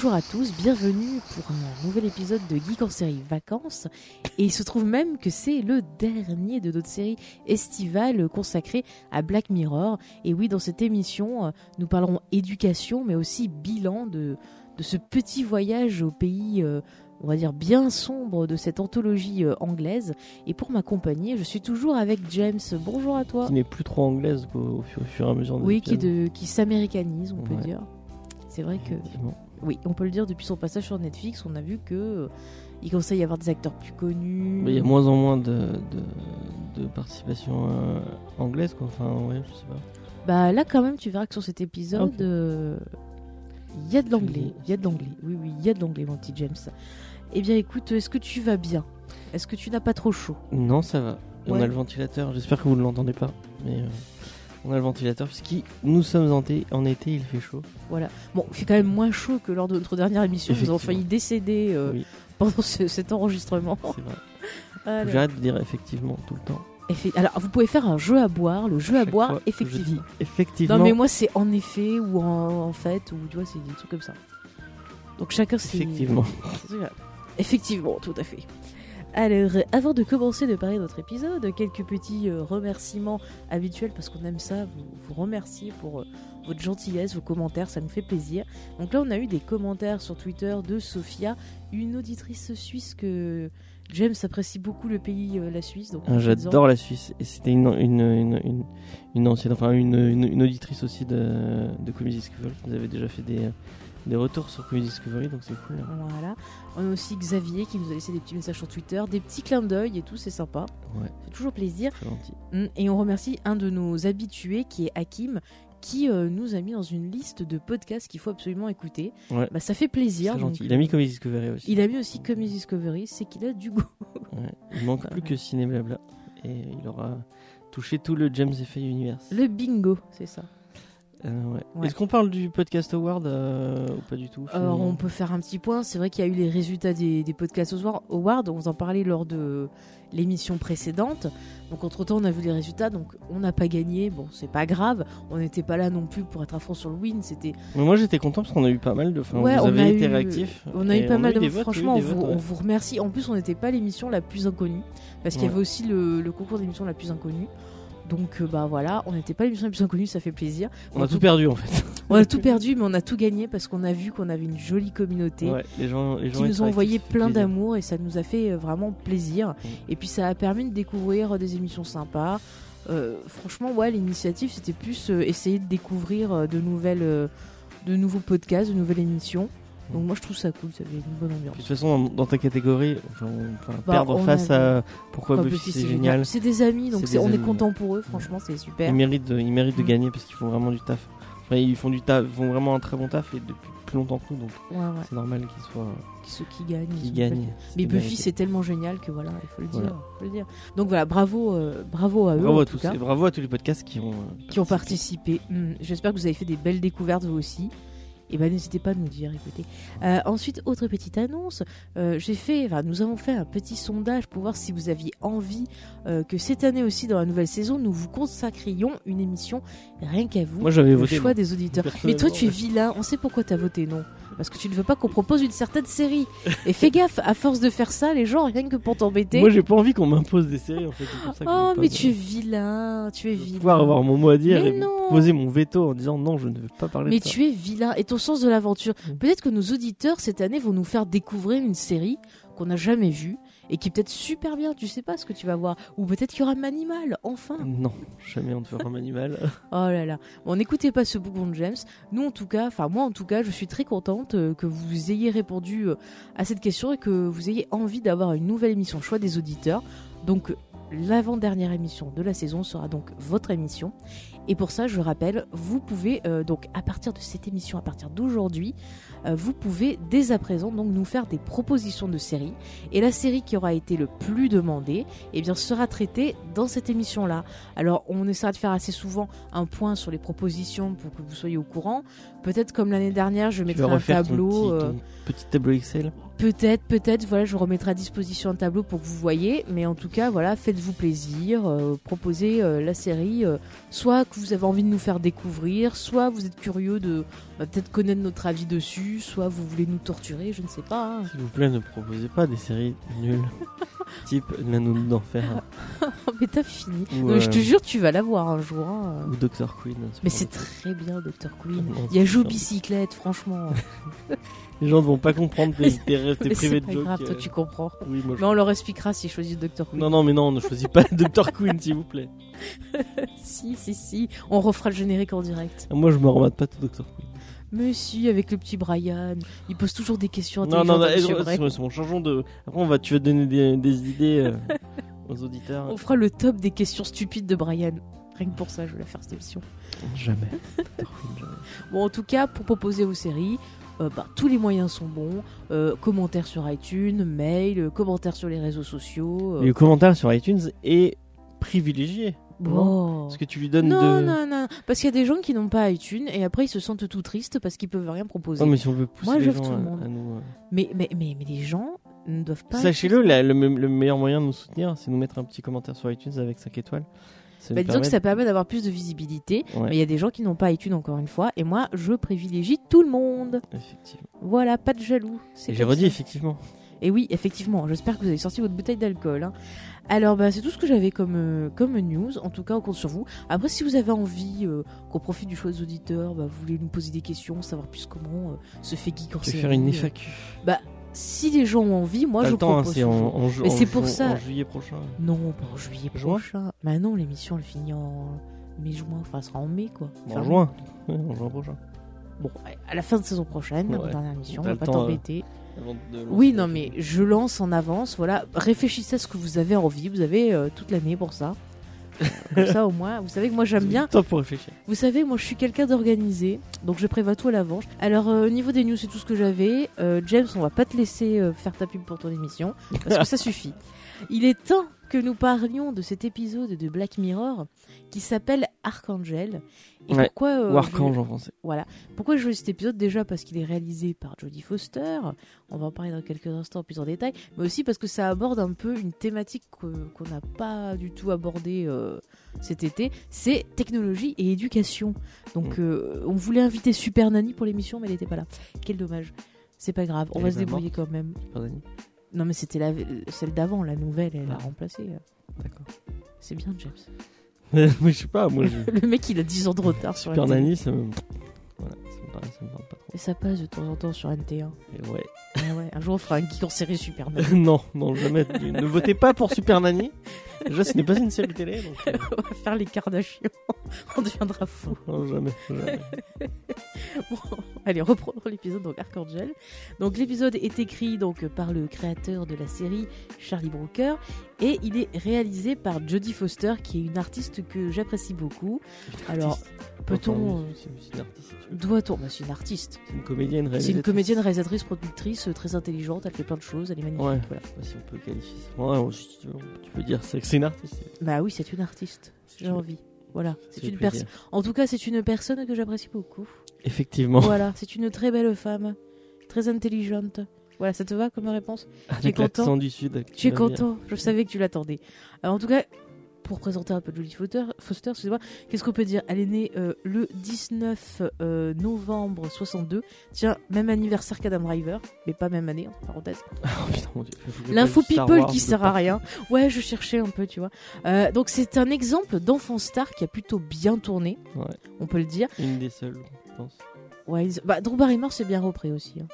bonjour à tous, bienvenue pour un nouvel épisode de Geek en série Vacances. Et il se trouve même que c'est le dernier de notre série estivale consacrée à Black Mirror. Et oui, dans cette émission, euh, nous parlerons éducation, mais aussi bilan de, de ce petit voyage au pays, euh, on va dire, bien sombre de cette anthologie euh, anglaise. Et pour m'accompagner, je suis toujours avec James. Bonjour à toi. Qui n'est plus trop anglaise au, fur, au fur et à mesure. des Oui, qui, de, qui s'américanise, on peut dire. C'est vrai que. Oui, on peut le dire depuis son passage sur Netflix, on a vu que euh, il commençait à y avoir des acteurs plus connus. Il y a moins en moins de, de, de participation euh, anglaise, quoi. Enfin, ouais, je sais pas. Bah là quand même, tu verras que sur cet épisode, Ok. euh, il y a de l'anglais, il y a de l'anglais. Oui, oui, il y a de l'anglais, mon petit James. Eh bien, écoute, est-ce que tu vas bien? Est-ce que tu n'as pas trop chaud? Non, ça va. Ouais. On a le ventilateur. J'espère que vous ne l'entendez pas. Mais euh, on a le ventilateur, puisque nous sommes en, été- en été, il fait chaud. Voilà. Bon, il fait quand même moins chaud que lors de notre dernière émission. Nous avons failli décéder euh, Oui. pendant ce- cet enregistrement. C'est vrai. J'arrête de dire effectivement tout le temps. Alors, vous pouvez faire un jeu à boire. Le jeu à boire, fois effectivement. Effectivement. Non, mais moi, c'est en effet ou en, en fait, ou tu vois, c'est des trucs comme ça. Donc chacun, c'est. Effectivement. Effectivement, tout à fait. Alors, avant de commencer de parler de notre épisode, quelques petits euh, remerciements habituels parce qu'on aime ça, vous, vous remercier pour euh, votre gentillesse, vos commentaires, ça nous fait plaisir. Donc là, on a eu des commentaires sur Twitter de Sophia, une auditrice suisse que James apprécie beaucoup le pays, euh, la Suisse. Donc Ah. J'adore la Suisse. Et c'était une, une, une, une, une ancienne, enfin une, auditrice aussi de, de Comedy Discovery. Vous avez déjà fait des, des retours sur Comedy Discovery, donc c'est cool. Voilà. On a aussi Xavier qui nous a laissé des petits messages sur Twitter, des petits clins d'œil et tout, c'est sympa. Ouais, C'est toujours plaisir. Mm, Et on remercie un de nos habitués qui est Hakim qui euh, nous a mis dans une liste de podcasts qu'il faut absolument écouter. Ouais. Bah, ça fait plaisir. Donc, gentil. Il a mis Comedy Discovery aussi. il a mis aussi Comedy Discovery, c'est qu'il a du goût. Ouais. Il manque plus que Ciné Blabla. Et il aura touché tout le James Effay Universe. Le bingo, c'est ça. Euh, ouais. Ouais. Est-ce qu'on parle du Podcast Award euh, ou pas du tout Alors finalement on peut faire un petit point. C'est vrai qu'il y a eu les résultats des, des podcasts Awards. On vous en parlait lors de l'émission précédente. Donc entre temps on a vu les résultats. Donc on n'a pas gagné. Bon c'est pas grave. On n'était pas là non plus pour être à fond sur le win. C'était Mais moi j'étais content parce qu'on a eu pas mal de. Enfin, Ouais, vous on avez a été eu- réactifs. On a eu pas mal de votes, Franchement, on, vous, on remercie. En plus, on n'était pas l'émission la plus inconnue. Parce qu'il y avait aussi le, le concours d'émission la plus inconnue. Donc, euh, bah voilà, on n'était pas l'émission la plus inconnue, ça fait plaisir. On a tout perdu en fait. On a tout perdu, mais on a tout gagné parce qu'on a vu qu'on avait une jolie communauté. Ouais, les gens, les gens qui nous ont envoyé plein d'amour et ça nous a fait euh, vraiment plaisir. Mm. Et puis ça a permis de découvrir euh, des émissions sympas. Euh, franchement, ouais, l'initiative c'était plus essayer de découvrir de nouvelles, de nouveaux podcasts, de nouvelles émissions. Donc moi je trouve ça cool, ça fait une bonne ambiance. Puis, de toute façon, dans, dans ta catégorie, enfin, on- enfin, Bah, perdre on face à pourquoi Buffy Buffy, c'est génial. C'est des amis, donc des on est content pour eux. Franchement, c'est super. Ils méritent de, ils méritent de Mm. gagner parce qu'ils font vraiment du taf. Enfin, ils font du taf, ils font vraiment un très bon taf et depuis plus longtemps que nous, donc Ouais, ouais. c'est normal qu'ils soient, Ceux qui gagnent. sont gagnent. Mais Buffy, c'est tellement génial que voilà, il faut le dire. Voilà. faut le dire. Donc voilà, bravo, euh, bravo à eux. Bravo en à tout tous cas. et bravo à tous les podcasts qui ont, euh, qui ont participé. Hmm, J'espère que vous avez fait des belles découvertes vous aussi. Et ben n'hésitez pas à nous dire, écoutez. Euh, ensuite, autre petite annonce, euh, j'ai fait, enfin, nous avons fait un petit sondage pour voir si vous aviez envie euh, que cette année aussi, dans la nouvelle saison, nous vous consacrions une émission rien qu'à vous. Moi j'avais le voté. choix moi. des auditeurs. Mais toi, tu es vilain. On sait pourquoi tu as voté non? Parce que tu ne veux pas qu'on propose une certaine série. Et fais gaffe, à force de faire ça, les gens, rien que pour t'embêter. Moi j'ai pas envie qu'on m'impose des séries en fait. pour ça Oh, mais tu es vilain. Tu es vilain. pouvoir avoir mon mot à dire Mais et non. poser mon veto en disant non, je ne veux pas parler Mais de ça. tu es vilain et ton sens de l'aventure. Mm. Peut-être que nos auditeurs cette année vont nous faire découvrir une série qu'on n'a jamais vue et qui est peut-être super bien. Tu sais pas ce que tu vas voir. Ou peut-être qu'il y aura Manimal, enfin. Non, jamais on ne fera un animal. Oh là là. Bon, n'écoutez pas ce bougon de James. Nous, en tout cas, enfin moi, en tout cas, je suis très contente euh, que vous ayez répondu euh, à cette question et que vous ayez envie d'avoir une nouvelle émission choix des auditeurs. Donc, l'avant-dernière émission de la saison sera donc votre émission. Et pour ça, je rappelle, vous pouvez euh, donc à partir de cette émission, à partir d'aujourd'hui, euh, vous pouvez dès à présent donc nous faire des propositions de séries. Et la série qui aura été le plus demandée, eh bien, sera traitée dans cette émission-là. Alors, on essaiera de faire assez souvent un point sur les propositions pour que vous soyez au courant. Peut-être comme l'année dernière, je mettrai un tableau. ton petit, euh, ton petit tableau Excel. Peut-être, peut-être, voilà, je vous remettrai à disposition un tableau pour que vous voyez, mais en tout cas, voilà, faites-vous plaisir, euh, proposez euh, la série, euh, soit que vous avez envie de nous faire découvrir, soit vous êtes curieux de bah, peut-être connaître notre avis dessus, soit vous voulez nous torturer, je ne sais pas. hein. S'il vous plaît, ne proposez pas des séries nulles. Type L'anneau d'enfer Oh, mais t'as fini. ou, Non, mais je te euh, jure, tu vas la voir un jour. hein. ou Doctor Queen. Mais c'est très bien, Dr. Queen. Il y a Joe. Bicyclette, franchement. Les gens ne vont pas comprendre tes, tes, tes privés c'est de pas jokes. grave, toi euh. tu comprends. Oui, moi je Mais on leur expliquera s'ils choisissent Dr. Queen. Non, non, mais non, ne choisis pas Dr. Queen, s'il vous plaît. Si, si, si. On refera le générique en direct. Moi, je me remate pas tout Dr. Queen. Mais si, avec le petit Brian. Il pose toujours des questions Non, non, intelligentes. non, à Monsieur eh, c'est bon, changeons de. Après, on va, tu vas donner des, des idées euh, aux auditeurs. On fera le top des questions stupides de Brian. Rien que pour ça, je voulais faire cette émission. Jamais. Jamais. Bon, en tout cas, pour proposer vos séries, euh, bah, tous les moyens sont bons. Euh, commentaires sur iTunes, mail, euh, commentaires sur les réseaux sociaux. euh, Le commentaire sur iTunes est privilégié. bon. Parce que tu lui donnes Non, de. non, non. Parce qu'il y a des gens qui n'ont pas iTunes et après ils se sentent tout tristes parce qu'ils peuvent rien proposer. Non, mais si on veut pousser Moi, les gens tout le monde. à nous, mais, mais, mais, mais les gens ne doivent pas. Sachez-le, le, le meilleur moyen de nous soutenir, c'est de nous mettre un petit commentaire sur iTunes avec 5 étoiles. Bah, disons que ça permet d'avoir plus de visibilité, Ouais. mais il y a des gens qui n'ont pas iTunes encore une fois, et moi je privilégie tout le monde. Effectivement. Voilà, pas de jaloux. J'ai redit, effectivement. Et oui, effectivement, j'espère que vous avez sorti votre bouteille d'alcool. hein. Alors, bah, c'est tout ce que j'avais comme, euh, comme news. En tout cas, on compte sur vous. Après, si vous avez envie euh, qu'on profite du choix des auditeurs, bah, vous voulez nous poser des questions, savoir plus comment euh, se fait geek en série, faire une FAQ. Si les gens ont envie, moi je temps, hein, propose. c'est en, toujours. en ju- Mais en c'est pour ça. en juillet prochain. Non, pas en juillet Juin prochain. Bah non, l'émission elle finit en mai-juin. Enfin, elle sera en mai quoi. En juin. Ouais, en juin prochain. Bon, à la fin de saison prochaine, la Ouais. dernière émission, on T'as va le pas temps, euh, t'embêter. Avant de lancer Oui, la non, mais je lance en avance. Voilà, réfléchissez à ce que vous avez envie. Vous avez euh, toute l'année pour ça. Euh, Comme ça, au moins, vous savez que moi j'aime bien. temps pour réfléchir. Vous savez, moi je suis quelqu'un d'organisé, donc je prévois tout à l'avance. Alors, euh, au niveau des news, c'est tout ce que j'avais. Euh, James, on va pas te laisser euh, faire ta pub pour ton émission, parce que ça suffit. Il est temps que nous parlions de cet épisode de Black Mirror qui s'appelle Archangel. Et Ouais, pourquoi euh, Ou je- Archange en français. Voilà. Pourquoi je choisis cet épisode Déjà parce qu'il est réalisé par Jodie Foster. On va en parler dans quelques instants plus en détail. Mais aussi parce que ça aborde un peu une thématique que- qu'on n'a pas du tout abordée euh, cet été. C'est technologie et éducation. Donc Mm. euh, on voulait inviter Super Nanny pour l'émission, mais elle n'était pas là. Quel dommage. C'est pas grave, on Elle va se débrouiller quand même. Super Danny. Non mais c'était la, celle d'avant, la nouvelle, elle a Ah. remplacé. D'accord. C'est bien James. mais je sais pas, moi, je... Le mec il a 10 ans de retard sur Super la. Nanny, ça me. Voilà, ça me parle, ça me parle pas trop. Et ça passe de temps en temps sur NT1. Et ouais. Ah ouais, un jour on fera un geek en série Super Nanny. non, non, jamais. ne votez pas pour Super Nanny. Déjà, ce n'est pas une série télé, donc. euh, on va faire les Kardashians. on deviendra fou. non, jamais, jamais. Bon, allez, reprenons l'épisode donc Archangel. Donc l'épisode est écrit donc par le créateur de la série Charlie Brooker et il est réalisé par Jodie Foster qui est une artiste que j'apprécie beaucoup. Alors, peut-on Enfin, c'est c'est doit-on? Bah, c'est une artiste. C'est une comédienne C'est réalisatrice. une comédienne, réalisatrice, productrice, euh, très intelligente, elle fait plein de choses, elle est magnifique. Ouais. voilà. Pas si on peut qualifier. Ouais, tu peux dire c'est c'est une artiste. Bah oui, c'est une artiste. J'ai Tu envie. Voilà, c'est une personne. En tout cas, c'est une personne que j'apprécie beaucoup. Effectivement. Voilà, c'est une très belle femme, très intelligente. Voilà, ça te va comme réponse? Avec content l'accent du sud. Tu es content? Je savais que tu l'attendais. Alors, en tout cas, pour présenter un peu Jodie Foster, Foster excusez-moi, qu'est-ce qu'on peut dire? Elle est née euh, le 19 euh, novembre 62. Tiens, même anniversaire qu'Adam Driver, mais pas même année, entre parenthèses. Oh putain, mon dieu. Faut que je L'info people Wars qui de sert à rien. Ouais, je cherchais un peu, tu vois. Euh, donc, c'est un exemple d'enfant star qui a plutôt bien tourné, Ouais. on peut le dire. Une des seules, je pense. Ouais, bah, Drew Barrymore c'est bien repris aussi. hein.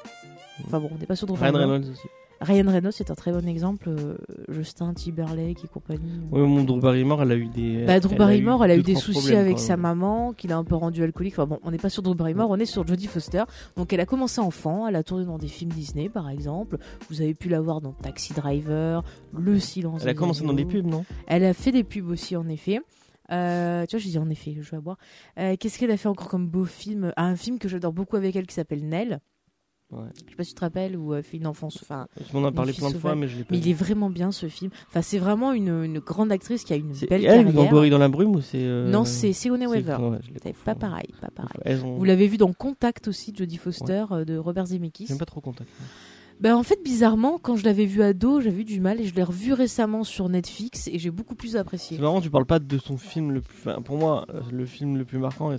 Enfin bon, on n'est pas sur Drew Ryan Barrymore. Reynolds aussi. Ryan Reynolds c'est un très bon exemple. euh, Justin Timberlake et compagnie. Ouais, mon Drew Barrymore, elle a eu des. Bah, Drew Barrymore, elle a eu des soucis avec sa maman, qu'il a un peu rendu alcoolique. Enfin bon, on n'est pas sur Drew Barrymore, on est sur Jodie Foster. Donc elle a commencé enfant, elle a tourné dans des films Disney par exemple. Vous avez pu la voir dans Taxi Driver, Le Silence. Elle a commencé dans des pubs, non? Elle a fait des pubs aussi en effet. Euh, tu vois, je dis en effet, je vais boire. Euh, Qu'est-ce qu'elle a fait encore comme beau film? Ah, Un film que j'adore beaucoup avec elle qui s'appelle Nell. Ouais. Je sais pas si tu te rappelles, où elle fait une enfance. Enfin, Tu m'en as parlé plein de fois, mais je l'ai pas mais il est vraiment bien ce film. Enfin, c'est vraiment une, une grande actrice qui a une belle elle dans carrière. Gorille dans la brume ou c'est. euh, Non, c'est Sigourney Weaver. ouais, C'est pas pareil, pas pareil. Ont- Vous l'avez vu dans Contact aussi, Jodie Foster euh, de Robert Zemeckis. J'aime pas trop contact. Ben en fait, bizarrement, quand je l'avais vu ado, j'avais eu du mal et je l'ai revu récemment sur Netflix et j'ai beaucoup plus apprécié. C'est marrant, tu parles pas de son film le plus. enfin, pour moi, euh, le film le plus marquant, et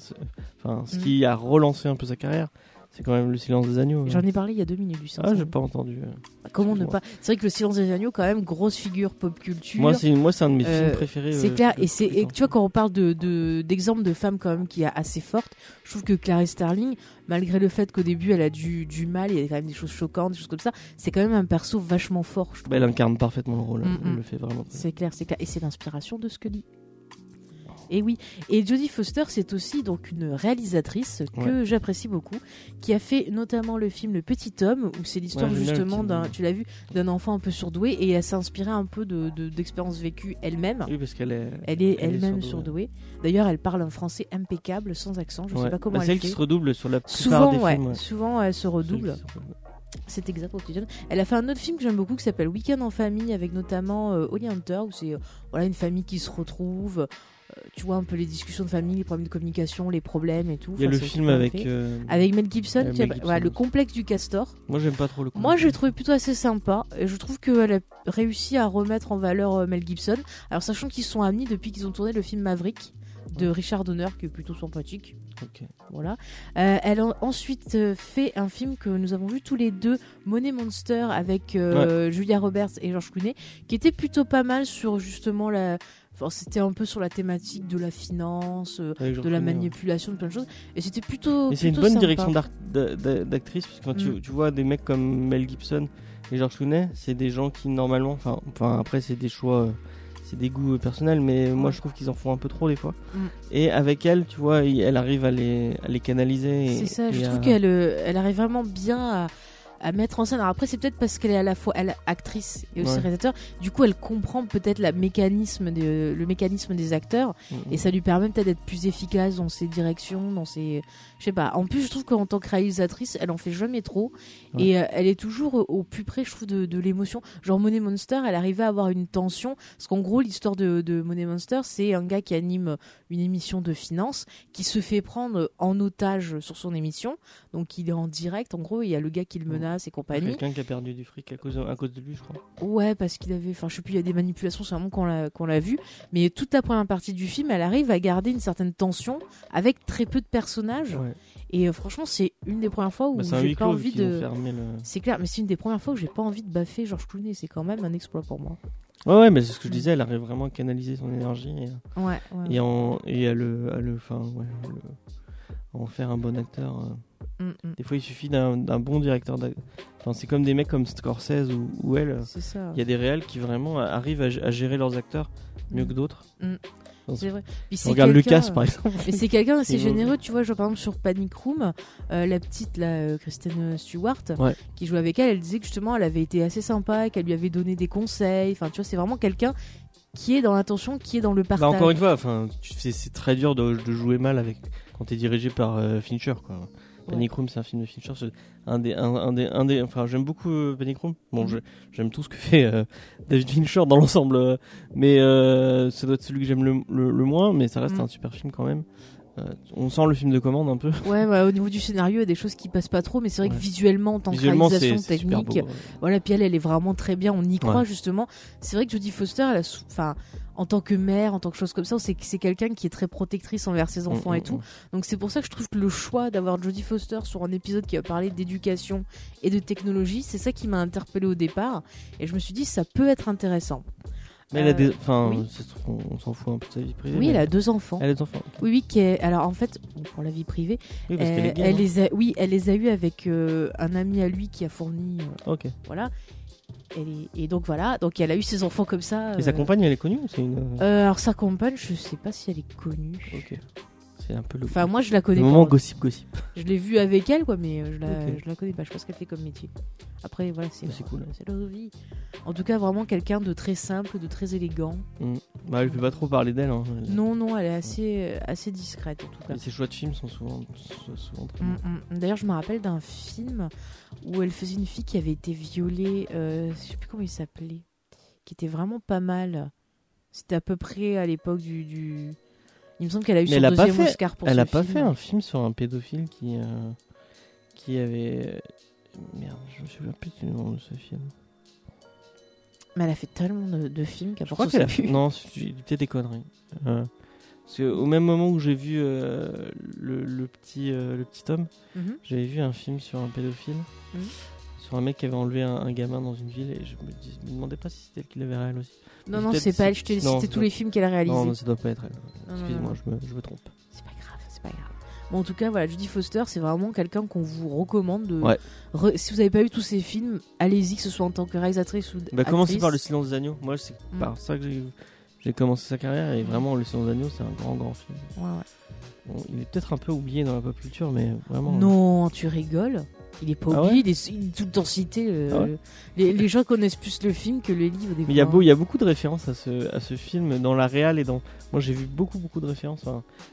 enfin, ce Mm. qui a relancé un peu sa carrière, c'est quand même Le Silence des Agneaux. J'en ai parlé il y a deux minutes du Ah, Silence. j'ai pas entendu. euh. Comment ne pas C'est vrai que le Silence des agneaux, quand même, grosse figure pop culture. Moi, c'est moi, c'est un de mes Euh, films préférés. C'est euh, clair, de et c'est tu vois quand on parle de de- d'exemples de, femmes quand même qui est assez fortes, je trouve que Clarice Starling, malgré le fait qu'au début elle a du, du mal, il y a quand même des choses choquantes, des choses comme ça, c'est quand même un perso vachement fort. je trouve. Bah, elle incarne parfaitement le rôle. Mm, Elle mm. le fait vraiment. C'est clair, c'est clair, et c'est l'inspiration de Scully. Et oui, et Jodie Foster, c'est aussi donc une réalisatrice que j'apprécie beaucoup, qui a fait notamment le film Le Petit Homme, où c'est l'histoire Ouais, justement d'un, tu l'as vu, d'un enfant un peu surdoué, et elle s'est inspirée un peu de, de- d'expériences vécues elle-même. Oui, parce qu'elle est. Elle est elle est elle-même surdouée. surdouée. D'ailleurs, elle parle un français impeccable, sans accent. Je Ouais. sais pas comment Bah, c'est elle elle qui se redouble sur la plupart Souvent, des films. souvent elle se redouble. C'est exact quotidien. Elle a fait un autre film que j'aime beaucoup qui s'appelle Weekend en famille avec notamment euh, Holly Hunter où c'est euh, voilà une famille qui se retrouve. Tu vois un peu les discussions de famille, les problèmes de communication, les problèmes et tout. Il y a Enfin, le film avec. euh, Avec Mel Gibson, avec tu sais, Mel Gibson voilà, le complexe du castor. Moi, j'aime pas trop le. Moi, j'ai trouvé plutôt assez sympa. Et je trouve qu'elle a réussi à remettre en valeur euh, Mel Gibson. Alors, sachant qu'ils sont amis depuis qu'ils ont tourné le film Maverick de Richard Donner, qui est plutôt sympathique. Ok. Voilà. Euh, elle a ensuite euh, fait un film que nous avons vu tous les deux, Money Monster, avec euh, Julia Roberts et George Clooney, qui était plutôt pas mal sur justement la. Enfin, c'était un peu sur la thématique de la finance, euh, de la ouais. manipulation, de plein de choses. Et c'était plutôt. Mais c'est une bonne sympa. direction d'actrice, parce que quand tu, Mm. tu vois des mecs comme Mel Gibson et George Clooney, c'est des gens qui normalement, enfin, enfin après c'est des choix, c'est des goûts euh, personnels, mais moi je trouve qu'ils en font un peu trop des fois. Mm. Et avec elle, tu vois, elle arrive à les, à les canaliser. C'est ça, je trouve qu'elle euh, elle arrive vraiment bien à, à mettre en scène. Alors après, c'est peut-être parce qu'elle est à la fois elle, actrice et aussi Ouais. réalisateur. Du coup, elle comprend peut-être la mécanisme des- le mécanisme des acteurs Mm, et ça lui permet peut-être d'être plus efficace dans ses directions, dans ses. Je sais pas. En plus, je trouve qu'en tant que réalisatrice, elle en fait jamais trop Ouais. et euh, elle est toujours au, au plus près, je trouve, de, de l'émotion. Genre Money Monster, elle arrivait à avoir une tension parce qu'en gros, l'histoire de, de Money Monster, c'est un gars qui anime une émission de finance qui se fait prendre en otage sur son émission. Donc il est en direct, en gros, il y a le gars qui le menace et compagnie. Quelqu'un qui a perdu du fric à cause, à cause de lui, je crois. Ouais, parce qu'il avait, enfin, je sais plus, il y a des manipulations, c'est qu'on l'a, qu'on l'a vu. Mais toute la première partie du film, elle arrive à garder une certaine tension avec très peu de personnages. Ouais. Et euh, franchement, c'est une des premières fois où Bah, un j'ai pas envie de. le- C'est clair, mais c'est une des premières fois où j'ai pas envie de baffer Georges Clooney. C'est quand même un exploit pour moi. Ouais, ouais, mais c'est ce que je disais, elle arrive vraiment à canaliser son énergie et, Ouais, ouais. et, en, et à le, à le, enfin, ouais, à le- à en faire un bon acteur. Euh. Mm, mm. Des fois, il suffit d'un bon directeur. Enfin, c'est comme des mecs comme Scorsese ou, ou elle. Il y a des réels qui vraiment arrivent à, à gérer leurs acteurs mieux Mm. que d'autres. C'est vrai. Puis On regarde Lucas, par exemple. Mais c'est quelqu'un assez généreux, tu vois, genre par exemple sur Panic Room, euh, la petite, là, euh, Kristen Stewart, Ouais. qui jouait avec elle, elle disait que justement elle avait été assez sympa, qu'elle lui avait donné des conseils, enfin tu vois, c'est vraiment quelqu'un qui est dans l'attention, qui est dans le Bah, partage. encore une fois, enfin, c'est c'est très dur de, de jouer mal avec quand t'es dirigé par euh, Fincher, quoi. Panic Room, c'est un film de Fincher. Un des, un, un des, un des, enfin, j'aime beaucoup euh, Panic Room. Bon, Mhm. j'aime tout ce que fait euh, David Fincher dans l'ensemble, euh, mais euh, ça doit être celui que j'aime le, le, le moins. Mais ça reste Mhm. un super film quand même. Euh, on sent le film de commande un peu. Ouais, ouais, au niveau du scénario, il y a des choses qui passent pas trop, mais c'est vrai que visuellement, en tant que réalisation technique, beau. voilà, puis elle, elle est vraiment très bien, on y croit justement. C'est vrai que Jodie Foster, elle a, enfin, en tant que mère, en tant que chose comme ça, c'est c'est quelqu'un qui est très protectrice envers ses enfants Mm, et mm, tout. mm. Donc c'est pour ça que je trouve que le choix d'avoir Jodie Foster sur un épisode qui va parler d'éducation et de technologie, c'est ça qui m'a interpellé au départ. Et je me suis dit, ça peut être intéressant. Mais elle a des, Euh, enfin, oui. on, s'en fout un peu de sa vie privée. Oui, elle a deux enfants. Elle a des enfants. Oui, oui, qui est... alors en fait, bon, pour la vie privée, Oui, parce qu'elle euh, elle les a... oui, elle les a eus avec euh, un ami à lui qui a fourni, euh, Ok. voilà. Est- Et donc voilà, donc elle a eu ses enfants comme ça. Et sa compagne, elle est connue ou c'est une. alors sa compagne, je sais pas si elle est connue. Ok. C'est un peu le. Enfin, moi je la le connais moment pas. gossip gossip. Je l'ai vue avec elle, quoi, mais euh, je la, Ok. je la connais pas. Je sais pas ce qu'elle fait comme métier. Après, voilà, c'est Bah, c'est cool. c'est leur vie. En tout cas, vraiment quelqu'un de très simple, de très élégant. Bah, elle fait pas trop parler d'elle. Hein. Non, non, elle est assez, euh, assez discrète en tout cas. Ses choix de films sont souvent, très Mm, mm. D'ailleurs, je me rappelle d'un film où elle faisait une fille qui avait été violée. Euh, je sais plus comment il s'appelait. Qui était vraiment pas mal. C'était à peu près à l'époque du, du- Il me semble qu'elle a eu Mais son deuxième fait- Oscar pour Elle ce a pas film. fait un film sur un pédophile qui, euh, qui avait Merde, je me souviens plus du nom de ce film. Mais elle a fait tellement de, de films qu'à qu'elle a fait. Non, peut-être des conneries. Euh, parce que au même moment où j'ai vu euh, le, le petit, euh, le petit homme, Mhm. j'avais vu un film sur un pédophile. Mhm. Sur un mec qui avait enlevé un, un gamin dans une ville et je me, dis- me demandais pas si c'était elle qui l'avait réel aussi. Non, non, c'est pas elle. Je t'ai cité tous les films qu'elle a réalisés. Non, non, ça doit pas être elle. Non. je me, je me trompe. C'est pas grave, c'est pas grave. Bon, en tout cas, voilà, Judy Foster, c'est vraiment quelqu'un qu'on vous recommande. De... Ouais. re- Si vous avez pas vu tous ces films, allez-y, que ce soit en tant que réalisatrice ou Bah, commencez par Le Silence des Agneaux. Moi, c'est Mm. par ça que j'ai- commencé sa carrière et vraiment, Le Silence des Agneaux, c'est un grand, grand film. Ouais, ouais. Bon, il est peut-être un peu oublié dans la pop culture, mais vraiment. Non, tu rigoles. Il est pas Ah oublié, il, est, il est tout le temps cité. euh, Ah ouais les, les gens connaissent plus le film que le livre. Des Mais il y, a beau, y a beaucoup de références à ce, à ce film dans la réal et dans. Moi j'ai vu beaucoup beaucoup de références.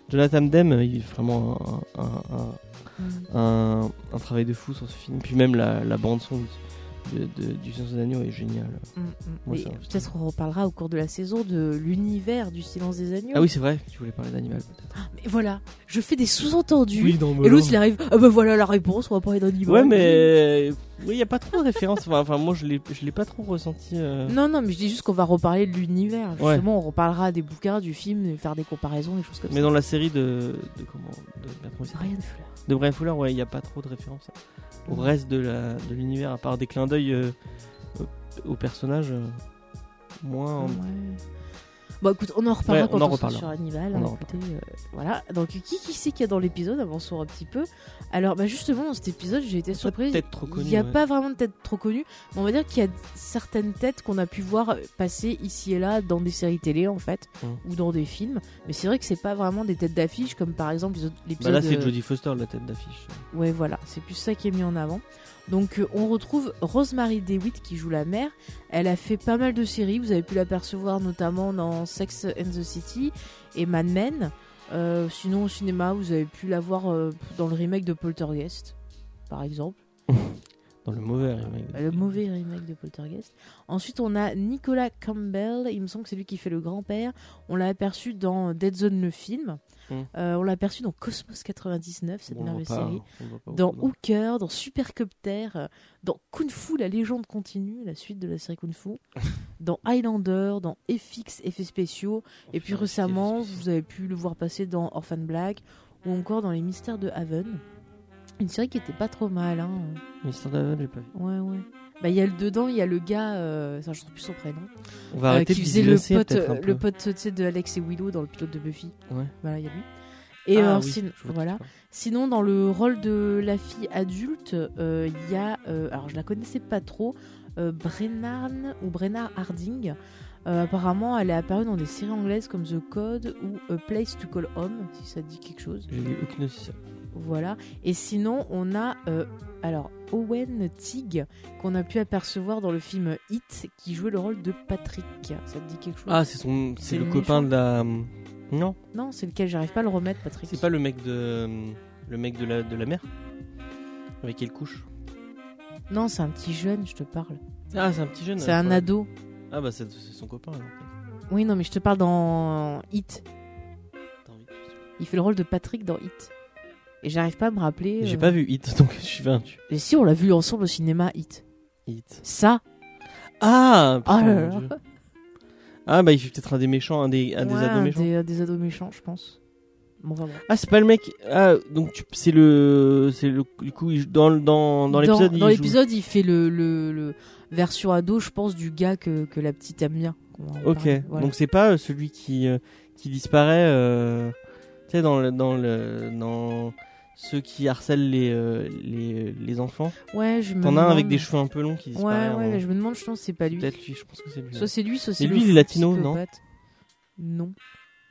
Jonathan Demme, il fait vraiment un, un, Mm. un travail de fou sur ce film. Puis même la, la bande son de, de- du Silence des Agneaux est géniale. Mm, mm. Moi, Mais ça- Peut-être on reparlera au cours de la saison de l'univers du silence des agneaux. Ah oui, c'est vrai, tu voulais parler d'animal peut-être. Mais voilà, je fais des sous-entendus. dans et l'autre il arrive, ah bah voilà la réponse, on va parler d'animal. Ouais, mais. Oui, il n'y a pas trop de références. Enfin, enfin, moi je l'ai je l'ai pas trop ressenti. euh. Non, non, mais je dis juste qu'on va reparler de l'univers. Ouais. Justement, on reparlera des bouquins, du film, faire des comparaisons, des choses comme Mais ça. dans la série de. de comment de, Brian Fuller. De Brian Fuller, ouais, il n'y a pas trop de références au reste de la- de l'univers, à part des clins d'œil euh, au, au personnage. euh, moins. Ouais. Bon, écoute, on en reparlera Ouais, on quand en on, sera sur Hannibal. On hein, en écoutez, euh, voilà. Donc, qui qui c'est qu'il y a dans l'épisode Avançons un petit peu. Alors, bah, justement, dans cet épisode, j'ai été surprise. trop Il n'y a ouais. pas vraiment de tête trop connue, mais on va dire qu'il y a certaines têtes qu'on a pu voir passer ici et là dans des séries télé, en fait, Mm. ou dans des films. Mais c'est vrai que c'est pas vraiment des têtes d'affiche, comme par exemple autres- Bah l'épisode. là, c'est Jodie Foster, la tête d'affiche. Ouais, voilà, c'est plus ça qui est mis en avant. Donc, euh, on retrouve Rosemary DeWitt qui joue la mère. Elle a fait pas mal de séries. Vous avez pu l'apercevoir notamment dans Sex and the City et Mad Men. Euh, sinon, au cinéma, vous avez pu la voir euh, dans le remake de Poltergeist, par exemple. Dans le mauvais remake. Le mauvais remake de Poltergeist. Ensuite, on a Nicolas Campbell. Il me semble que c'est lui qui fait le grand-père. On l'a aperçu dans Dead Zone, le film. Mm. Euh, on l'a aperçu dans Cosmos 99, cette Bon, merveilleuse série pas dans non. Hooker, dans Supercopter, euh, dans Kung Fu, la légende continue, la suite de la série Kung Fu, dans Highlander, dans FX, effets spéciaux, et puis récemment, vous avez pu le voir passer dans Orphan Black, ou encore dans Les Mystères de Haven. Une série qui était pas trop mal, hein. Mystère d'Haven, j'ai pas vu. Ouais, ouais. Bah, il y a le dedans, il y a le gars, euh, ça, je ne sais plus son prénom, On va euh, arrêter qui de faisait le pote, peut-être un euh, peu. le pote tu sais, de Alex et Willow dans le pilote de Buffy. Ouais. Voilà, il y a lui. Et Ah euh, oui, sin- je vois voilà. Sinon, dans le rôle de la fille adulte, euh, il y a, euh, alors je la connaissais pas trop, euh, Brennan ou Brennard Harding. Euh, apparemment, elle est apparue dans des séries anglaises comme The Code ou A Place to Call Home, si ça te dit quelque chose. J'ai aucune. Voilà. Et sinon, on a euh, alors Owen Tig qu'on a pu apercevoir dans le film Hit, qui jouait le rôle de Patrick. Ça te dit quelque chose? Ah, c'est son, C'est le le copain de la. Non, Non, c'est lequel? J'arrive pas à le remettre, Patrick. c'est pas le mec de, le mec de la de la mère avec qui elle couche? Non, c'est un petit jeune, je te parle. Ah, c'est un petit jeune. C'est un ado. Ah bah c'est son copain. alors, en fait. Oui, non, mais je te parle dans Hit. Attends, oui. Il fait le rôle de Patrick dans Hit. Et j'arrive pas à me rappeler. J'ai euh, pas vu Hit, donc je suis vaincu. Et si, on l'a vu ensemble au cinéma, Hit. Hit. Ça Ah. Oh là là. Ah bah il fait peut-être un des méchants, un des, un des ados méchants. Des, euh, des ados méchants, je pense. Bon. Ah c'est pas le mec. Ah donc c'est le, c'est le du coup il- dans dans dans l'épisode. dans l'épisode, il fait le, le, le version ado, je pense, du gars que, que la petite aime bien. Ok. Voilà. Donc c'est pas euh, celui qui euh, qui disparaît. euh, tu sais dans le dans le dans ceux qui harcèlent les euh, les les enfants. ouais, je me T'en as un avec des cheveux un peu longs qui Ouais, disparaît. ouais, en- mais je me demande, je pense que c'est pas lui. Peut-être lui. Je pense que c'est lui. Soit c'est lui, soit c'est Et le lui, il est latino, non. Non.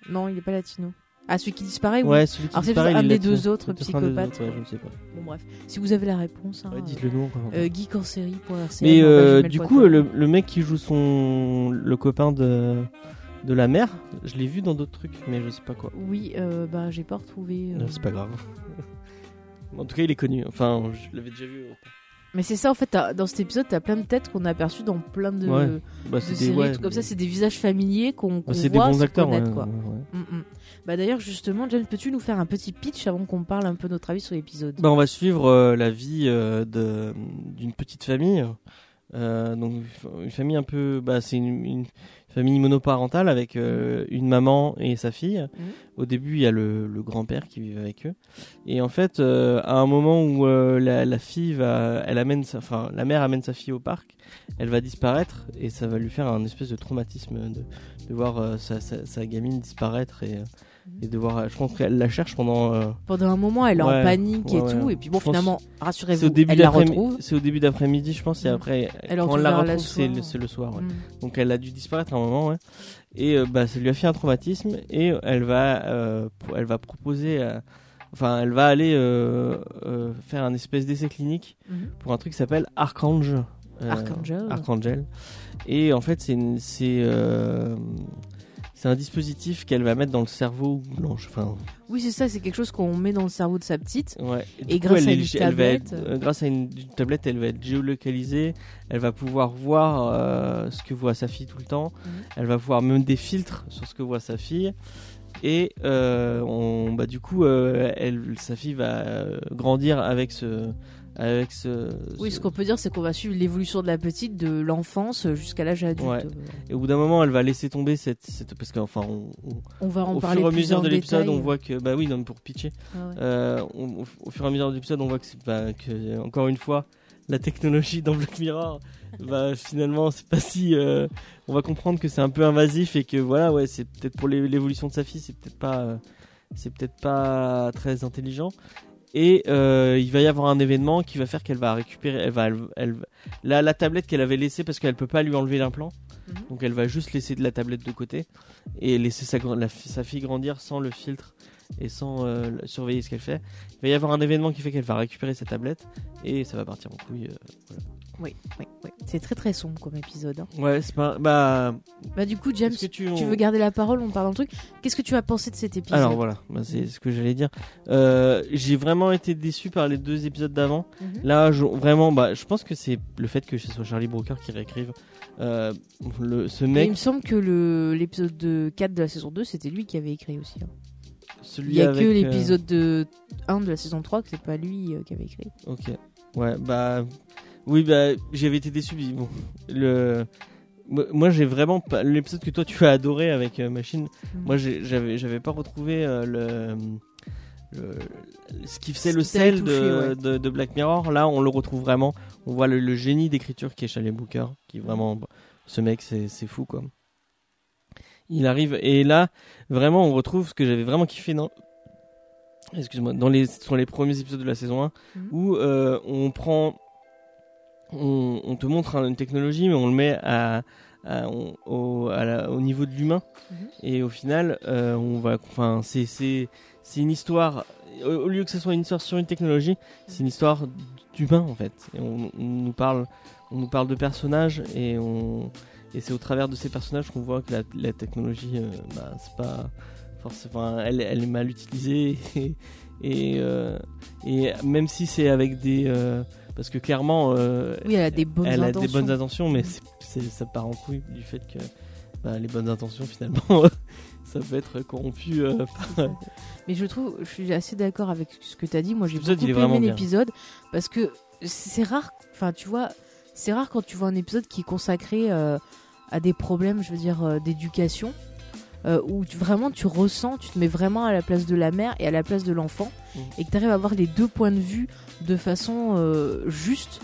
Non, il est pas latino. Ah, celui qui disparaît. Ouais, celui qui Alors, c'est disparaît. peut-être il un des deux autres C'est des psychopathes. autres, ouais, je ne sais pas. Bon, bref. Si vous avez la réponse, hein, Ouais, euh, dites-le nous. euh. Mais euh, du coup, le, le mec qui joue son le copain de de la mère, je l'ai vu dans d'autres trucs, mais je sais pas quoi. Oui, euh, bah, j'ai pas retrouvé. euh, Non, C'est pas grave. en tout cas, il est connu. Enfin, je l'avais déjà vu. Mais c'est ça, en fait, dans cet épisode, t'as plein de têtes qu'on a aperçues dans plein de, Ouais. Bah, de c'est séries, des, ouais, tout comme ça. C'est des visages familiers qu'on qu'on bah, c'est des voit bons se acteurs. connaître, ouais, quoi. ouais, ouais. Mm, mm. Bah d'ailleurs, justement, James, peux-tu nous faire un petit pitch avant qu'on parle un peu de notre avis sur l'épisode? Bah, on va suivre euh, la vie euh, de- d'une petite famille. Euh, donc une famille un peu, bah, c'est une, une famille monoparentale avec euh, une maman et sa fille. Au début, il y a le, le grand-père qui vit avec eux. Et en fait, euh, à un moment où euh, la, la fille va, elle amène, sa, enfin, la mère amène sa fille au parc, elle va disparaître et ça va lui faire un espèce de traumatisme de, de voir sa, sa, sa gamine disparaître et, et de voir. Je pense qu'elle la cherche pendant. euh, Pendant un moment, elle est Ouais, en panique et ouais, tout, et puis bon, finalement, rassurez-vous, elle la retrouve. C'est au début d'après-midi, je pense, et Mm. après, Elle quand on la retrouve, c'est le, soir. Mm. Donc elle a dû disparaître à un moment, ouais. Et euh, bah, ça lui a fait un traumatisme et elle va, euh, elle va proposer, enfin, elle va aller faire un espèce d'essai clinique Mhm. pour un truc qui s'appelle Archangel. Archangel. Archangel. Et en fait, c'est c'est un dispositif qu'elle va mettre dans le cerveau blanche. Enfin, Oui, c'est ça, c'est quelque chose qu'on met dans le cerveau de sa petite. Ouais. Et coup, grâce elle à une être- tablette, grâce à une, une tablette, elle va être géolocalisée. Elle va pouvoir voir euh, ce que voit sa fille tout le temps. Mhm. Elle va pouvoir même des filtres sur ce que voit sa fille. Et euh, on, bah, du coup, euh, elle, sa fille va grandir avec ce, avec ce. Oui, ce- ce qu'on peut dire, c'est qu'on va suivre l'évolution de la petite de l'enfance jusqu'à l'âge adulte. Ouais. Et au bout d'un moment, elle va laisser tomber cette, cette parce qu'enfin, on, on- On va en au parler fur et à mesure de l'épisode, on voit que, bah oui, non, pour pitcher, Ah ouais. Euh, on- au, fur et à mesure de l'épisode, on voit que, encore une fois, la technologie dans Black Mirror, bah, finalement, c'est pas si. euh, on va comprendre que c'est un peu invasif et que voilà, ouais, c'est peut-être pour l'é- l'évolution de sa fille, c'est peut-être pas, euh, c'est peut-être pas très intelligent. Et euh, il va y avoir un événement qui va faire qu'elle va récupérer, elle va, elle, elle- la, la tablette qu'elle avait laissée parce qu'elle peut pas lui enlever l'implant, Mhm. donc elle va juste laisser de la tablette de côté et laisser sa, la fille grandir sans le filtre et sans euh, le- surveiller ce qu'elle fait. Il va y avoir un événement qui fait qu'elle va récupérer sa tablette et ça va partir en couille. euh. Oui, oui, oui. C'est très très sombre comme épisode. hein. Ouais, c'est pas. Bah, Bah du coup, James, que tu, tu veux garder la parole On parle le truc. Qu'est-ce que tu as pensé de cet épisode? Alors voilà, bah, c'est ce que j'allais dire. Euh, J'ai vraiment été déçu par les deux épisodes d'avant. Mhm. Là, je, vraiment, bah, je pense que c'est le fait que ce soit Charlie Brooker qui réécrive. Euh, le, ce Et mec, il me semble que l'épisode de 4 de la saison 2, c'était lui qui avait écrit aussi. hein. celui Il y a avec, que euh, l'épisode de 1 de la saison 3 que c'est pas lui qui avait écrit. Ok. Ouais, bah. Oui, bah, j'avais été déçu. mais Bon, le. Moi, j'ai vraiment pas. L'épisode que toi tu as adoré avec euh, Machine, Mhm. moi, j'ai- j'avais j'avais pas retrouvé euh, le. le- ce qui faisait Ce le qui t'avait sel touché, de, ouais. de, de Black Mirror, là on le retrouve vraiment. On voit le, le génie d'écriture qui est Charlie Booker, qui vraiment. Ce mec, c'est c'est fou quoi. Il arrive, et là, vraiment, on retrouve ce que j'avais vraiment kiffé dans. Excuse-moi, dans les, sur les premiers épisodes de la saison 1, Mhm. où euh, on prend. On, on te montre une technologie, mais on le met à, à- on- au, à la- au niveau de l'humain. Mhm. Et au final, euh, on va. Enfin, c'est c'est c'est une histoire. Au, au lieu que ce soit une histoire sur une technologie, c'est une histoire d'humain en fait. Et on, on nous parle, on nous parle de personnages et on et c'est au travers de ces personnages qu'on voit que la, la technologie, euh, bah, c'est pas forcément, elle, elle est mal utilisée et et, euh, et même si c'est avec des parce que clairement euh, Oui, elle a des bonnes elle intentions. a des bonnes intentions, mais c'est- ça part en couille du fait que bah, les bonnes intentions finalement ça peut être corrompu euh, par- Mais je trouve, je suis assez d'accord avec ce que tu as dit. Moi, j'ai beaucoup il est aimé l'épisode parce que c'est rare. Enfin, tu vois, c'est rare quand tu vois un épisode qui est consacré euh, à des problèmes, je veux dire, euh, d'éducation, euh, où tu- vraiment tu ressens, tu te mets vraiment à la place de la mère et à la place de l'enfant, Mm. et que tu arrives à avoir les deux points de vue de façon euh, juste.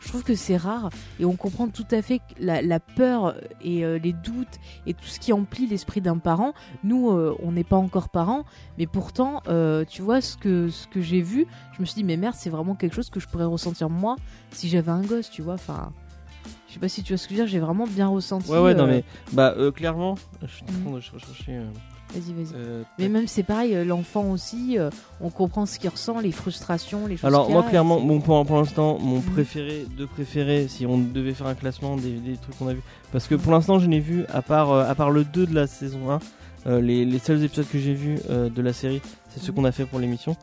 Je trouve que c'est rare et on comprend tout à fait la, la peur et euh, les doutes et tout ce qui emplit l'esprit d'un parent. Nous, on n'est pas encore parents, mais pourtant, tu vois, ce que, ce que j'ai vu, je me suis dit, mais merde, c'est vraiment quelque chose que je pourrais ressentir moi si j'avais un gosse, tu vois. Enfin, je sais pas si tu vois ce que je veux dire, j'ai vraiment bien ressenti. ouais ouais non euh, mais bah euh, clairement je suis en train de rechercher euh, Vas-y, vas-y. euh, Mais même c'est pareil, euh, l'enfant aussi, euh, on comprend ce qu'il ressent, les frustrations, les choses. alors moi clairement bon pour, pour l'instant mon Mhm. préféré de préféré si on devait faire un classement des, des trucs qu'on a vu parce que pour l'instant je n'ai vu à part à part le 2 de la saison 1 euh, les, les seuls épisodes que j'ai vus de la série c'est ceux Mhm. qu'on a fait pour l'émission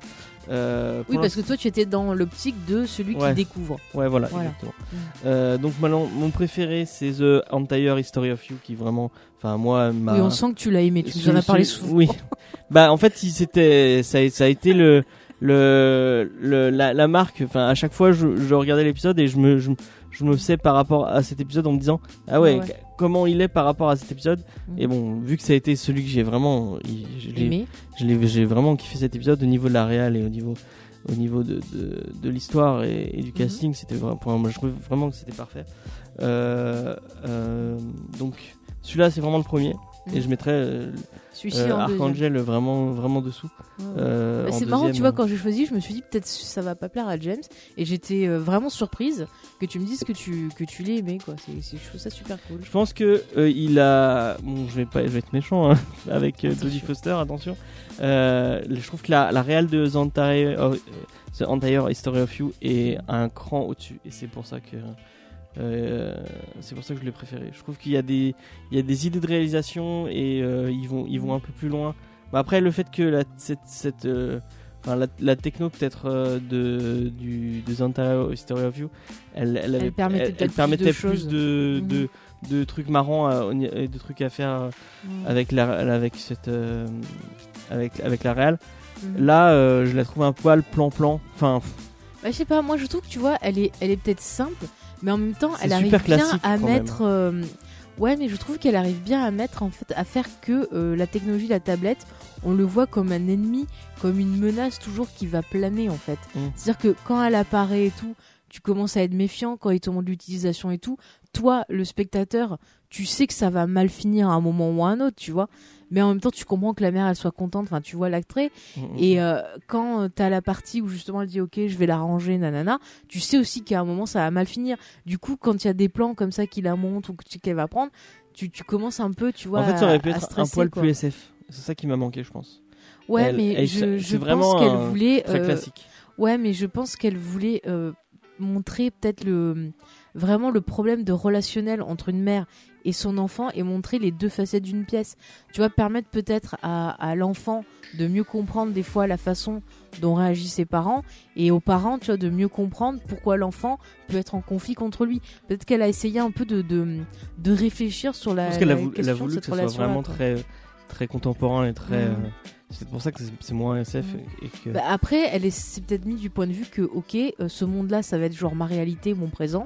Euh, Oui, parce que toi, tu étais dans l'optique de celui Ouais. qui découvre. Ouais, voilà, Voilà. exactement. Mm. Euh, donc maintenant, mon préféré, c'est The Entire History of You, qui vraiment, enfin moi, m'a. Oui, on sent que tu l'as aimé. Tu nous en as parlé souvent. Oui. bah en fait, c'était, ça, a- ça a été le, le, le la, la marque. Enfin, à chaque fois, je, je regardais l'épisode et je me, je, je me faisais par rapport à cet épisode en me disant, ah ouais, comment il est par rapport à cet épisode. Mm. Et bon, vu que ça a été celui que j'ai vraiment, j'ai vraiment kiffé cet épisode au niveau de la réal et au niveau au niveau de, de, de l'histoire et, et du Mhm. casting c'était vraiment moi je trouve vraiment que c'était parfait Euh, euh, donc celui-là c'est vraiment le premier et je mettrais euh, euh. Archangel vraiment vraiment dessous. Euh, Bah, c'est marrant, tu vois, quand j'ai choisi, je me suis dit peut-être ça va pas plaire à James, et j'étais euh, vraiment surprise que tu me dises que tu que tu l'aies aimé, quoi. C'est- je trouve ça super cool. je pense que euh, il a bon je vais pas je vais être méchant hein, avec Attention. Jodie Foster attention je trouve que la, la réal de euh, The Entire History of You est un cran au-dessus et c'est pour ça que euh, c'est pour ça que je l'ai préféré. Je trouve qu'il y a des il y a des idées de réalisation et euh, ils vont ils vont un peu plus loin. Bah, après le fait que la, cette, cette euh, enfin, la, la techno peut-être de du de History of You, elle elle, avait- Elle permettait elle- plus de plus choses. de, de de trucs marrants à- et de trucs à faire Ouais. avec la avec cette avec avec la réal. Mhm. Là, je la trouve un poil plan-plan. Enfin, Bah, je sais pas, moi je trouve que tu vois, elle est, elle est peut-être simple, mais en même temps, elle arrive bien à mettre. euh, Ouais, mais je trouve qu'elle arrive bien à mettre en fait, à faire que euh, la technologie, la tablette, on le voit comme un ennemi, comme une menace toujours qui va planer en fait. Mm. C'est-à-dire que quand elle apparaît et tout, tu commences à être méfiant quand il te montre l'utilisation et tout. Toi, le spectateur, tu sais que ça va mal finir à un moment ou à un autre, tu vois. Mais en même temps, tu comprends que la mère, elle soit contente. Enfin, tu vois l'actrait. mm, Et euh, quand euh, t'as la partie où justement elle dit ok je vais la ranger nanana, tu sais aussi qu'à un moment ça va mal finir. Du coup quand il y a des plans comme ça qui la montrent ou qu'elle va prendre, tu, tu commences un peu tu vois en fait, ça aurait à- pu à être un stresser, poil quoi. plus SF. C'est ça qui m'a manqué, je pense. Ouais Elle- mais elle- je, c'est je vraiment pense qu'elle voulait Très euh, classique. ouais mais je pense qu'elle voulait euh, montrer peut-être le vraiment le problème de relationnel entre une mère et son enfant et montrer les deux facettes d'une pièce. Tu vois, permettre peut-être à, à l'enfant de mieux comprendre des fois la façon dont réagissent ses parents et aux parents, tu vois, de mieux comprendre pourquoi l'enfant peut être en conflit contre lui. Peut-être qu'elle a essayé un peu de, de, de réfléchir sur la, pense qu'elle a, voulu- elle a question de que ce soit vraiment très, très contemporain et très. Mhm. euh, c'est pour ça que c'est- moins SF et que. Bah, après, elle est, c'est peut-être mis du point de vue que, ok, euh, ce monde-là, ça va être genre ma réalité, mon présent.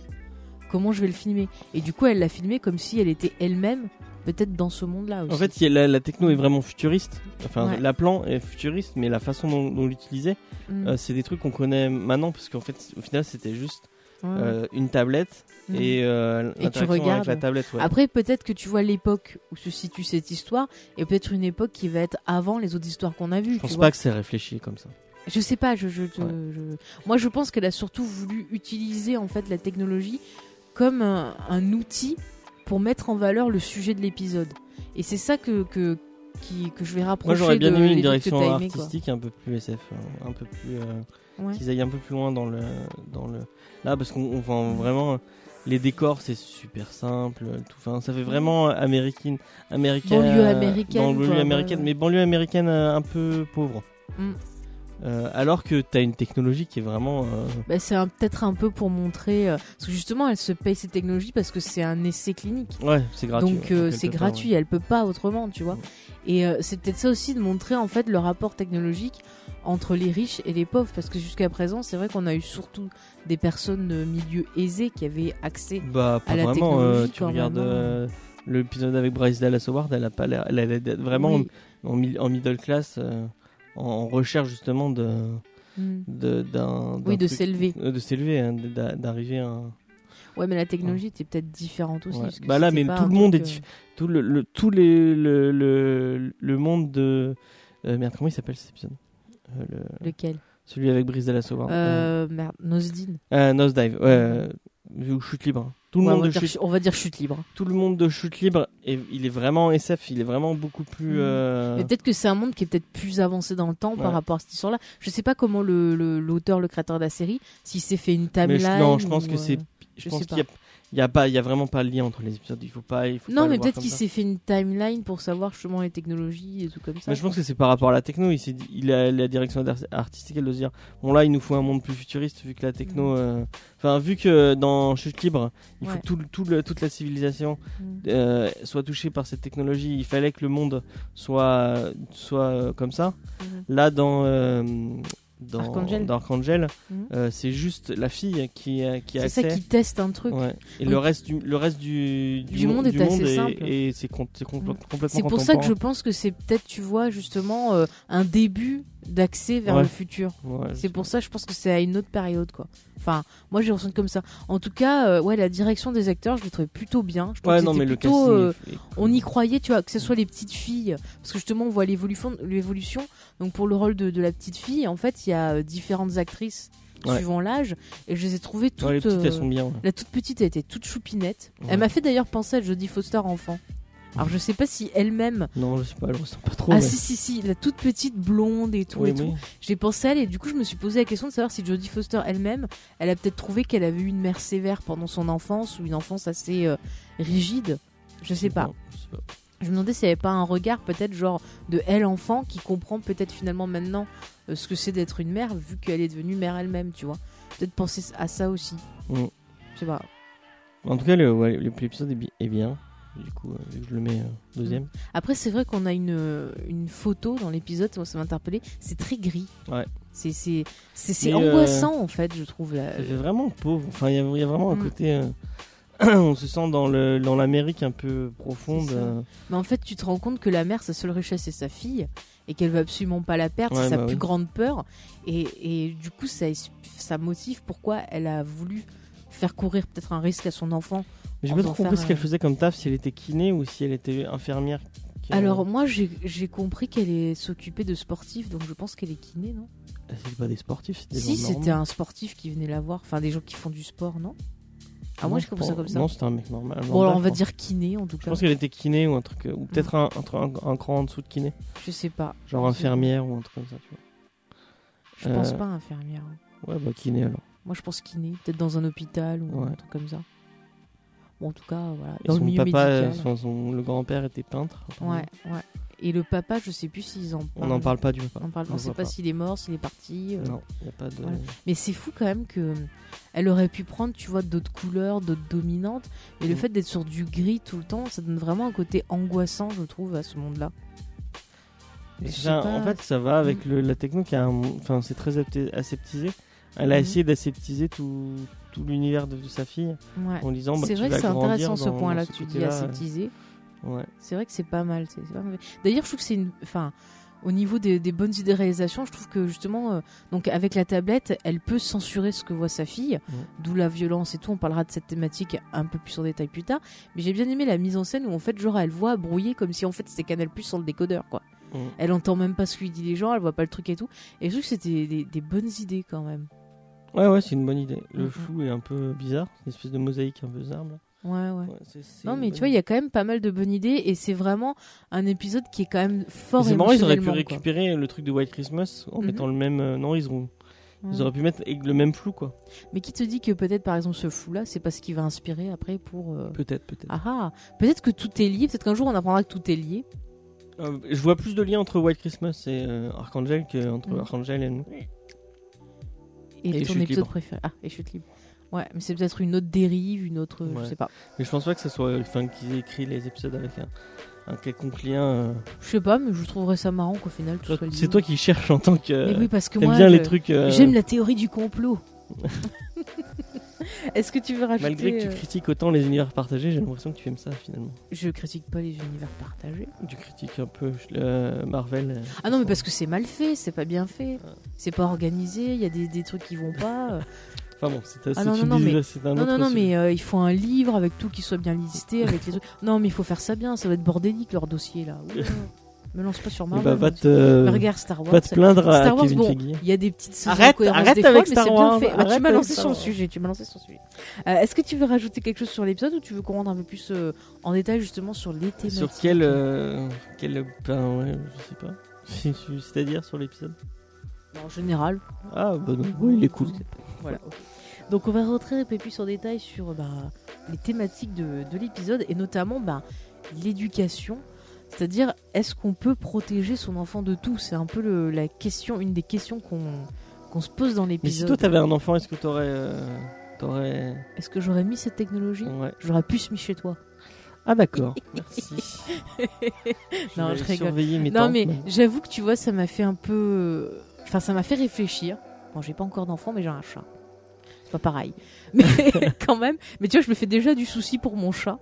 Comment je vais le filmer Et du coup, elle l'a filmé comme si elle était elle-même, peut-être dans ce monde-là aussi. En fait, la, la techno est vraiment futuriste. Enfin, Ouais. la plan est futuriste, mais la façon dont, dont l'utiliser, Mm. euh, c'est des trucs qu'on connaît maintenant, parce qu'en fait, au final, c'était juste Ouais. euh, une tablette Mm. et, euh, Et tu regardes. avec la tablette. ouais. Après, peut-être que tu vois l'époque où se situe cette histoire, et peut-être une époque qui va être avant les autres histoires qu'on a vues. je tu pense vois. pas que c'est réfléchi comme ça. Je sais pas, je, je, te- Ouais. je- moi je pense qu'elle a surtout voulu utiliser en fait la technologie comme un, un outil pour mettre en valeur le sujet de l'épisode. Et c'est ça que, que, qui, que je vais rapprocher Moi, j'aurais bien de aimé une direction quoi. artistique un peu plus SF, un peu plus. euh, Ouais. qu'ils aillent un peu plus loin dans le dans le là parce qu'on on voit vraiment les décors c'est super simple tout enfin ça fait vraiment américaine américaine Banlieue américaine, banlieue quoi, américaine ouais. mais banlieue américaine euh, un peu pauvre Mm. Euh, alors que t'as une technologie qui est vraiment euh, Bah, c'est peut-être un peu pour montrer. euh, parce que justement, elle se paye ces technologies parce que c'est un essai clinique. ouais c'est gratuit Donc elle c'est gratuit, ouais. elle peut pas autrement, tu vois. Et c'est peut-être ça aussi de montrer en fait le rapport technologique entre les riches et les pauvres, parce que jusqu'à présent, c'est vrai qu'on a eu surtout des personnes de milieu aisé qui avaient accès. bah pas à la vraiment technologie, tu regardes hein. l'épisode avec Bryce Dallas Howard elle a pas l'air elle d'être vraiment Oui. en, mi- en middle class en, recherche justement de Mm. de- d'un Oui, de truc- s'élever. euh, de s'élever hein, d'a- d'arriver à un- Ouais, mais la technologie était peut-être différente aussi. Ouais. parce que Bah là, mais pas tout le monde est euh, diff- tout le, le tout les le, le, le monde de euh, merde comment il s'appelle cet épisode? Euh, le- Lequel? Celui avec Brice Dallas Howard euh, Merde, Nosdin. euh, Nosedive ouais euh, ou chute libre tout le Ouais, on, monde va de chute ch- on va dire chute libre. tout le monde de chute libre et il est vraiment SF il est vraiment beaucoup plus Mhm. euh, Mais peut-être que c'est un monde qui est peut-être plus avancé dans le temps Ouais. par rapport à cette histoire-là. Je sais pas comment le le- l'auteur, le, créateur de la série, s'il s'est fait une timeline. je- non je pense ou, que c'est euh, je je pense qu'il y a Il y a pas, il y a vraiment pas le lien entre les épisodes. Il faut pas. Il faut Non, pas mais peut-être qu'il s'est fait une timeline pour savoir justement les technologies et tout comme ça. Mais je pense que c'est par rapport à la techno. Il, s'est dit- il a la direction artistique, elle doit se dire bon là, il nous faut un monde plus futuriste vu que la techno. Mm. euh, Enfin, vu que dans Chute libre, il faut que tout, le- tout le- toute la civilisation Mm. euh, soit touchée par cette technologie. Il fallait que le monde soit soit euh, comme ça. Mhm. Là, dans dans Archangel. dans Archangel, Mhm. euh, c'est juste la fille qui a qui a C'est ça accès. qui teste un truc. Ouais. Et Oui. le reste du le reste du Du monde est assez simple. et c'est com- Mm. complètement C'est pour ça que je pense que c'est peut-être, tu vois, justement, euh, un début d'accès vers Ouais. le futur. Ouais, C'est pour ça, je pense que c'est à une autre période, quoi. Enfin, moi, j'ai ressenti comme ça. En tout cas, euh, ouais, la direction des acteurs, je l'ai trouvé plutôt bien. Je Ouais, non, mais le casting. euh, on y croyait, tu vois, que ce soit les petites filles, parce que justement, on voit l'évolution. l'évolution. Donc, pour le rôle de, de la petite fille, en fait, il y a euh, différentes actrices Ouais. suivant l'âge, et je les ai trouvées toutes. Ouais, les petites, elles sont bien. ouais. La toute petite, elle était toute choupinette. Elle m'a fait d'ailleurs penser à Jodie Foster enfant. Alors, je sais pas si elle-même. Non, je sais pas, elle ressemble pas trop. Ah mais- si si si, la toute petite blonde et tout Oui, et tout. oui. J'ai pensé à elle et du coup je me suis posé la question de savoir si Jodie Foster elle-même, elle a peut-être trouvé qu'elle avait eu une mère sévère pendant son enfance ou une enfance assez euh, rigide. Je sais pas. je sais pas. Je me demandais s'il n'y avait pas un regard peut-être genre de elle enfant qui comprend peut-être finalement maintenant euh, ce que c'est d'être une mère vu qu'elle est devenue mère elle-même, tu vois. Peut-être penser à ça aussi. Mm. Je sais pas. En tout cas, le- ouais, l'épisode est, bi- est bien. Du coup, euh, je le mets euh, deuxième. Après c'est vrai qu'on a une, euh, une photo dans l'épisode, ça m'a interpellé. C'est très gris. Ouais. C'est angoissant en fait, je trouve. là. Ça fait vraiment pauvre. Enfin, il y, a- il y a vraiment un Mm. côté. on se sent dans le dans l'Amérique un peu profonde. Mais en fait, tu te rends compte que la mère, sa seule richesse, c'est sa fille, et qu'elle veut absolument pas la perdre, Ouais, c'est sa bah plus grande peur. Et, et du coup, ça, ça motive pourquoi elle a voulu faire courir peut-être un risque à son enfant. Mais j'ai pas trop compris ce qu'elle un- faisait comme taf, si elle était kiné ou si elle était infirmière. Alors moi, j'ai compris qu'elle est s'occuper de sportifs, donc je pense qu'elle est kiné, non? Ah, C'est pas des sportifs, des Si, c'était un sportif qui venait la voir, enfin des gens qui font du sport, non? Ah, Non, moi, je compris ça pense- comme ça. Non, c'était un mec normal. Bon, alors on je va pense. dire kiné en tout Je cas. pense qu'elle était kiné ou un truc. euh, Ou peut-être un, un, un, un cran en dessous de kiné. Je sais pas. Genre Je- infirmière ou un truc comme ça, tu vois. Je pense Euh, pas infirmière. Ouais, bah kiné alors. Moi, je pense kiné, peut-être dans un hôpital ou Ouais. un truc comme ça. Bon, en tout cas, voilà. Et le son milieu papa, euh, médical. son, son- le grand-père était peintre. Ouais, ouais. Et le papa, je sais plus s'ils en On parlent. n'en parle pas du papa. On parle- le on sait pas, s'il est mort, s'il est parti. euh. Non, il a pas de. Voilà. Mais c'est fou quand même que euh, elle aurait pu prendre, tu vois, d'autres couleurs, d'autres dominantes. Et le Mm. fait d'être sur du gris tout le temps, ça donne vraiment un côté angoissant, je trouve, à ce monde-là. En fait, ça va avec le- la techno qui a un. Enfin, c'est très aseptisé. Elle a Mhm. essayé d'aseptiser tout, tout l'univers de, de sa fille Ouais. en disant bah, c'est vrai que c'est intéressant ce point-là que tu dis. Ouais. C'est vrai que c'est pas mal. D'ailleurs, je trouve que c'est une. Enfin, au niveau des, des bonnes idées de réalisation, je trouve que justement, euh, donc avec la tablette, elle peut censurer ce que voit sa fille, d'où la violence et tout. On parlera de cette thématique un peu plus en détail plus tard. Mais j'ai bien aimé la mise en scène où en fait, genre, elle voit brouiller comme si en fait c'était Canal Plus sans le décodeur, quoi. Elle entend même pas ce que lui dit les gens, elle voit pas le truc et tout. Et je trouve que c'était des, des bonnes idées quand même. Ouais, ouais, c'est une bonne idée. Le flou est un peu bizarre, une espèce de mosaïque un peu bizarre. là. Ouais, ouais. Ouais, Non, mais tu vois, il y a quand même pas mal de bonnes idées et c'est vraiment un épisode qui est quand même fort C'est marrant, ils auraient pu quoi. récupérer le truc de White Christmas en mettant le même. euh, non, ils, ont... ils Ouais. auraient pu mettre le même flou, quoi. Mais qui te dit que peut-être par exemple ce flou-là, c'est pas ce qui va inspirer après pour. euh, Peut-être, peut-être. Ah ah Peut-être que tout est lié, peut-être qu'un jour on apprendra que tout est lié. Euh, je vois plus de liens entre White Christmas et Archangel qu'entre Mhm. Archangel et nous. Et, Et ton épisode libre. préféré. Ah, et chute libre. Ouais, mais c'est peut-être une autre dérive, une autre. Je Ouais. sais pas. Mais je pense pas que ce soit. Enfin, qu'ils aient écrit les épisodes avec un, un quelconque lien. euh. Je sais pas, mais je trouverais ça marrant qu'au final tout soit. C'est toi qui cherches en tant que. Mais oui, parce que moi. bien je- les trucs. euh, J'aime la théorie du complot. Est-ce que tu veux rajouter Malgré que tu euh, critiques autant les univers partagés, j'ai l'impression que tu aimes ça finalement. Je critique pas les univers partagés. Tu critiques un peu euh, Marvel. euh, Ah non, mais parce que c'est mal fait, c'est pas bien fait, Ah. c'est pas organisé, il y a des, des trucs qui vont pas. Enfin bon, c'est Ah c'est non, non, non, mais- un Non, autre non, mais euh, il faut un livre avec tout qui soit bien listé, avec les. Non, mais il faut faire ça bien, ça va être bordélique leur dossier là. Me lance pas sur Eh Marvel. bah, va te, regarde Star Wars. va te plaindre à Star Wars, Kevin bon. Il y a des petites Arrête, arrête des avec Star Wars, bien fait. Bah, tu arrête m'as lancé sur le sujet, tu m'as lancé sur le sujet. Euh, Est-ce que tu veux rajouter quelque chose sur l'épisode ou tu veux qu'on rentre un peu plus euh, en détail justement sur les thématiques Sur quel, euh, quel, ben, ouais, je sais pas. C'est-à-dire sur l'épisode? En général. Ah bah non, oui, il est cool. Voilà. Donc on va rentrer un peu plus en détail sur bah, les thématiques de, de l'épisode et notamment bah, l'éducation. C'est-à-dire, est-ce qu'on peut protéger son enfant de tout? C'est un peu le, la question, une des questions qu'on se pose dans Mais si l'épisode. toi t'avais un enfant, est-ce que t'aurais. euh, t'aurais. Est-ce que j'aurais mis cette technologie? Ouais. J'aurais pu se mis chez toi. Ah d'accord. Merci. Non, vais je rigole. mes Non mais j'avoue que tu vois, ça m'a fait un peu... Enfin, ça m'a fait réfléchir. Bon, j'ai pas encore d'enfant, mais j'ai un chat. Pas pareil. Mais quand même. Mais tu vois, je me fais déjà du souci pour mon chat.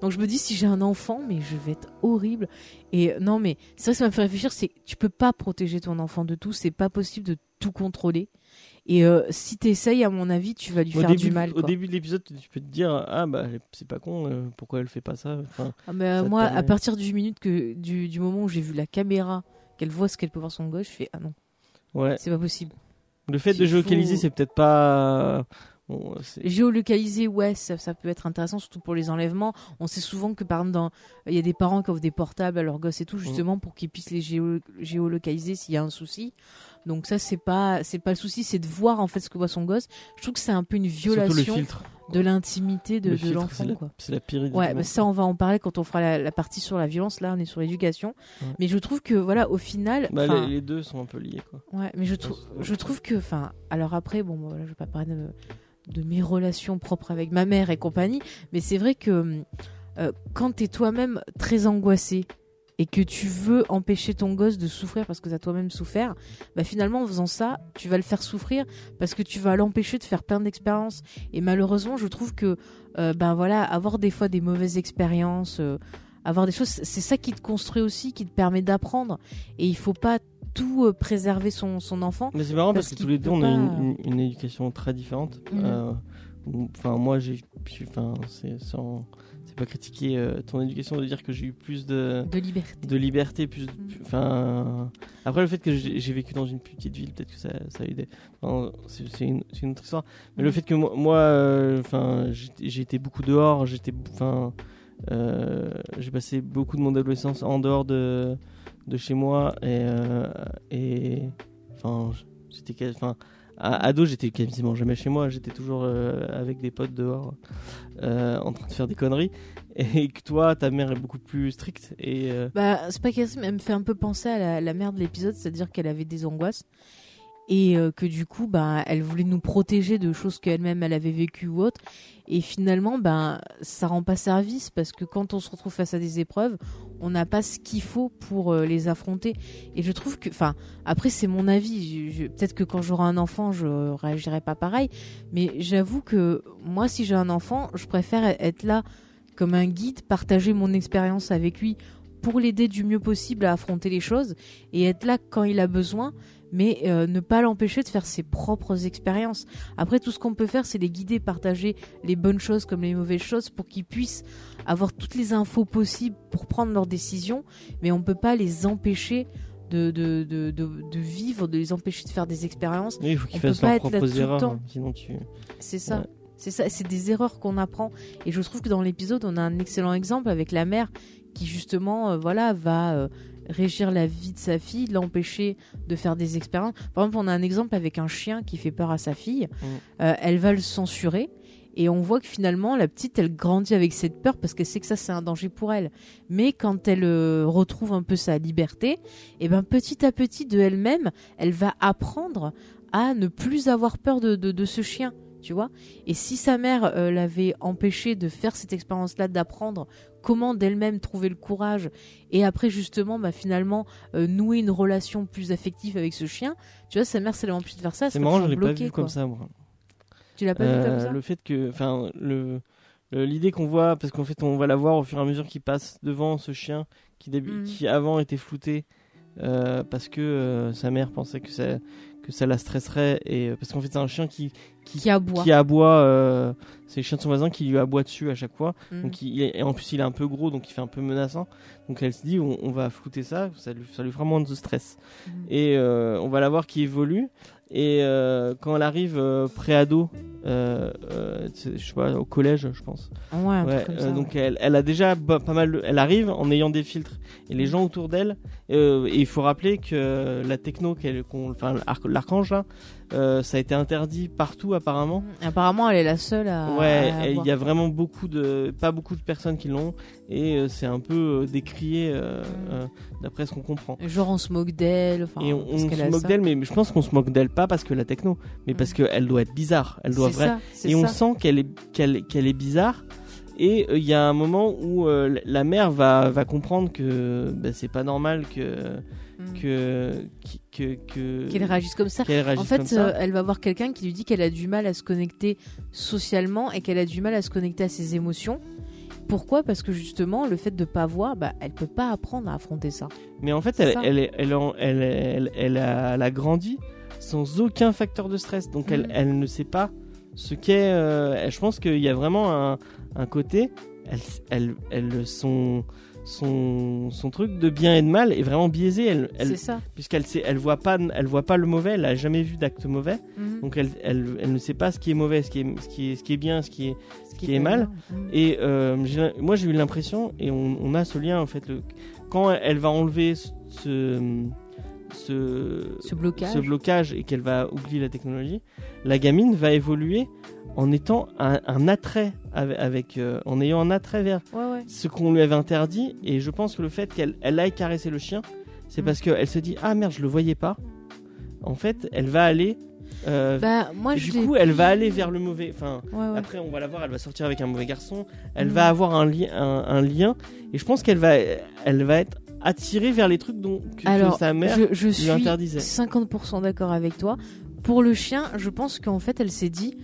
Donc je me dis, si j'ai un enfant, mais je vais être horrible. Et non, mais c'est vrai que ça m'a fait réfléchir, c'est tu peux pas protéger ton enfant de tout. C'est pas possible de tout contrôler. Et euh, si t'essayes, à mon avis, tu vas lui Au faire début, du mal. au début de l'épisode, tu peux te dire ah bah c'est pas con, euh, pourquoi elle fait pas ça. Enfin, Ah, mais, euh, Ça moi, à partir du minute que du, du moment où j'ai vu la caméra, qu'elle voit ce qu'elle peut voir son gosse, je fais ah non, ouais. c'est pas possible. Le fait de géolocaliser, faut- c'est peut-être pas. bon, c'est- Géolocaliser, ouais, ça, ça peut être intéressant, surtout pour les enlèvements. On sait souvent que par exemple, dans- il y a des parents qui offrent des portables à leurs gosses et tout, justement pour qu'ils puissent les géo- géolocaliser s'il y a un souci. Donc ça, c'est pas, c'est pas le souci, c'est de voir en fait ce que voit son gosse. Je trouve que c'est un peu une Surtout le violation filtre. De l'intimité de, l'enfant, c'est la- pire idée. Ouais, bah ça on va en parler quand on fera la, la partie sur la violence. Là, on est sur l'éducation. Ouais. Mais je trouve que voilà, au final, Bah, les, les deux sont un peu liés quoi. Ouais, mais je, trou- je trouve que, enfin, alors après, bon, voilà, je vais pas parler de, de mes relations propres avec ma mère et compagnie, mais c'est vrai que euh, quand t'es toi-même très angoissé et que tu veux empêcher ton gosse de souffrir parce que t'as toi-même souffert, bah finalement en faisant ça, tu vas le faire souffrir parce que tu vas l'empêcher de faire plein d'expériences. Et malheureusement, je trouve que, euh, ben voilà, avoir des fois des mauvaises expériences, euh, avoir des choses, c'est ça qui te construit aussi, qui te permet d'apprendre. Et il faut pas tout euh, préserver son, son enfant. Mais c'est marrant parce, Parce que tous les deux on a une, pas- une- une éducation très différente. Mhm. Enfin moi j'ai, enfin c'est sans, pas critiquer euh, ton éducation de dire que j'ai eu plus de De liberté. de liberté, plus, plus- enfin après le fait que j'ai vécu dans une petite ville, peut-être que ça, ça a aidé. Enfin, c'est une, autre histoire. Mais le Mhm. fait que moi, moi, euh, enfin j'étais j'ai été beaucoup dehors, j'étais, enfin euh, j'ai passé beaucoup de mon adolescence en dehors de de chez moi et et enfin j'étais enfin à- ado j'étais quasiment jamais chez moi. J'étais toujours euh, avec des potes dehors euh, en train de faire des conneries. Et que toi ta mère est beaucoup plus stricte et euh, Bah, c'est pas qu'elle elle me fait un peu penser à la, mère de l'épisode, c'est-à-dire qu'elle avait des angoisses. Et que du coup, bah, elle voulait nous protéger de choses qu'elle-même elle avait vécues ou autres. Et finalement, ben, ça rend pas service parce que quand on se retrouve face à des épreuves, on n'a pas ce qu'il faut pour euh, les affronter. Et je trouve que, enfin, après c'est mon avis. Peut-être que quand j'aurai un enfant, je réagirai pas pareil. Mais j'avoue que moi, si j'ai un enfant, je préfère être là comme un guide, partager mon expérience avec lui pour l'aider du mieux possible à affronter les choses et être là quand il a besoin, mais euh, ne pas l'empêcher de faire ses propres expériences. Après, tout ce qu'on peut faire, c'est les guider, partager les bonnes choses comme les mauvaises choses pour qu'ils puissent avoir toutes les infos possibles pour prendre leurs décisions, mais on peut pas les empêcher de, de, de, de, vivre, de les empêcher de faire des expériences. oui, il faut qu'ils fassent pas leurs être là propres tout le erreurs temps. hein, sinon tu C'est ça. Ouais. C'est ça, c'est des erreurs qu'on apprend. Et je trouve que dans l'épisode, on a un excellent exemple avec la mère qui justement, euh, voilà, va euh, régir la vie de sa fille, l'empêcher de faire des expériences. Par exemple, on a un exemple avec un chien qui fait peur à sa fille. Euh, elle va le censurer. Et on voit que finalement, la petite, elle grandit avec cette peur parce qu'elle sait que ça, c'est un danger pour elle. Mais quand elle euh, retrouve un peu sa liberté, et ben petit à petit, de elle-même, elle va apprendre à ne plus avoir peur de, de, de ce chien. Tu vois Et si sa mère euh, l'avait empêché de faire cette expérience-là, d'apprendre comment d'elle-même trouver le courage et après justement, bah, finalement, euh, nouer une relation plus affective avec ce chien, tu vois, sa mère, ça l'a empêché de faire ça. c'est marrant je l'ai pas vu quoi. comme ça moi Tu l'as pas vu comme Euh, ça le fait que enfin le l'idée qu'on voit parce qu'en fait on va la voir au fur et à mesure qu'il passe devant ce chien qui Mhm. qui avant était flouté parce que sa mère pensait que ça que ça la stresserait et parce qu'en fait c'est un chien qui Qui aboie. qui aboie euh, c'est le chien de son voisin qui lui aboie dessus à chaque fois Mhm. donc il est- et en plus il est un peu gros donc il fait un peu menaçant donc elle se dit on, on va flouter ça ça lui, ça lui fera moins de stress Mhm. et euh, on va la voir qui évolue Et euh, quand elle arrive pré-ado, c'est- je sais pas, au collège, je pense. Ouais, un Ouais, truc comme ça. donc elle, elle a déjà pas mal. de- Elle arrive en ayant des filtres et les gens autour d'elle. et il faut rappeler que la techno, qu'elle, qu'on- enfin l'arc- l'archange là, euh, ça a été interdit partout apparemment. Apparemment, elle est la seule à. ouais, il y a vraiment beaucoup de, pas beaucoup de personnes qui l'ont et euh, c'est un peu euh, décrié d'après ce qu'on comprend. Genre, on se moque d'elle. Enfin, et on, parce on qu'elle se moque d'elle, mais je pense qu'on se moque d'elle pas parce que la techno, mais parce Mm. qu'elle doit être bizarre. Elle doit vrai, ça, et on ça. sent qu'elle est qu'elle qu'elle est bizarre et il y a un moment où la mère va va comprendre que bah, c'est pas normal que Mm. Que qui- que que Qu'elle réagisse comme ça. réagisse En fait, ça. euh, elle va voir quelqu'un qui lui dit qu'elle a du mal à se connecter socialement et qu'elle a du mal à se connecter à ses émotions. Pourquoi? Parce que justement, le fait de pas voir, bah, elle peut pas apprendre à affronter ça. mais en fait elle a, elle a grandi sans aucun facteur de stress donc elle Mm. elle ne sait pas ce qu'est euh, je pense qu'il y a vraiment un un côté elle elle elle son son, son truc de bien et de mal est vraiment biaisé elle, elle C'est ça. puisqu'elle elle voit pas elle voit pas le mauvais elle a jamais vu d'acte mauvais Mhm. donc elle, elle, elle ne sait pas ce qui est mauvais ce qui est ce qui est, ce qui est bien ce qui est Ce qui est mal. bien. Et euh, moi j'ai eu l'impression et on, on a ce lien en fait le, quand elle va enlever ce ce, Ce blocage. ce blocage et qu'elle va oublier la technologie la gamine va évoluer en étant un, un attrait avec, avec, euh, en ayant un attrait vers Ouais, ouais. ce qu'on lui avait interdit et je pense que le fait qu'elle elle aille caresser le chien c'est Mm. parce qu'elle se dit ah merde je le voyais pas en fait elle va aller euh, Bah, moi, du coup elle va aller vers le mauvais enfin Ouais, ouais. après on va la voir elle va sortir avec un mauvais garçon elle Mm. va avoir un, li- un, un lien et je pense qu'elle va elle va être attirée vers les trucs dont que, que Alors, sa mère je, je suis interdisait. 50% d'accord avec toi. Pour le chien, je pense qu'en fait, elle s'est dit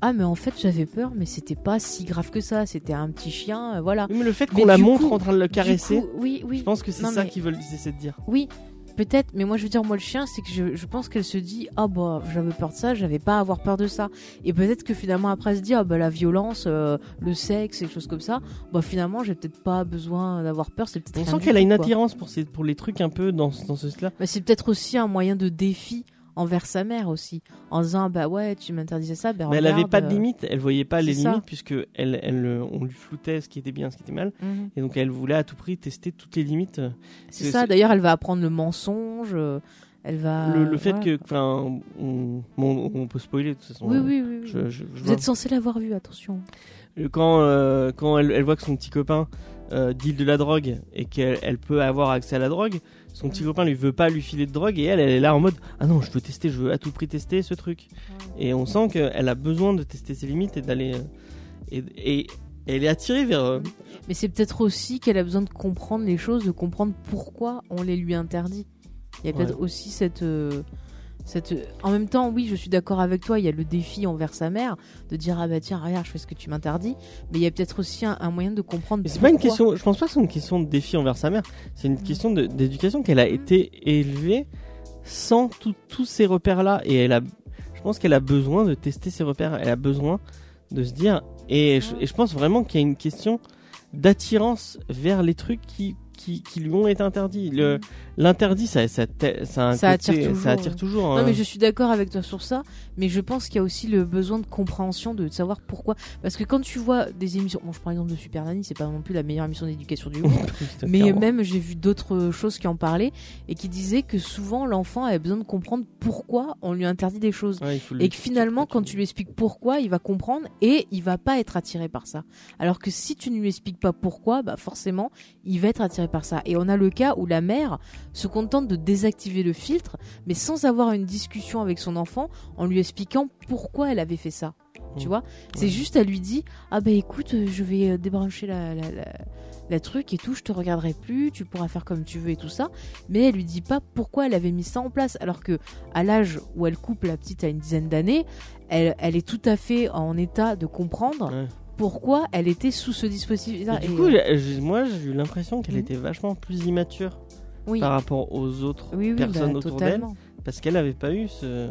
Ah, mais en fait, j'avais peur, mais c'était pas si grave que ça. C'était un petit chien, euh, voilà. Oui, mais le fait qu'on la montre coup- en train de le caresser coup, oui, oui. je pense que c'est ça mais- qu'ils veulent essayer de dire Oui, peut-être, mais moi je veux dire, moi le chien, c'est que je, je pense qu'elle se dit Ah bah j'avais peur de ça, j'avais pas à avoir peur de ça. Et peut-être que finalement après elle se dit Ah bah la violence, euh, le sexe et choses comme ça, bah finalement j'ai peut-être pas besoin d'avoir peur, c'est peut-être on sent qu'elle a une quoi. attirance pour, ces, pour les trucs un peu dans, dans ce là Bah, c'est peut-être aussi un moyen de défi envers sa mère aussi, en disant Ah bah ouais, tu m'interdisais ça, bah mais elle avait regarde, pas de euh, limites elle voyait pas les ça. limites puisque elle, elle, euh, on lui floutait ce qui était bien ce qui était mal mhm. et donc elle voulait à tout prix tester toutes les limites C'est C'est- ça, d'ailleurs elle va apprendre le mensonge, euh, elle va. le, le fait que enfin on, peut spoiler de toute façon Oui, oui, oui. oui. Je- je- je Vous vois- êtes censé l'avoir vu, attention. Euh, quand, euh, quand elle, elle voit que son petit copain euh, deal de la drogue et qu'elle elle peut avoir accès à la drogue, son petit copain lui veut pas lui filer de drogue et elle, elle est là en mode ah non je veux tester, je veux à tout prix tester ce truc. Et on sent qu'elle a besoin de tester ses limites et d'aller euh, et, et elle est attirée vers. euh, Mais c'est peut-être aussi qu'elle a besoin de comprendre les choses, de comprendre pourquoi on les lui interdit. Il y a peut-être Ouais. aussi cette, euh, cette. En même temps, oui, je suis d'accord avec toi. Il y a le défi envers sa mère de dire ah bah tiens regarde, je fais ce que tu m'interdis. Mais il y a peut-être aussi un, un moyen de comprendre. Mais c'est pas une question. Je pense pas que c'est une question de défi envers sa mère. C'est une Mm. question d'éducation qu'elle a été élevée sans tous ces repères là et elle a. Je pense qu'elle a besoin de tester ses repères. Elle a besoin de se dire et je, et je pense vraiment qu'il y a une question d'attirance vers les trucs qui qui, qui lui ont été interdits. Le l'interdit ça ça te- ça, a un Ça côté- attire toujours, ça attire. Non hein. mais je suis d'accord avec toi sur ça, mais je pense qu'il y a aussi le besoin de compréhension de savoir pourquoi. Parce que quand tu vois des émissions, bon je prends l'exemple de Super Nanny, c'est pas non plus la meilleure émission d'éducation du monde, Mais Clairement. même j'ai vu d'autres choses qui en parlaient et qui disaient que souvent l'enfant avait besoin de comprendre pourquoi on lui interdit des choses. Ouais, Et que finalement, quand tu lui expliques pourquoi, il va comprendre et il va pas être attiré par ça. Alors que si tu ne lui expliques pas pourquoi, bah forcément, il va être attiré par ça. Et on a le cas où la mère se contente de désactiver le filtre, mais sans avoir une discussion avec son enfant en lui expliquant pourquoi elle avait fait ça. Tu Mm. vois? C'est Ouais. juste, elle lui dit Ah bah écoute, euh, je vais euh, débrancher la, la, la, la truc et tout, je te regarderai plus, tu pourras faire comme tu veux et tout ça. Mais elle lui dit pas pourquoi elle avait mis ça en place. Alors que à l'âge où elle coupe la petite à une dizaine d'années, elle, elle est tout à fait en état de comprendre Ouais. Pourquoi elle était sous ce dispositif. Et du Et, coup, euh, moi j'ai eu l'impression qu'elle Mhm. était vachement plus immature oui, par rapport aux autres oui, oui, personnes bah, autour d'elle parce qu'elle avait pas eu ce.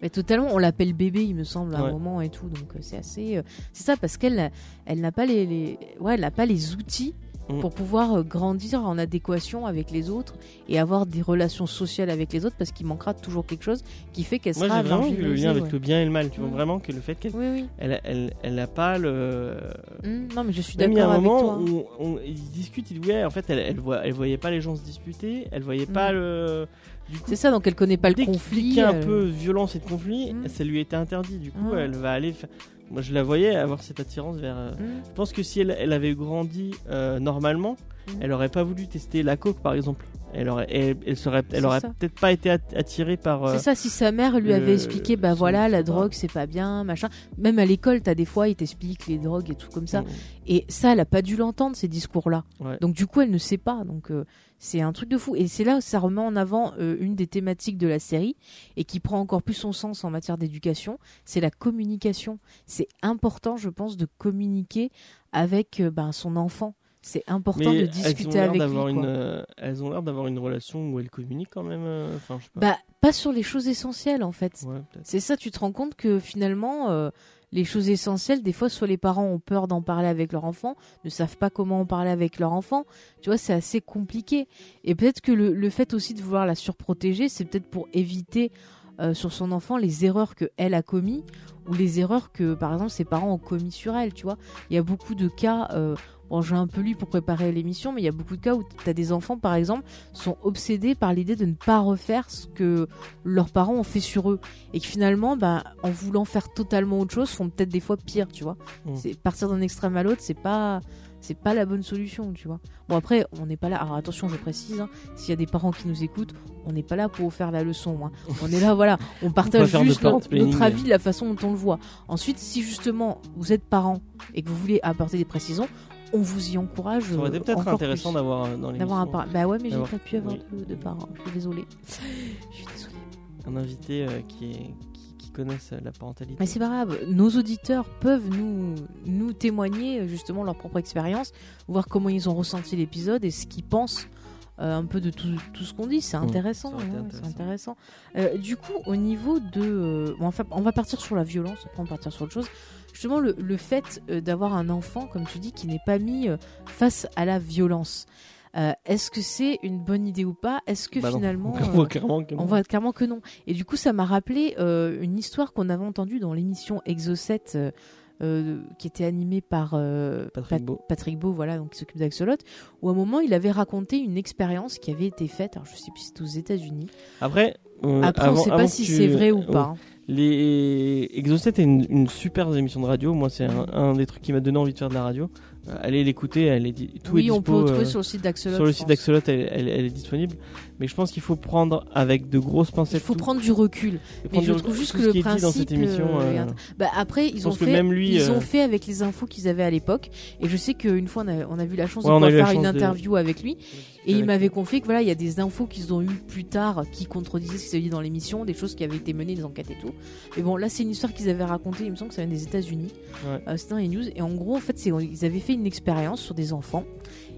Mais totalement, on l'appelle bébé, il me semble, à Ouais. un moment et tout. Donc euh, c'est assez, euh, c'est ça parce qu'elle, elle n'a pas les, les- ouais, elle n'a pas les outils mm. pour pouvoir euh, grandir en adéquation avec les autres et avoir des relations sociales avec les autres parce qu'il manquera toujours quelque chose qui fait qu'elle sera Moi j'ai vraiment vu le lien avec le bien et le mal. Tu vois mm. vraiment que le fait qu'elle oui, Elle, elle, elle n'a pas le. Mm. non mais je suis d'accord avec toi. Où on, on, ils discutent, ils disent ouais en fait elle, elle, voit, elle voyait pas les gens se disputer, elle voyait pas le. C'est ça, donc elle connaît pas le conflit. un peu violence et de conflit, ça lui était interdit. Du coup, elle va aller. Moi, je la voyais avoir cette attirance vers. Euh, mm. Je pense que si elle, elle avait grandi euh, normalement, elle aurait pas voulu tester la coke, par exemple. Elle aurait, elle, serait, elle aurait peut-être pas été attirée par. c'est euh, ça, si sa mère lui avait expliqué, bah voilà, la drogue c'est pas bien, machin. Même à l'école, t'as des fois, ils t'expliquent les drogues et tout comme ça. Et ça, elle a pas dû l'entendre ces discours-là. Donc du coup, elle ne sait pas. Donc c'est un truc de fou. Et c'est là où ça remet en avant euh, une des thématiques de la série et qui prend encore plus son sens en matière d'éducation, c'est la communication. C'est important, je pense, de communiquer avec euh, ben, son enfant. C'est important de discuter avec lui. Une, euh, elles ont l'air d'avoir une relation où elles communiquent quand même. pas. Bah, pas sur les choses essentielles en fait. c'est ça, tu te rends compte que finalement, les choses essentielles, des fois, soit les parents ont peur d'en parler avec leur enfant, ne savent pas comment en parler avec leur enfant. Tu vois, c'est assez compliqué. Et peut-être que le, fait aussi de vouloir la surprotéger, c'est peut-être pour éviter euh, sur son enfant les erreurs que elle a commis ou les erreurs que, par exemple, ses parents ont commis sur elle. Tu vois, il y a beaucoup de cas. Bon, j'ai un peu lu pour préparer l'émission, mais il y a beaucoup de cas où tu as des enfants, par exemple, sont obsédés par l'idée de ne pas refaire ce que leurs parents ont fait sur eux. Et que finalement, bah, en voulant faire totalement autre chose, font peut-être des fois pire, tu vois. Mmh. C'est partir d'un extrême à l'autre, c'est pas c'est pas la bonne solution, tu vois. Bon après, on n'est pas là. Alors attention, je précise, hein, s'il y a des parents qui nous écoutent, on n'est pas là pour faire la leçon. Hein. On est là, voilà, on partage juste notre, notre, avis, la façon dont on le voit. Ensuite, si justement vous êtes parent et que vous voulez apporter des précisions, on vous y encourage. Ça aurait été peut-être intéressant d'avoir euh, dans les D'avoir un parent. Bah ouais, mais j'ai pas pu avoir de, parents. Je suis désolée. Je suis désolée. Un invité euh, qui est connaissent la parentalité. Mais c'est pas grave. Nos auditeurs peuvent nous nous témoigner justement leur propre expérience, voir comment ils ont ressenti l'épisode et ce qu'ils pensent. Euh, un peu de tout, tout ce qu'on dit, c'est mmh, intéressant. c'est intéressant. du coup, au niveau de. Bon, enfin, on va partir sur la violence, après on va partir sur autre chose justement le, fait euh, d'avoir un enfant, comme tu dis, qui n'est pas mis euh, face à la violence. Euh, est-ce que c'est une bonne idée ou pas? Est-ce que bah finalement on voit clairement que non. On voit clairement que non? Et du coup, ça m'a rappelé une histoire qu'on avait entendue dans l'émission Exo 7 qui était animée par Patrick, Beau. Patrick Beau, voilà, donc qui s'occupe d'Axolot, où à un moment il avait raconté une expérience qui avait été faite. Alors je sais plus si c'était aux États-Unis. Après, après on ne sait pas si c'est vrai ou pas. Hein. Les Exocet est une, une super émission de radio. Moi, c'est un, des trucs qui m'a donné envie de faire de la radio. Euh, allez l'écouter, elle est tout oui, est on peut retrouver euh, sur le site d'Axolot. Sur le site d'Axolot, elle, est disponible. Mais je pense qu'il faut prendre avec de grosses pincettes. Il faut prendre du recul. Mais je trouve juste que le principe. Dans cette émission, euh, bah, après, ils ont fait, ils ont fait avec les infos qu'ils avaient à l'époque. Et je sais qu'une fois, on a, on a, vu la chance de pouvoir faire une interview avec lui. Et il m'avait confié que voilà, il y a des infos qu'ils ont eues plus tard qui contredisaient ce qu'ils avaient dit dans l'émission, des choses qui avaient été menées, des enquêtes et tout. Mais bon, là, c'est une histoire qu'ils avaient racontée. Il me semble que ça vient des États-Unis. Ouais. C'était dans les news. Et en gros, en fait, ils avaient fait une expérience des enfants.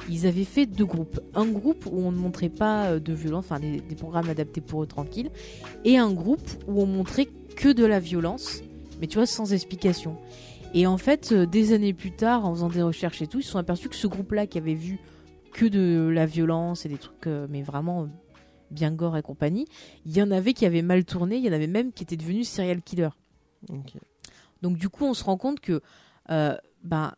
Ils avaient fait deux groupes. Un groupe où on ne montrait pas euh, de violence, enfin des, programmes adaptés pour eux tranquilles, et un groupe où on montrait que de la violence, mais tu vois, sans explication. Et en fait, euh, des années plus tard, en faisant des recherches et tout, ils se sont aperçus que ce groupe-là qui avait vu que de la violence et des trucs, euh, mais vraiment bien gore et compagnie, il y en avait qui avaient mal tourné, il y en avait même qui étaient devenus serial killers. Donc du coup, on se rend compte que ben,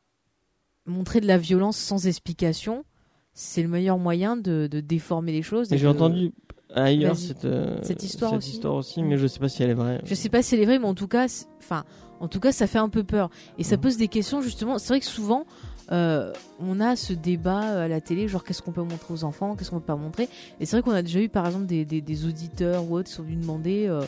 montrer de la violence sans explication, c'est le meilleur moyen de, déformer les choses. J'ai entendu ailleurs cette, euh, cette, histoire, aussi. mais je sais pas si elle est vraie. Je sais pas si elle est vraie, mais en tout cas, enfin, en tout cas, ça fait un peu peur et ça pose des questions justement. C'est vrai que souvent. Euh, on a ce débat à la télé, genre qu'est-ce qu'on peut montrer aux enfants, qu'est-ce qu'on peut pas montrer? Et c'est vrai qu'on a déjà eu par exemple des, auditeurs ou autres qui sont venus demander euh,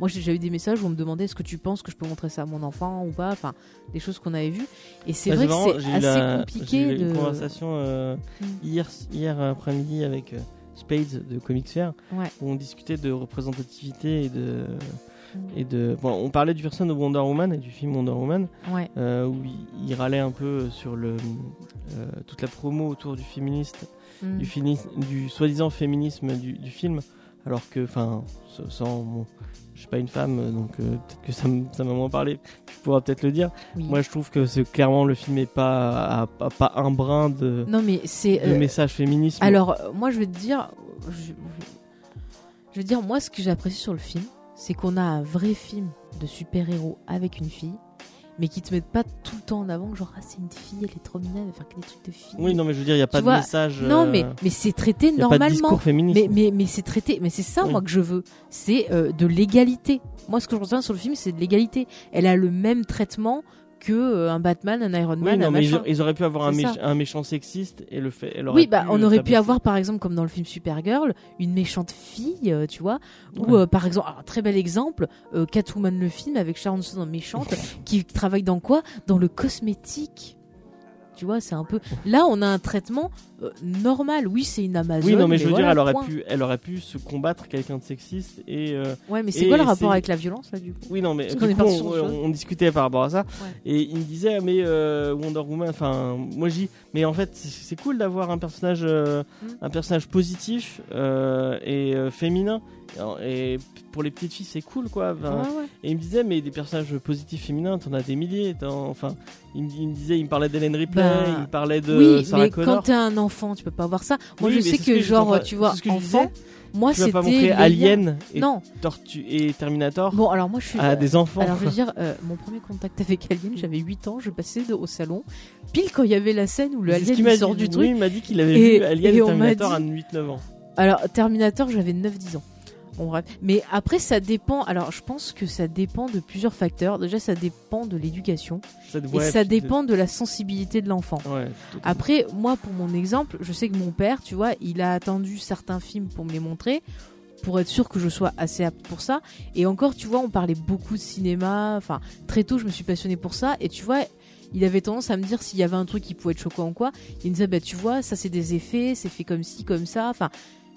moi, j'ai déjà eu des messages où on me demandait est-ce que tu penses que je peux montrer ça à mon enfant ou pas? Enfin, des choses qu'on avait vues. Et c'est vrai que c'est assez compliqué. J'ai eu une conversation euh, mm. hier, hier après-midi avec euh, Spades de Comics Fair où on discutait de représentativité et de. Et de, bon, on parlait du personnage de Wonder Woman et du film Wonder Woman, euh, où il, râlait un peu sur le, toute la promo autour du féministe, mm. du, du soi-disant féminisme du, du film, alors que, enfin, sans, bon, je suis pas une femme, donc euh, peut-être que ça m'a moins parlé. Tu pourras peut-être le dire. Oui. Moi, je trouve que c'est clairement le film est pas pas un brin de, non, mais c'est. euh, message féminisme. Alors, euh, moi, je vais te dire, je, je vais te dire, moi, ce que j'apprécie sur le film, c'est qu'on a un vrai film de super-héros avec une fille, mais qui te mettent pas tout le temps en avant, genre, ah, c'est une fille, elle est trop mignonne, elle va faire que des trucs de fille. oui, non, mais je veux dire, il y a pas de vois, message. Non, euh, mais, mais c'est traité y a pas de normalement. discours féministe. Mais, mais, mais c'est traité, mais c'est ça, Oui. moi, que je veux. C'est euh, de l'égalité. Moi, ce que je retiens sur le film, c'est de l'égalité. Elle a le même traitement que euh, un Batman, un Iron Oui, Man, non, un mais ils, machin. ils auraient pu avoir un, méch- méchant sexiste et le fait. elle Oui, bah, on aurait pu avoir, par exemple, comme dans le film Supergirl, une méchante fille, euh, tu vois, ou Ouais. euh, par exemple, très bel exemple, euh, Catwoman le film avec Sharon Stone méchante, qui travaille dans quoi? Dans le cosmétique. Tu vois, c'est un peu. Là, on a un traitement euh, normal. Oui, c'est une Amazon. Oui, non, mais je veux voilà, dire, elle aurait point. pu, elle aurait pu se combattre quelqu'un de sexiste et. euh, Ouais, mais c'est quoi le rapport avec la violence là du coup? Oui, non, mais Parce du coup, on, discutait par rapport à ça. Ouais. Et il me disait, mais euh, Wonder Woman, enfin, moi dis, mais en fait, c'est cool d'avoir un personnage, Mm. un personnage positif et féminin. Et pour les petites filles, c'est cool, quoi. Enfin, Ouais, ouais. Et il me disait, mais des personnages positifs féminins, t'en as des milliers. Enfin, il, me- il me disait, il me parlait d'Hélène Ripley, Bah, il parlait de oui, Sarah mais Connor. quand t'es un enfant, tu peux pas voir ça. Moi, Oui, je sais que, genre, tu vois, enfant, moi tu vas c'était. pas montrer. Alien et, Non. Tortue et Terminator Bon, alors moi je suis. à des enfants. Alors je veux dire, euh, mon premier contact avec Alien, j'avais 8 ans, je passais de- au salon, pile quand il y avait la scène où le Alien il sort dit. du Oui, truc. il m'a dit qu'il avait Et- vu Alien et Terminator dit- à 8-9 ans. Alors Terminator, j'avais 9-10 ans. Bon bref. Mais après ça dépend, alors je pense que ça dépend de plusieurs facteurs. Déjà ça dépend de l'éducation Ça, et ça dépend de la sensibilité de l'enfant. Ouais, Après, moi, pour mon exemple, je sais que mon père, tu vois, il a attendu certains films pour me les montrer, pour être sûr que je sois assez apte pour ça. Et encore, tu vois, on parlait beaucoup de cinéma. Enfin, très tôt, je me suis passionnée pour ça. Et tu vois, il avait tendance à me dire s'il y avait un truc qui pouvait être choquant ou quoi. Il me disait, bah, tu vois, ça c'est des effets, c'est fait comme ci, comme ça. Enfin,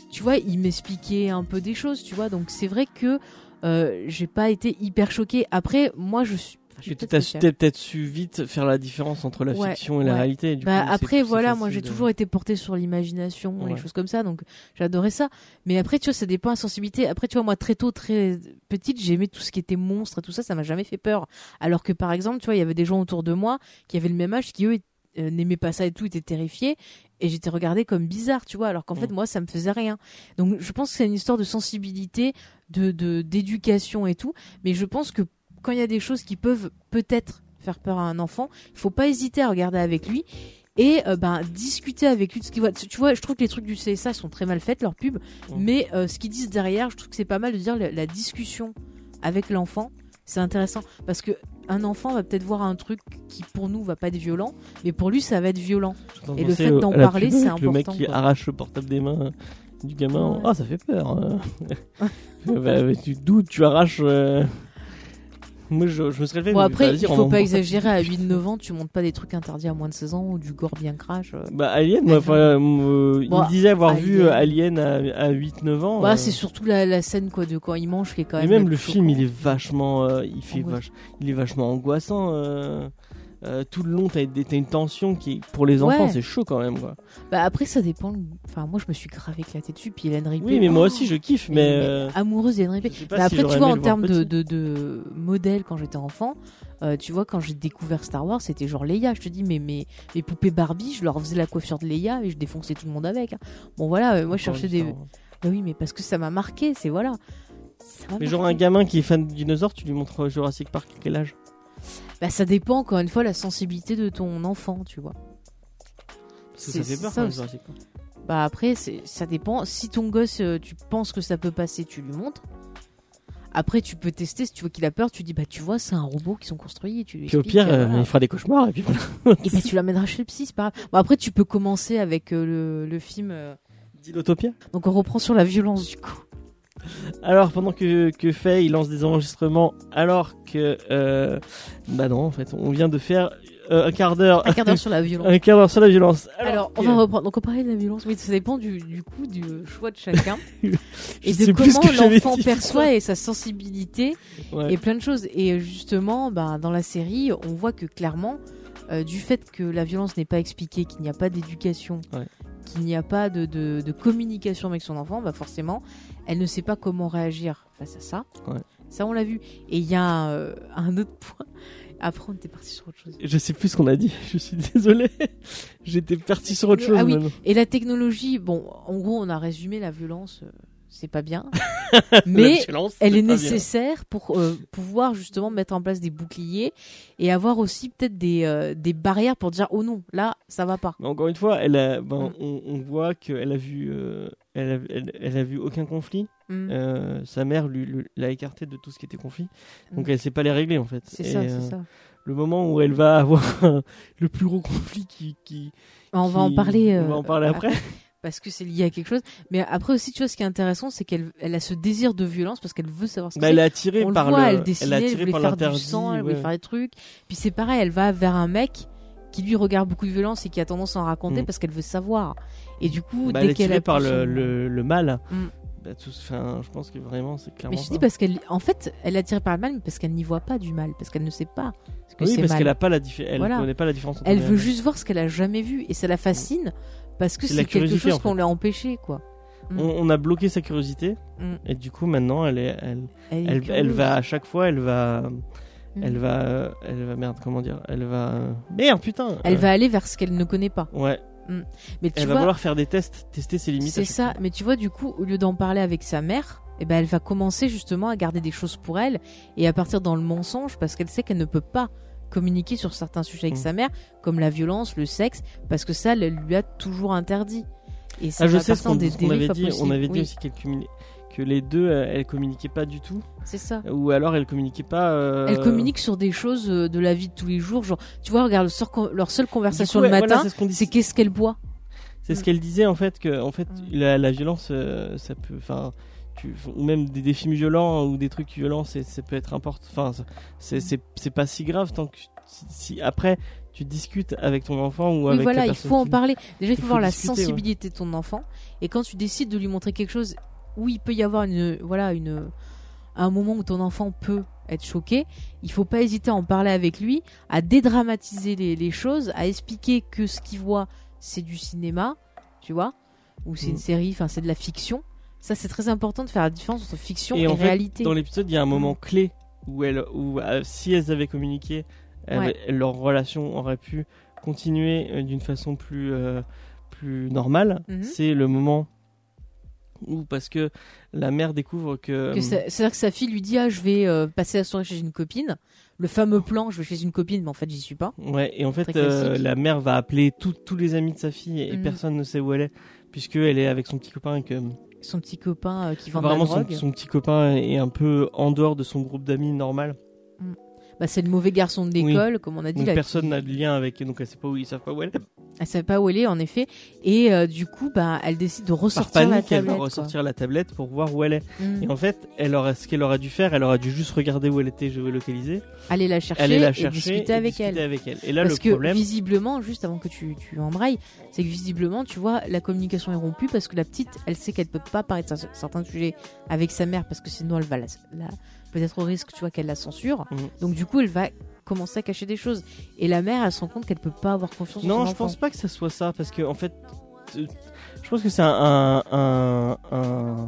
tu vois, il m'expliquait un peu des choses, tu vois. Donc c'est vrai que euh, j'ai pas été hyper choquée. Après, moi, je suis. enfin, Tu t'as peut-être su vite faire la différence entre la Ouais, fiction et la réalité. du Bah coup, après voilà, moi j'ai de- toujours été portée sur l'imagination, les choses comme ça, donc j'adorais ça. Mais après tu vois, ça dépend de la sensibilité. Après tu vois, moi très tôt, très petite, j'aimais tout ce qui était monstre et tout ça, ça m'a jamais fait peur. Alors que par exemple, tu vois, il y avait des gens autour de moi qui avaient le même âge, qui eux euh, n'aimaient pas ça et tout, étaient terrifiés. Et j'étais regardée comme bizarre, tu vois, alors qu'en fait Mm. moi ça me faisait rien. Donc je pense que c'est une histoire de sensibilité, de de- d'éducation et tout. Mais je pense que quand il y a des choses qui peuvent peut-être faire peur à un enfant, il faut pas hésiter à regarder avec lui et euh, ben discuter avec lui de ce qu'il voit. Tu vois, je trouve que les trucs du CSA sont très mal faits, leurs pubs, Mm. mais euh, ce qu'ils disent derrière, je trouve que c'est pas mal de dire la, la discussion avec l'enfant. C'est intéressant parce que un enfant va peut-être voir un truc qui pour nous va pas être violent, mais pour lui ça va être violent. Et le fait d'en parler, c'est avec Le mec important, qui quoi. arrache le portable des mains du gamin. Ouais. Oh, ça fait peur. hein. bah, tu doutes, tu arraches. euh, Moi, je, je me serais levé. Bon mais après, il faut en- pas exagérer à 8-9 ans, tu montes pas des trucs interdits à moins de 16 ans ou du gore bien crash. euh. Bah, Alien, moi, euh, il Bon, me disait avoir vu euh, Alien. Alien à, à 8-9 ans. Bah, euh, c'est surtout la, la scène quoi de quand il mange qui est quand Et même. même la le film, il est vachement, euh, il fait vache, il est vachement angoissant. Euh, tout le long, t'as une tension qui, pour les enfants, Ouais. c'est chaud quand même, quoi. Bah après ça dépend. Enfin moi je me suis grave éclaté dessus puis Hélène Ripley. Oui, mais moi oh, aussi, je kiffe, mais. euh, amoureuse d'Hélène Ripley. je sais pas Mais si après j'aurais tu vois aimé en le voir termes de, petit. de, de modèle quand j'étais enfant, euh, tu vois quand j'ai découvert Star Wars c'était genre Leia. Je te dis mais mes mes poupées Barbie je leur faisais la coiffure de Leia et je défonçais tout le monde avec. hein. Bon voilà euh, moi je cherchais des. Wars. Bah oui mais parce que ça m'a marqué c'est voilà. Ça m'a Mais genre un marqué. gamin qui est fan de dinosaures, tu lui montres Jurassic Park à quel âge? Bah ça dépend encore une fois la sensibilité de ton enfant tu vois. Parce que ça fait peur ça quand même. Bah après, ça dépend. Si ton gosse, euh, tu penses que ça peut passer, tu lui montres. Après, tu peux tester. Si tu vois qu'il a peur, tu dis bah tu vois, c'est un robot qui sont construits. Et tu Puis au pire, euh, euh, il fera des cauchemars et puis voilà. Et bah tu l'amèneras chez le psy, c'est pas grave. Bon après, tu peux commencer avec euh, le, le film. euh, Dilotopia? Donc on reprend sur la violence du coup. Alors pendant que que il lance des enregistrements, alors que euh, bah non, en fait, on vient de faire euh, un quart d'heure, Un quart d'heure sur la violence. un quart d'heure sur la violence. Alors, on va reprendre. Donc on parlait de la violence. Oui, ça dépend du, du coup du choix de chacun et de comment l'enfant perçoit et sa sensibilité. Ouais. et plein de choses. Et euh, justement, bah, dans la série, on voit que clairement, euh, du fait que la violence n'est pas expliquée, qu'il n'y a pas d'éducation, Ouais. qu'il n'y a pas de, de- de communication avec son enfant, bah forcément, elle ne sait pas comment réagir face à ça. Ouais. Ça, on l'a vu. Et il y a euh, un autre point. Après, on était parti sur autre chose. Je sais plus ce qu'on a dit. Je suis désolé. J'étais parti sur autre chose. Ah oui. Et la technologie, bon, en gros, on a résumé la violence, euh, c'est pas bien. Mais elle est bien. nécessaire pour euh, pouvoir justement mettre en place des boucliers et avoir aussi peut-être des, euh, des barrières pour dire oh non, là, ça va pas. Mais encore une fois, elle a, ben, Mm. on, on voit qu'elle a vu, euh, elle, a, elle, elle a vu aucun conflit. Mm. Sa mère l'a écarté de tout ce qui était conflit, donc Mm. elle sait pas les régler en fait. C'est ça, c'est ça. Le moment où elle va avoir le plus gros conflit qui, qui On va en parler. on va en parler après. Parce que c'est lié à quelque chose. Mais après aussi, tu vois, ce qui est intéressant, c'est qu'elle elle a ce désir de violence parce qu'elle veut savoir ce que Bah, c'est. elle est attirée On le par voit, le, elle dessinait, elle est elle, voulait par faire du sang, elle voulait faire des trucs. Puis c'est pareil, elle va vers un mec qui lui regarde beaucoup de violence et qui a tendance à en raconter Mm. parce qu'elle veut savoir. Et du coup, Bah, elle dès est qu'elle a par le, son- le, le mal. Mm. Bah, tout- je pense que vraiment c'est clairement Mais je dis parce qu'elle, en fait, elle est attirée par le mal, mais parce qu'elle n'y voit pas du mal, parce qu'elle ne sait pas ce que oui, c'est parce qu'elle a pas la elle Voilà. connaît pas la différence. entre Elle le veut juste voir ce qu'elle a jamais vu et ça la fascine parce que C'est la quelque chose en qu'on fait. lui a empêché, quoi. Mm. On, on a bloqué sa curiosité Mm. et du coup maintenant elle est, elle, Elle, va à chaque fois, elle va, Mm. elle va, elle va merde, comment dire, elle va, merde putain. Elle euh, va aller vers ce qu'elle ne connaît pas. Ouais. Mais tu Elle va vouloir faire des tests, tester ses limites. c'est ça. Mais tu vois, du coup, au lieu d'en parler avec sa mère, eh ben, elle va commencer justement à garder des choses pour elle et à partir dans le mensonge parce qu'elle sait qu'elle ne peut pas communiquer sur certains sujets avec Mm. sa mère, comme la violence, le sexe, parce que ça, elle lui a toujours interdit. Et ça Ah, je sais ce qu'on des qu'on avait dit. On avait dit aussi qu'elle communi- que les deux, euh, elles communiquaient pas du tout, C'est ça. ou alors elles communiquaient pas. euh, Elle communique sur des choses euh, de la vie de tous les jours. Genre, tu vois, regarde, leur seule- conversation coup, le voilà, matin, c'est ce qu'est-ce qu'elle boit. C'est ce qu'elle disait en fait que en fait Mm. la, la violence euh, ça peut enfin tu ou même des, des films violents ou des trucs violents c'est ça peut être important enfin c'est c'est pas si grave tant que si, après tu discutes avec ton enfant ou Oui, avec voilà, il faut en parler. Déjà, il faut, voir la ouais. sensibilité de ton enfant. Et quand tu décides de lui montrer quelque chose où il peut y avoir une, voilà, une, un moment où ton enfant peut être choqué, il faut pas hésiter à en parler avec lui, à dédramatiser les, les choses, à expliquer que ce qu'il voit, c'est du cinéma, tu vois, ou c'est Mm. une série, enfin, c'est de la fiction. Ça, c'est très important de faire la différence entre fiction et, et en fait réalité. dans l'épisode il y a un moment Mm. clé où elle où euh, si elles avaient communiqué elles- Ouais. leur relation aurait pu continuer euh, d'une façon plus euh, plus normale Mhm. c'est le moment où parce que la mère découvre que, C'est-à-dire que sa fille lui dit Ah, je vais euh, passer la soirée chez une copine. Le fameux plan, je vais chez une copine, mais en fait, j'y suis pas. Ouais, et en fait, euh, la mère va appeler tous tous les amis de sa fille et Mhm. personne ne sait où elle est, puisqu'elle est avec son petit copain et que Son petit copain euh, qui vend de la apparemment son, drogue. son petit copain est un peu en dehors de son groupe d'amis normal. Bah, c'est le mauvais garçon de l'école, comme on a dit. Donc là, personne qui- n'a de lien avec, donc elle sait pas où, ils savent pas où elle est. Elle savait pas où elle est, en effet. Et euh, du coup, bah, elle décide de Par ressortir la panique, elle tablette. va quoi. ressortir la tablette pour voir où elle est. Mm. Et en fait, elle ce qu'elle aurait dû faire, elle aurait dû juste regarder où elle était géolocalisée, Aller la chercher, aller la et chercher discuter et avec discuter elle. avec elle. Et là, Parce le que problème, visiblement, juste avant que tu, tu embrayes, c'est que visiblement, tu vois, la communication est rompue parce que la petite, elle sait qu'elle peut pas parler de cer- certains sujets avec sa mère parce que sinon elle va la, la- peut-être au risque, tu vois, qu'elle la censure. Mhm. Donc du coup, elle va commencer à cacher des choses. Et la mère, elle se rend compte qu'elle peut pas avoir confiance en Non, son je enfant. pense pas que ça soit ça, parce que en fait, euh, je pense que c'est un, un, un,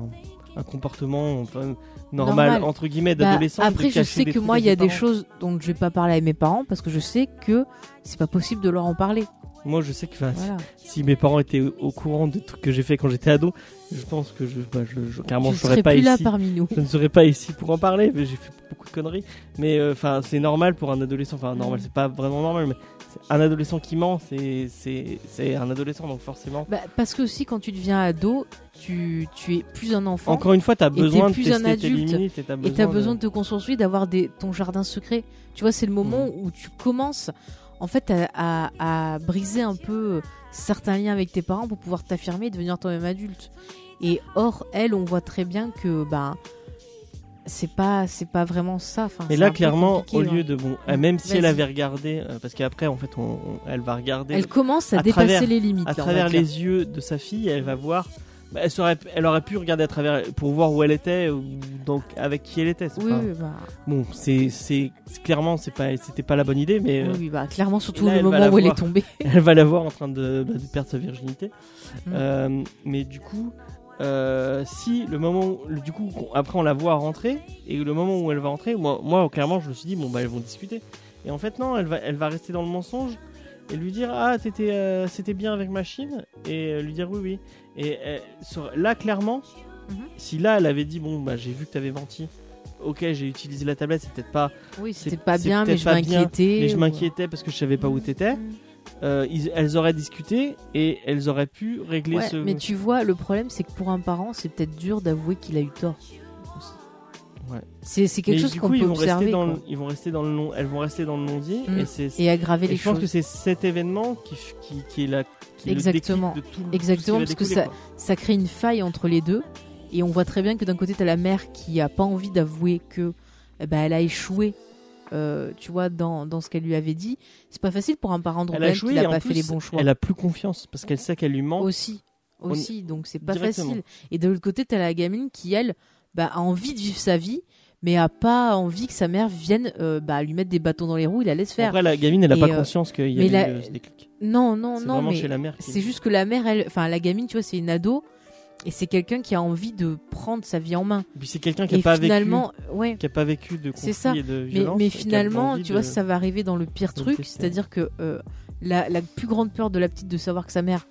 un comportement enfin, normal, Normal. entre guillemets Bah, d'adolescent. de après, je sais que moi, il y a des choses dont je vais pas parler à mes parents parce que je sais que c'est pas possible de leur en parler. Moi, je sais que enfin, Voilà. si mes parents étaient au, au courant des trucs que j'ai fait quand j'étais ado, je pense que je, bah, je, je- carrément, je serais serai pas plus là ici. parmi nous. Je ne serais pas ici pour en parler, mais j'ai fait beaucoup de conneries. Mais euh, enfin, c'est normal pour un adolescent. Enfin, normal, Mm. c'est pas vraiment normal, mais un adolescent qui ment, c'est un adolescent, donc forcément. Bah, parce que aussi, quand tu deviens ado, tu, tu es plus un enfant. Encore une fois, t'as t'es besoin de plus tester un tes limites et besoin, tu as besoin de... de te construire, d'avoir ton jardin secret. Tu vois, c'est le moment Mm. où tu commences en fait à, à- à briser un peu certains liens avec tes parents pour pouvoir t'affirmer et devenir toi-même adulte. Et or, elle, on voit très bien que ben c'est pas c'est pas vraiment ça. Enfin, Mais là, clairement, au lieu de bon, euh, même si elle avait regardé, euh, parce qu'après, en fait, on, on- elle va regarder elle commence à, à dépasser travers- les limites. à là, travers les yeux de sa fille, elle va voir Bah, elle, serait, elle aurait pu regarder à travers pour voir où elle était ou donc avec qui elle était. Oui, pas- oui, bah, Bon, c'est clairement c'est pas c'était pas la bonne idée, mais oui, oui, bah, clairement, surtout là, le moment où elle est tombée. elle va la voir en train de, bah, de perdre sa virginité. Mm. Euh, mais du coup, euh, si le moment, où- du coup, après on la voit rentrer et le moment où elle va rentrer, moi, moi clairement, je me suis dit bon bah elles vont discuter. Et en fait non, elle va, elle va rester dans le mensonge et lui dire ah t'étais, euh, c'était bien avec machine et euh, lui dire oui oui. Et euh, sur- là clairement, Mhm. si là elle avait dit bon bah j'ai vu que t'avais menti. Ok, j'ai utilisé la tablette, c'est peut-être pas. Oui, c'est- c'était pas c'est bien, mais peut-être je pas bien, m'inquiétais. Mais je ou- m'inquiétais parce que je savais pas où t'étais. Euh, ils- elles auraient discuté et elles auraient pu régler Ouais, ce. mais tu vois, le problème, c'est que pour un parent, c'est peut-être dur d'avouer qu'il a eu tort. Ouais. C'est quelque Mais chose qu'on ils peut vont rester observer dans le, ils vont rester dans le non, elles vont rester dans le non-dit Mm. et c'est. et aggraver et les je pense choses. que c'est cet événement qui, qui, qui est la. Qui le Exactement. déclic de tout, Exactement, tout parce qui que quoi. ça crée une faille entre les deux. Et on voit très bien que d'un côté, tu as la mère qui a pas envie d'avouer que eh ben, elle a échoué. euh, tu vois, dans, dans ce qu'elle lui avait dit, c'est pas facile pour un parent de Elle a reconnaître joué qu'il et a en pas fait les bons choix. Elle a plus confiance parce qu'elle sait qu'elle lui ment. Aussi, aussi, donc c'est pas facile. Et de l'autre côté, t'as la gamine qui, elle, bah, a envie de vivre sa vie, mais a pas envie que sa mère vienne euh, bah, lui mettre des bâtons dans les roues, il la laisse faire. Après, la gamine, elle a Et, pas euh, conscience qu'il y a la- eu euh, ce déclic. Non, non, non, mais chez la mère. qui- c'est juste que la mère, elle, enfin la gamine, tu vois, c'est une ado, et c'est quelqu'un qui a envie de prendre sa vie en main. Puis c'est quelqu'un qui a Et pas finalement, ouais. qui a pas vécu de conflit ça. et de Mais, violence. mais finalement, tu vois, ça va arriver dans le pire truc, c'est-à-dire que euh, la, la plus grande peur de la petite de savoir que sa mère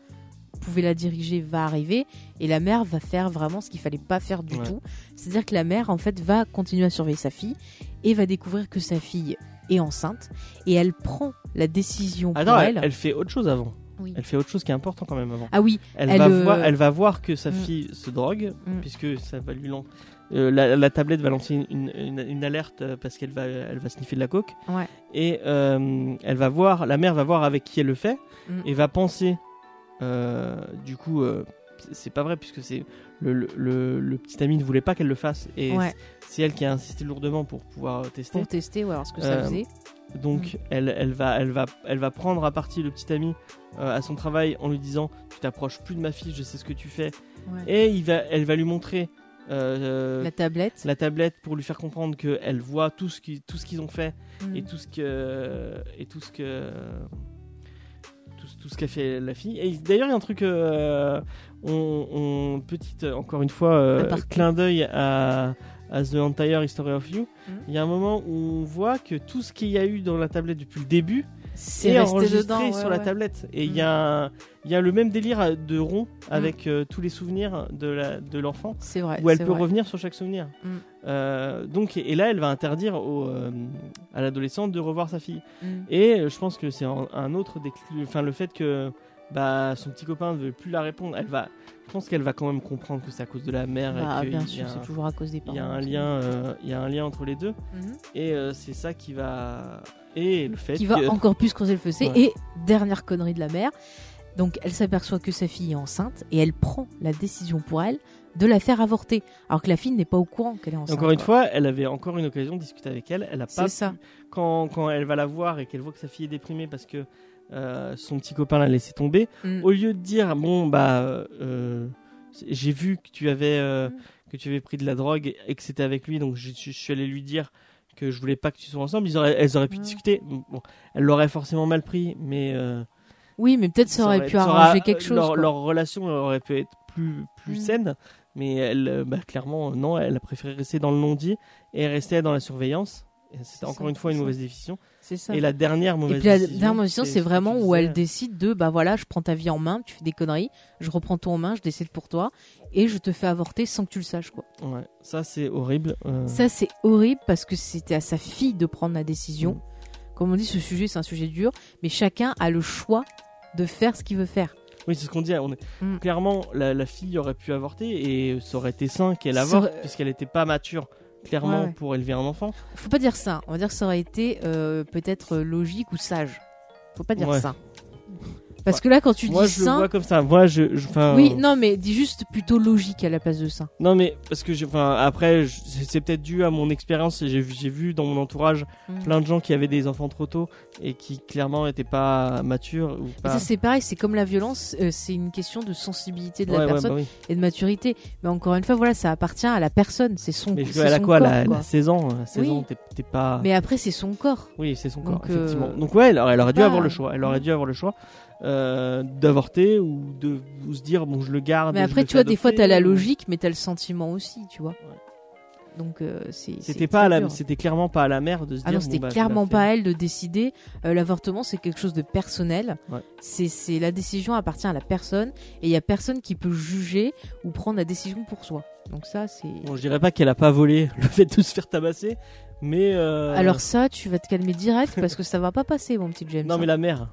pouvait la diriger va arriver, et la mère va faire vraiment ce qu'il fallait pas faire du Ouais. tout. C'est-à-dire que la mère, en fait, va continuer à surveiller sa fille et va découvrir que sa fille est enceinte, et elle prend la décision pour elle, elle. elle fait autre chose avant. Oui. Elle fait autre chose qui est important quand même avant. Ah oui, Elle, Elle, va euh, voir, elle va voir que sa Mm. fille se drogue, Mm. puisque ça va lui lancer. la, la tablette va lancer une, une- une alerte euh, parce qu'elle va, elle va sniffer de la coke. Ouais. Et euh, elle va voir, la mère va voir avec qui elle le fait Mm. et va penser. Euh, du coup, euh, c'est- pas vrai puisque c'est le, le, le- le petit ami ne voulait pas qu'elle le fasse et Ouais. c'est elle qui a insisté lourdement pour pouvoir euh, tester. pour tester, ouais, alors ce que ça faisait. Donc Mm. elle, elle, va, elle, va, elle va prendre à partie le petit ami euh, à son travail en lui disant Tu t'approches plus de ma fille, je sais ce que tu fais. Ouais. Et il va, elle va lui montrer euh, La la... tablette. tablette pour lui faire comprendre qu'elle voit tout ce qui- tout ce qu'ils ont fait Mm. et tout ce que et tout ce que tout, ce- qu'a fait la fille. Et d'ailleurs il y a un truc, euh, on, on- petite encore une fois euh, Aparté. clin d'œil à, à The Entire History of You. Mhm. Il y a un moment où on voit que tout ce qu'il y a eu dans la tablette depuis le début C'est est resté enregistré dedans ouais, sur la tablette. Et il y, Mm. a il y a le même délire de rond avec euh, tous les souvenirs de la- de l'enfant, C'est vrai. où elle peut vrai. revenir sur chaque souvenir. Mm. Euh, donc, et là, elle va interdire au, euh, à l'adolescente de revoir sa fille. Mm. Et je pense que c'est un, un autre déclic. Enfin, le fait que bah, son petit copain ne veut plus la répondre, elle va. Je pense qu'elle va quand même comprendre que c'est à cause de la mère et qu'il bien sûr, un- c'est toujours à cause des il parents. y a un aussi. lien, il y a un lien entre les deux, Mhm. et c'est ça qui va et le fait Qui va encore plus creuser le fossé. Ouais. Et dernière connerie de la mère. Donc elle s'aperçoit que sa fille est enceinte et elle prend la décision pour elle de la faire avorter. Alors que la fille n'est pas au courant qu'elle est enceinte. Encore une fois, elle avait encore une occasion de discuter avec elle. Elle a C'est pas ça. pu- quand, quand elle va la voir et qu'elle voit que sa fille est déprimée parce que euh, son petit copain l'a laissé tomber. Mm. Au lieu de dire bon bah euh, j'ai vu que tu avais euh, Mm. que tu avais pris de la drogue et que c'était avec lui, donc je, je suis allé lui dire que je voulais pas que tu sois ensemble. Ils auraient, elles auraient pu discuter. Bon, elle l'aurait forcément mal pris, mais euh, Oui, mais peut-être ça aurait pu ça arranger quelque chose. Leur, quoi. leur relation aurait pu être plus plus Mm. saine, mais elle, euh, bah, clairement non, elle a préféré rester dans le non-dit et rester dans la surveillance. Et C'est C'était encore ça, une fois une ça. mauvaise décision. C'est ça. Et la dernière Et mauvaise puis la décision. dernière décision, c'est vraiment où elle décide de bah voilà, je prends ta vie en main, tu fais des conneries, je reprends tout en main, je décide pour toi et je te fais avorter sans que tu le saches quoi. Ouais, ça c'est horrible. euh, Ça c'est horrible parce que c'était à sa fille de prendre la décision. Mm. Comme on dit, ce sujet c'est un sujet dur, mais chacun a le choix de faire ce qu'il veut faire. Oui, c'est ce qu'on dit. On est... Mm. Clairement, la, la fille aurait pu avorter et ça aurait été sain qu'elle avorte aurait- puisqu'elle n'était pas mature, clairement, Ouais, ouais. pour élever un enfant. Faut pas dire ça. On va dire que ça aurait été euh, peut-être logique ou sage. Faut pas dire Ouais. ça. Parce que là, quand tu Moi, dis je le vois comme ça. Moi, je, je- enfin, oui, non, mais dis juste plutôt logique à la place de sein. Non mais parce que j'ai- enfin après je- c'est c'est peut-être dû à mon expérience et j'ai vu j'ai vu dans mon entourage Mm. plein de gens qui avaient des enfants trop tôt et qui clairement étaient pas matures ou Et pas ça, c'est pareil, c'est comme la violence, euh, c'est une question de sensibilité de la Ouais, personne bah oui. et de maturité. Mais encore une fois, voilà, ça appartient à la personne, c'est son, Mais c'est elle a son quoi, corps, elle a, elle a quoi. 16 ans, euh, 16 Oui. ans, t'es- t'es pas Mais après, c'est son corps. Oui, c'est son corps Donc, effectivement. euh, Donc ouais, elle, elle aurait dû avoir le choix. Elle aurait dû avoir le choix euh, d'avorter ou de ou se dire bon, je le garde. Mais après, tu vois, des fois, t'as la logique, mais t'as le sentiment aussi, tu vois. Donc, euh, C'était pas la, c'était clairement pas à la mère de se Ah dire c'était bon, bah, clairement pas à elle de décider. Euh, L'avortement, c'est quelque chose de personnel. Ouais. C'est, la décision appartient à la personne et il y a personne qui peut juger ou prendre la décision pour soi. Donc ça, c'est. Bon, je dirais pas qu'elle a pas volé le fait de se faire tabasser, mais euh, Alors ça, tu vas te calmer direct parce que ça va pas passer, mon petit James. non mais hein. la mère.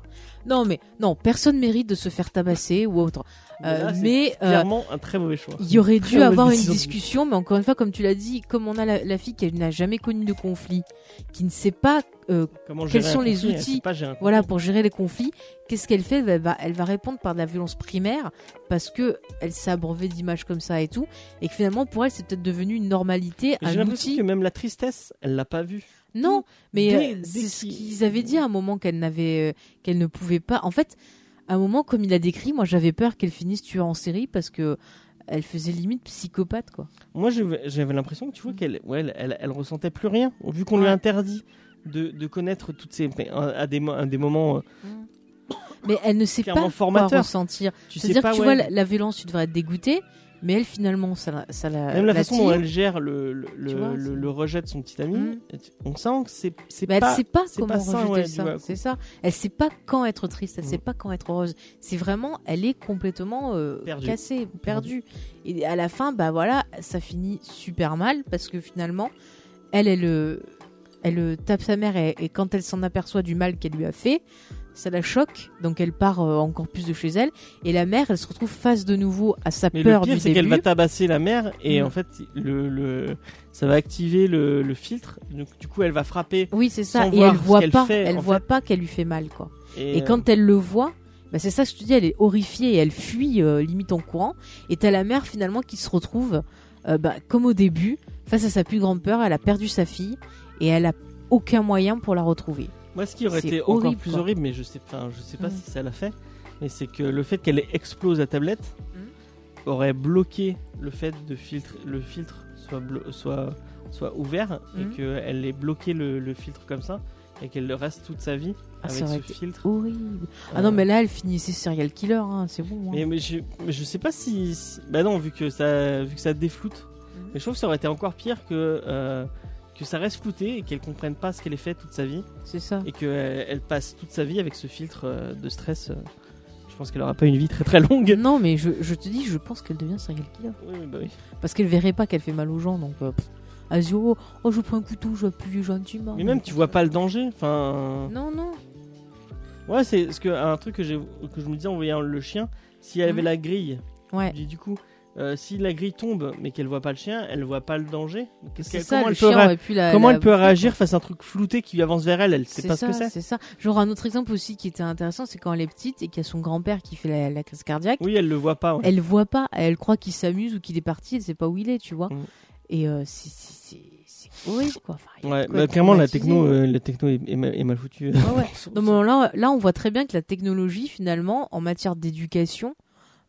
Non, mais non, personne mérite de se faire tabasser ou autre. Euh, mais euh, clairement un très mauvais choix. il y aurait dû avoir une discussion, mais encore une fois, comme tu l'as dit, comme on a la, la fille qui n'a jamais connu de conflit, qui ne sait pas euh, quels sont les conflit, elle outils voilà, pour gérer les conflits, qu'est-ce qu'elle fait? Elle va, elle va répondre par de la violence primaire parce que elle s'est abreuvée d'images comme ça et tout, et que finalement pour elle c'est peut-être devenu une normalité, J'ai l'impression outil. que même la tristesse, elle l'a pas vue. Non, mais euh, c'est ce qu'il- qu'ils avaient dit à un moment qu'elle n'avait, euh, qu'elle ne pouvait pas. En fait, à un moment comme il a décrit, moi j'avais peur qu'elle finisse tueur en série parce que elle faisait limite psychopathe quoi. Moi, j'avais l'impression que tu vois qu'elle, ouais, elle, elle, elle ressentait plus rien, vu qu'on lui Ouais. a interdit de, de connaître toutes ces, à des, à des moments, euh, Mais elle ne sait pas Clairement quoi formateur. ressentir. tu sais C'est-à-dire pas, que tu ouais, vois la, la violence, tu devrais être dégoûté, mais elle finalement ça la, ça la même la façon dont elle gère le, le, le, Tu vois, le- c'est- le rejet de son petit ami, Mm. on sent que c'est, c'est Mais pas. elle sait pas comment pas rejeter ouais, ça. C'est ça. Elle sait pas quand être triste. Elle Mm. sait pas quand être heureuse. C'est vraiment, elle est complètement euh, cassée, perdue. Et à la fin, bah voilà, ça finit super mal parce que finalement, elle, elle, euh, elle euh, tape sa mère et, et quand elle s'en aperçoit du mal qu'elle lui a fait, ça la choque. Donc elle part euh, encore plus de chez elle. Et la mère, elle se retrouve face de nouveau à sa Mais peur le pire, c'est qu'elle va tabasser la mère et Mm. en fait, le, le, ça va activer le, le filtre. Donc, du coup, elle va frapper. Oui, c'est ça. Et elle voit pas, fait, elle voit pas qu'elle lui fait mal, quoi. Et, Et euh, quand elle le voit, bah c'est ça que je te dis, elle est horrifiée et elle fuit euh, limite en courant. Et t'as la mère finalement qui se retrouve, bah, comme au début, face à sa plus grande peur, elle a perdu sa fille et elle a aucun moyen pour la retrouver. Moi, ce qui aurait été encore plus quoi. horrible, mais je sais, enfin, je sais pas Mm. si ça l'a fait, mais c'est que le fait qu'elle explose la tablette Mm. aurait bloqué le fait de filtre, le filtre soit blo- soit soit ouvert Mm. et qu'elle ait bloqué le, le filtre comme ça et qu'elle le reste toute sa vie Ah, ça avec aurait ce été filtre. Horrible. Ah Euh, non, mais là, elle finissait serial killer, hein, c'est bon. hein. mais, mais je, mais je sais pas si, si- bah non vu que ça vu que ça défloute. Mais je trouve que ça aurait été encore pire que euh, que ça reste flouté et qu'elle comprenne pas ce qu'elle ait fait toute sa vie C'est ça. et qu'elle elle passe toute sa vie avec ce filtre euh, de stress. euh, je pense qu'elle aura pas une vie très très longue. Non, mais je, je te dis, je pense qu'elle devient serial killer. Oui, oui, bah oui. Parce qu'elle verrait pas qu'elle fait mal aux gens, donc. Euh, elle se dit, oh, oh, je prends un couteau, je vais appuyer gentiment. Mais même tu vois pas le danger. Enfin, Non, non. ouais, c'est ce que un truc que je me disais en voyant le chien. Si elle avait la grille, Ouais. je dis, du coup, euh, si la grille tombe mais qu'elle voit pas le chien, elle voit pas le danger. C'est ça, comment le elle peut, chien la. comment la elle peut réagir face à un truc flouté qui avance vers elle? Elle sait pas ça, ce que c'est. C'est ça. Genre un autre exemple aussi qui était intéressant, c'est quand elle est petite et qu'il y a son grand-père qui fait la, la crise cardiaque. Oui, elle le voit pas. ouais. Elle voit pas, elle croit qu'il s'amuse ou qu'il est parti, elle sait pas où il est, tu vois. Mhm. Et euh, c'est- horrible quoi. Enfin, Ouais, bah, clairement la techno, euh, la techno est, est mal, est mal foutue. Ouais, ouais. Non, mais là, là, on voit très bien que la technologie, finalement, en matière d'éducation,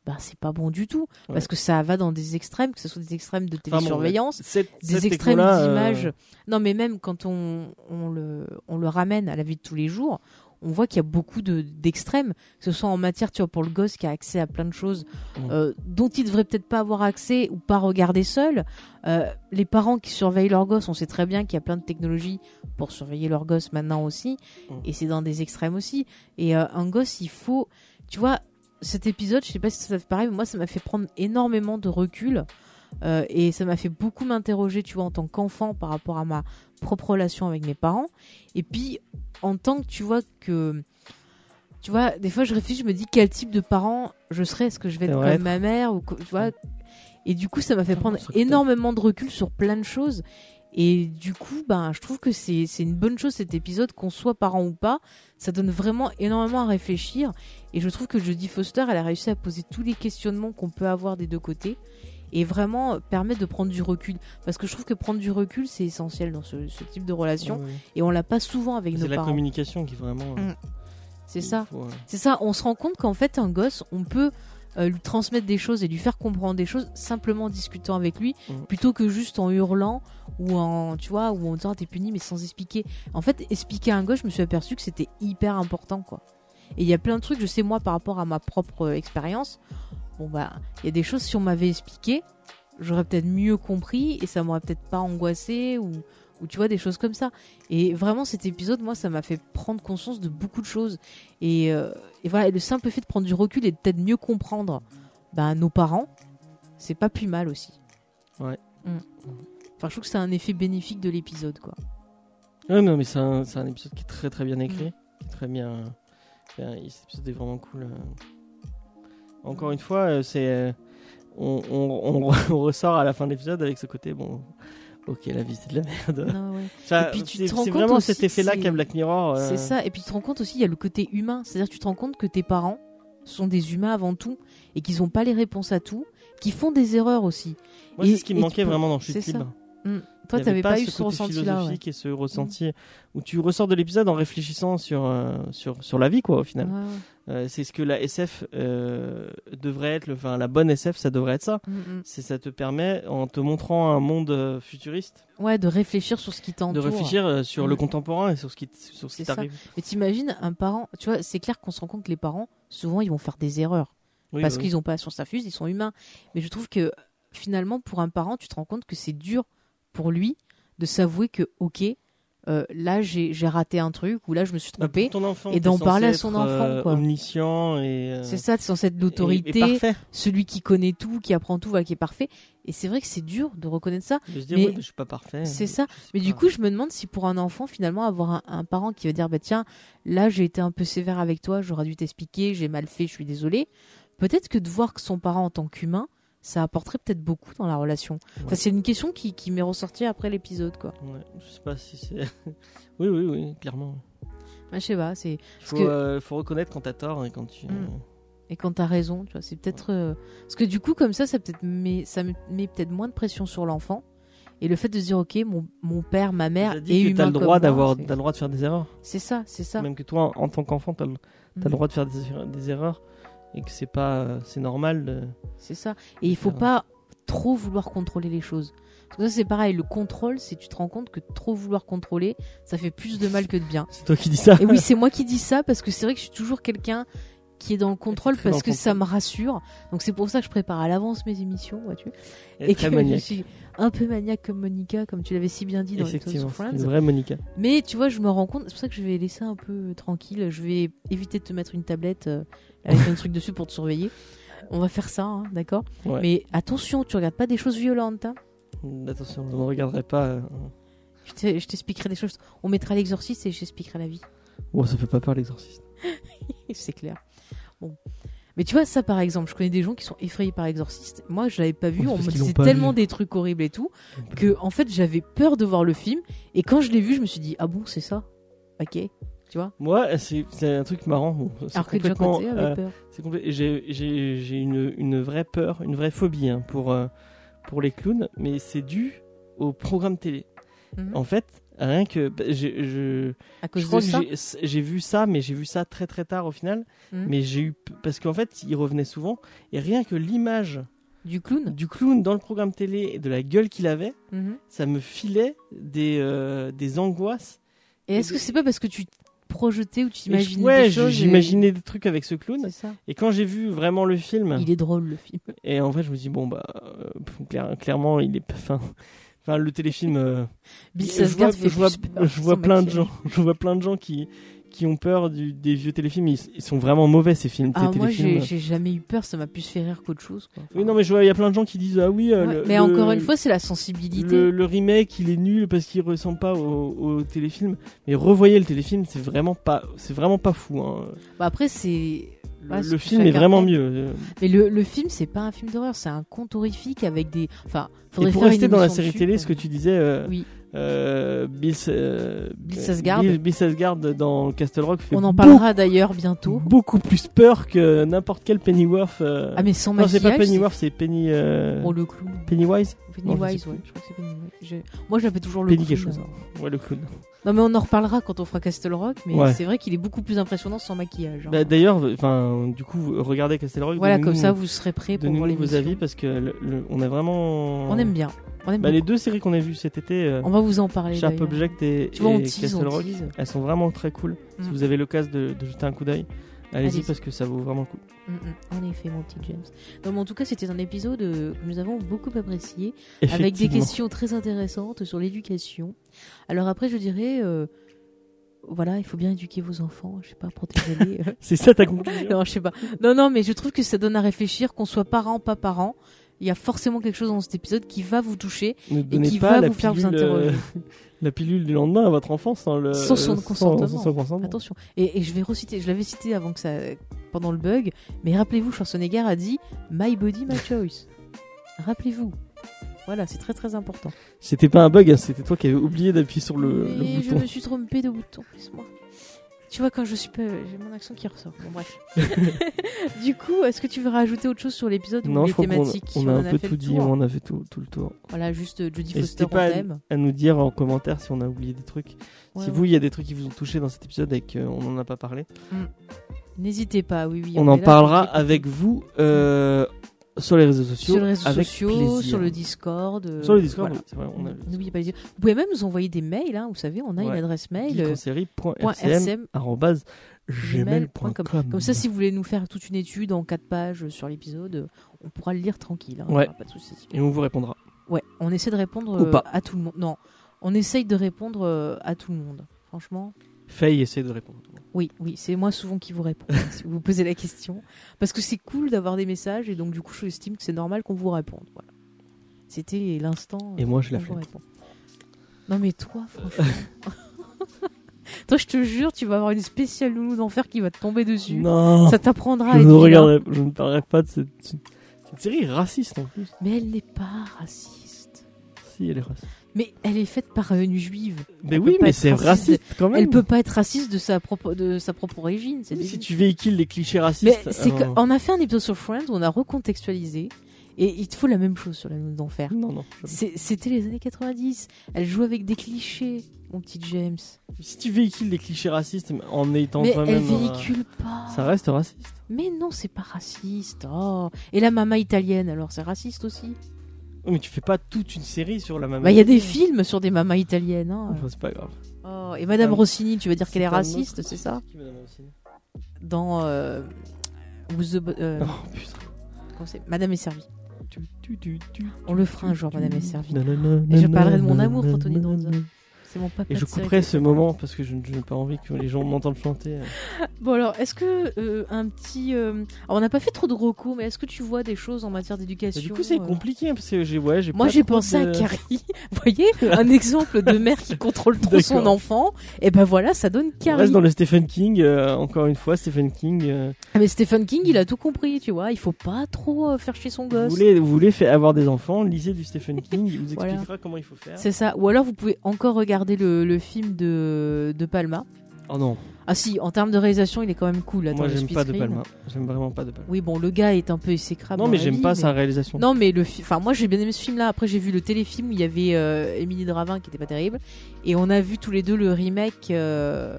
bah, c'est pas bon du tout. Parce que ça va dans des extrêmes, que ce soit des extrêmes de Enfin, bon, télésurveillance, cette- des cette extrêmes euh, d'images. Non, mais même quand on, on, le, on le ramène à la vie de tous les jours, on voit qu'il y a beaucoup de- d'extrêmes, que ce soit en matière, tu vois, pour le gosse qui a accès à plein de choses euh, dont il devrait peut-être pas avoir accès ou pas regarder seul. Euh, les parents qui surveillent leurs gosses, on sait très bien qu'il y a plein de technologies pour surveiller leurs gosses maintenant aussi, et c'est dans des extrêmes aussi. Et euh, un gosse, il faut, tu vois, cet épisode, je sais pas si ça fait pareil, mais moi, ça m'a fait prendre énormément de recul. euh, et ça m'a fait beaucoup m'interroger, tu vois, en tant qu'enfant par rapport à ma propre relation avec mes parents. Et puis, en tant que tu vois que. Tu vois, des fois je réfléchis, je me dis quel type de parent je serais. Est-ce que je vais être comme ma mère ou tu vois? Et du coup, ça m'a fait prendre énormément de recul sur plein de choses. Et du coup, ben, je trouve que c'est une bonne chose cet épisode, qu'on soit parent ou pas. Ça donne vraiment énormément à réfléchir. Et je trouve que Jodie Foster, elle a réussi à poser tous les questionnements qu'on peut avoir des deux côtés. Et vraiment permet de prendre du recul. Parce que je trouve que prendre du recul, c'est essentiel dans ce, ce type de relation. Et on l'a pas souvent avec nos C'est la parents. communication qui vraiment. Mm. C'est ça. faut, euh, C'est ça, on se rend compte qu'en fait, un gosse, on peut euh, lui transmettre des choses et lui faire comprendre des choses simplement en discutant avec lui, Mhm. plutôt que juste en hurlant ou en, tu vois, ou en disant Ah, t'es puni, mais sans expliquer. En fait, expliquer à un gosse, je me suis aperçu que c'était hyper important, quoi. Et il y a plein de trucs, je sais moi, par rapport à ma propre euh, expérience. Bon, bah, il y a des choses, si on m'avait expliqué, j'aurais peut-être mieux compris et ça m'aurait peut-être pas angoissé ou, ou tu vois, des choses comme ça. Et vraiment, cet épisode, moi, ça m'a fait prendre conscience de beaucoup de choses. Et, euh, et voilà, et le simple fait de prendre du recul et de peut-être mieux comprendre bah, nos parents, c'est pas plus mal aussi. Ouais. Mm. Enfin, je trouve que c'est un effet bénéfique de l'épisode, quoi. Ouais, non, mais c'est un, épisode qui est très très bien écrit, Mm. qui est très bien. bien- Cet épisode est vraiment cool. euh. Encore une fois, euh, c'est on, on- on- on ressort à la fin de l'épisode avec ce côté bon. Ok, la vie c'est de la merde. Non, ouais. Ça, Et puis tu c'est te rends c'est compte vraiment aussi, cet effet-là c'est- qu'a Black Mirror. euh, C'est ça. Et puis tu te rends compte aussi, il y a le côté humain. C'est-à-dire, tu te rends compte que tes parents sont des humains avant tout et qu'ils n'ont pas les réponses à tout, qu'ils font des erreurs aussi. Moi, c'est ce qui me manquait peux- vraiment dans Chute c'est ça. Toi, t'avais avait pas, eu ce ce côté ressenti-là. ouais. et ce ressenti où tu ressors de l'épisode en réfléchissant sur, euh, sur, sur la vie, quoi, au final. Euh, c'est ce que la SF euh, devrait être, enfin la bonne SF, ça devrait être ça. Mm, mm. C'est ça te permet, en te montrant un monde euh, futuriste, Ouais, de réfléchir sur ce qui de t'entoure. réfléchir euh, sur Mm. le contemporain et sur ce qui, sur ce qui t'arrive. Mais t'imagines un parent, tu vois, c'est clair qu'on se rend compte que les parents, souvent, ils vont faire des erreurs. Oui, parce qu'ils n'ont pas sur sa fuse, ils sont humains. Mais je trouve que finalement, pour un parent, tu te rends compte que c'est dur pour lui de s'avouer que, ok, euh, là j'ai raté un truc ou là je me suis Bah, trompé. enfant, et d'en parler à son enfant, euh, quoi. omniscient et. euh, C'est ça, c'est censé être l'autorité, celui qui connaît tout, qui apprend tout, voilà, qui est parfait. Et c'est vrai que c'est dur de reconnaître ça. De se dire, Mais- ouais, mais je suis pas parfait. C'est ça. Mais du coup, je me demande si pour un enfant, finalement, avoir un, un parent qui va dire, bah tiens, là j'ai été un peu sévère avec toi, j'aurais dû t'expliquer, j'ai mal fait, je suis désolé. Peut-être que de voir que son parent en tant qu'humain, ça apporterait peut-être beaucoup dans la relation. Enfin, c'est une question qui, qui m'est ressortie après l'épisode, quoi. Ouais, je sais pas si c'est. oui, oui, oui, clairement. Je sais pas, c'est Il faut, que- euh, faut reconnaître quand t'as tort et quand tu. Mm. et quand t'as raison, tu vois, c'est peut-être euh, parce que du coup comme ça, ça peut-être met ça me met peut-être moins de pression sur l'enfant et le fait de se dire ok, mon, mon père, ma mère T'as est dit que t'as le droit d'avoir, le droit de faire des erreurs. c'est ça, c'est ça. Même que toi, en tant qu'enfant, t'as le, t'as Mm. le droit de faire des, des erreurs et que c'est pas, euh, c'est normal. C'est ça. Et il faut faire- pas trop vouloir contrôler les choses. Parce que ça c'est pareil, le contrôle, c'est tu te rends compte que trop vouloir contrôler, ça fait plus de mal que de bien. C'est toi qui dis ça. Et oui, c'est moi qui dis ça parce que c'est vrai que je suis toujours quelqu'un qui est dans le contrôle parce que ça me rassure. Donc c'est pour ça que je prépare à l'avance mes émissions, vois-tu. Très que je suis un peu maniaque comme Monica, comme tu l'avais si bien dit dans les c'est une Friends. vraie Monica. Mais tu vois, je me rends compte, c'est pour ça que je vais laisser un peu tranquille. Je vais éviter de te mettre une tablette euh, avec un truc dessus pour te surveiller. On va faire ça, hein, d'accord? Ouais. Mais attention, tu regardes pas des choses violentes. hein. Attention, je ne regarderai pas. euh, Je te- je t'expliquerai des choses. On mettra l'exorciste et je t'expliquerai la vie. Bon, ça fait pas peur l'exorciste. c'est clair. Bon. Mais tu vois, ça par exemple, je connais des gens qui sont effrayés par l'exorciste. Moi, je l'avais pas vu, on me disait tellement vu. des trucs horribles et tout, que en fait, j'avais peur de voir le film. Et quand je l'ai vu, je me suis dit, ah bon, c'est ça? Ok. Tu vois? Moi, c'est c'est un truc marrant. Alors que complètement, côté avait euh, peur. j'ai une, une vraie peur, une vraie phobie hein, pour, euh, pour les clowns, mais c'est dû au programme télé. Mhm. En fait, rien que. bah, je, À je cause crois de ça. j'ai- j'ai vu ça, mais j'ai vu ça très très tard au final. Mhm. Mais j'ai eu. Parce qu'en fait, il revenait souvent, et rien que l'image Du clown. du clown dans le programme télé et de la gueule qu'il avait, Mhm. ça me filait des, euh, des angoisses. Et est-ce que c'est pas parce que tu projetais ou tu t'imaginais ouais, des choses et- j'imaginais des trucs avec ce clown. Et quand j'ai vu vraiment le film, Il est drôle le film. et en fait, je me dis bon bah euh, clair- clairement, il est pas fin. Enfin, le téléfilm. euh, je vois, je vois, je plein de gens, je vois plein de gens qui qui ont peur du, des vieux téléfilms. Ils, ils sont vraiment mauvais ces films. Ah, moi, j'ai jamais eu peur, ça m'a plus fait rire qu'autre chose. Quoi. Oui, non, mais je vois, il y a plein de gens qui disent ah oui. euh, Ouais, le- mais le- encore une fois, c'est la sensibilité. Le, le remake, il est nul parce qu'il ressemble pas au, au téléfilm. Mais revoyez le téléfilm, c'est vraiment pas, c'est vraiment pas fou. hein. Bah, après, c'est. Le, Ouais, le c'est film est vraiment aime. mieux. Mais le, le film, c'est pas un film d'horreur, c'est un conte horrifique avec des. Enfin, faudrait Et pour faire rester une dans la série dessus, télé, quoi. ce que tu disais, euh, Oui. euh, Bill, euh, Bill Skarsgård. Bill, Bill Skarsgård dans Castle Rock fait On en parlera d'ailleurs bientôt. beaucoup plus peur que n'importe quel Pennyworth. euh, Ah mais sans non, c'est pas Pennyworth, c'est Penny. Oh le clown. Pennywise Pennywise, ouais. Je crois que c'est Pennywise. Je- Moi je l'appelle toujours le Penny clown. quelque chose. hein. Ouais, le clown. Non mais on en reparlera quand on fera Castle Rock, mais Ouais. c'est vrai qu'il est beaucoup plus impressionnant sans maquillage. hein. Bah, D'ailleurs, enfin, du coup, regardez Castle Rock. voilà, comme ça vous serez prêts pour voir les vos avis parce que le- le- on a vraiment. On aime bien. On aime Bah, les deux séries qu'on a vues cet été, euh, On va vous en parler. Sharp. Object et, Tu vois, on et tease, Castle Rock, elles sont vraiment très cool. Si Mm. vous avez l'occasion de, de jeter un coup d'œil, allez-y parce que ça vaut vraiment le coup. Mm, mm. En effet, mon petit James. Non, mais en tout cas, c'était un épisode euh, que nous avons beaucoup apprécié, avec des questions très intéressantes sur l'éducation. Alors après, je dirais, euh, voilà, il faut bien éduquer vos enfants, je sais pas, protégez-les. C'est ça ta conclusion non, je sais pas. Non, non, mais je trouve que ça donne à réfléchir, qu'on soit parent, pas parent. Il y a forcément quelque chose dans cet épisode qui va vous toucher Ne et qui pas va la vous faire vous euh, interroger. la pilule du lendemain à votre enfant sans le Sans son consentement. sans son consentement. Attention. Et, et je vais reciter, je l'avais cité avant que ça, pendant le bug, mais rappelez-vous, Schwarzenegger a dit My body, my choice. Rappelez-vous. Voilà, c'est très très important. C'était pas un bug, hein, c'était toi qui avais oublié d'appuyer sur le, le Mais je bouton. me suis trompé de bouton, laisse-moi. Tu vois, quand je suis pas. J'ai mon accent qui ressort. Bon, bref. du coup, est-ce que tu veux rajouter autre chose sur l'épisode ou les thématiques on si a en un peu tout dit, tour on a fait tout, tout le tour. Voilà, juste euh, N'hésitez Foster en pas à, nous dire en commentaire si on a oublié des trucs. Ouais, si ouais. vous, il y a des trucs qui vous ont touché dans cet épisode et qu'on n'en a pas parlé. N'hésitez pas, oui, oui. on en là parlera avec vous euh, sur les réseaux sociaux. Sur les réseaux avec sociaux, plaisir. sur le Discord. euh, Sur le Discord, voilà. oui, vrai, on le N'oubliez pas dire. Vous pouvez même nous envoyer des mails, hein, vous savez, on a une adresse mail. euh, gmail.com. Comme ça, si vous voulez nous faire toute une étude en quatre pages sur l'épisode, euh, on pourra le lire tranquille. hein, Ouais. Pas de souci. Et on vous répondra. Ouais, on essaie de répondre euh, à tout le monde. Non, on essaye de répondre euh, à tout le monde. Franchement, Faye essaie de répondre. oui, oui, c'est moi souvent qui vous réponds hein, si vous posez la question. Parce que c'est cool d'avoir des messages et donc du coup, je estime que c'est normal qu'on vous réponde. Voilà. C'était l'instant. Et moi, je la on vous flemme. Non mais toi, franchement. toi, je te jure, tu vas avoir une spéciale loulou d'enfer qui va te tomber dessus. Non, Ça t'apprendra à je être ne, regarderai, je ne parlerai pas de cette, cette série raciste en plus. Mais elle n'est pas raciste. Si, elle est raciste. Mais elle est faite par une juive. Mais Elle oui, mais c'est raciste. raciste quand même. Elle peut pas être raciste de sa propre, de sa propre origine. C'est Mais si tu véhicules des clichés Mais racistes. c'est alors- qu'on a fait un épisode sur Friends où on a recontextualisé. Et il te faut la même chose sur la note d'enfer. Non, non. C'est- C'était les années 90. Elle joue avec des clichés, mon petit James. Si tu véhicules des clichés racistes en étant Mais elle euh, véhicule pas. Ça reste raciste. Mais non, c'est pas raciste. Oh. Et la maman italienne, alors c'est raciste aussi Oh, Mais tu fais pas toute une série sur la même. Bah, il y a des films sur des mamas italiennes. hein. Enfin, c'est pas grave. Oh, et Madame Ah, Rossini, tu veux dire qu'elle est raciste, c'est ça qui, Madame Rossini Dans. Euh, the euh, Oh putain. Madame est servie. On le fera un jour, Madame est servie. Et je parlerai de mon amour pour Tony. Danza. Mon papa. Et je couperai ce moment parce que je je n'ai pas envie que les gens m'entendent chanter. Bon alors, est-ce que euh, un petit... euh, alors, on n'a pas fait trop de recos, mais est-ce que tu vois des choses en matière Bah, d'éducation du coup, c'est euh, compliqué hein, parce que j'ai ouais, j'ai Moi j'ai pensé de- à Carrie. Vous voyez Un exemple de mère qui contrôle trop son enfant. Et ben voilà, ça donne On Carrie. reste dans le Stephen King. euh, encore une fois, Stephen King. euh, Ah, Mais Stephen King, il a tout compris, tu vois. Il faut pas trop euh, faire chier son vous gosse. voulez, vous voulez faire avoir des enfants, lisez du Stephen King. Il vous Voilà. expliquera comment il faut faire. C'est ça. Ou alors vous pouvez encore regarder le, le film de, de Palma. Oh non, Ah si, en termes de réalisation, il est quand même cool. Attends, moi le j'aime pas de. Palma. J'aime vraiment pas de Palma. Oui, bon, le gars est un peu exécrable. non, mais j'aime pas mais- sa réalisation. Non, mais le fi- enfin moi j'ai bien aimé ce film-là. Après j'ai vu le téléfilm où il y avait euh, Émilie Dravin qui était pas terrible, et on a vu tous les deux le remake. Euh...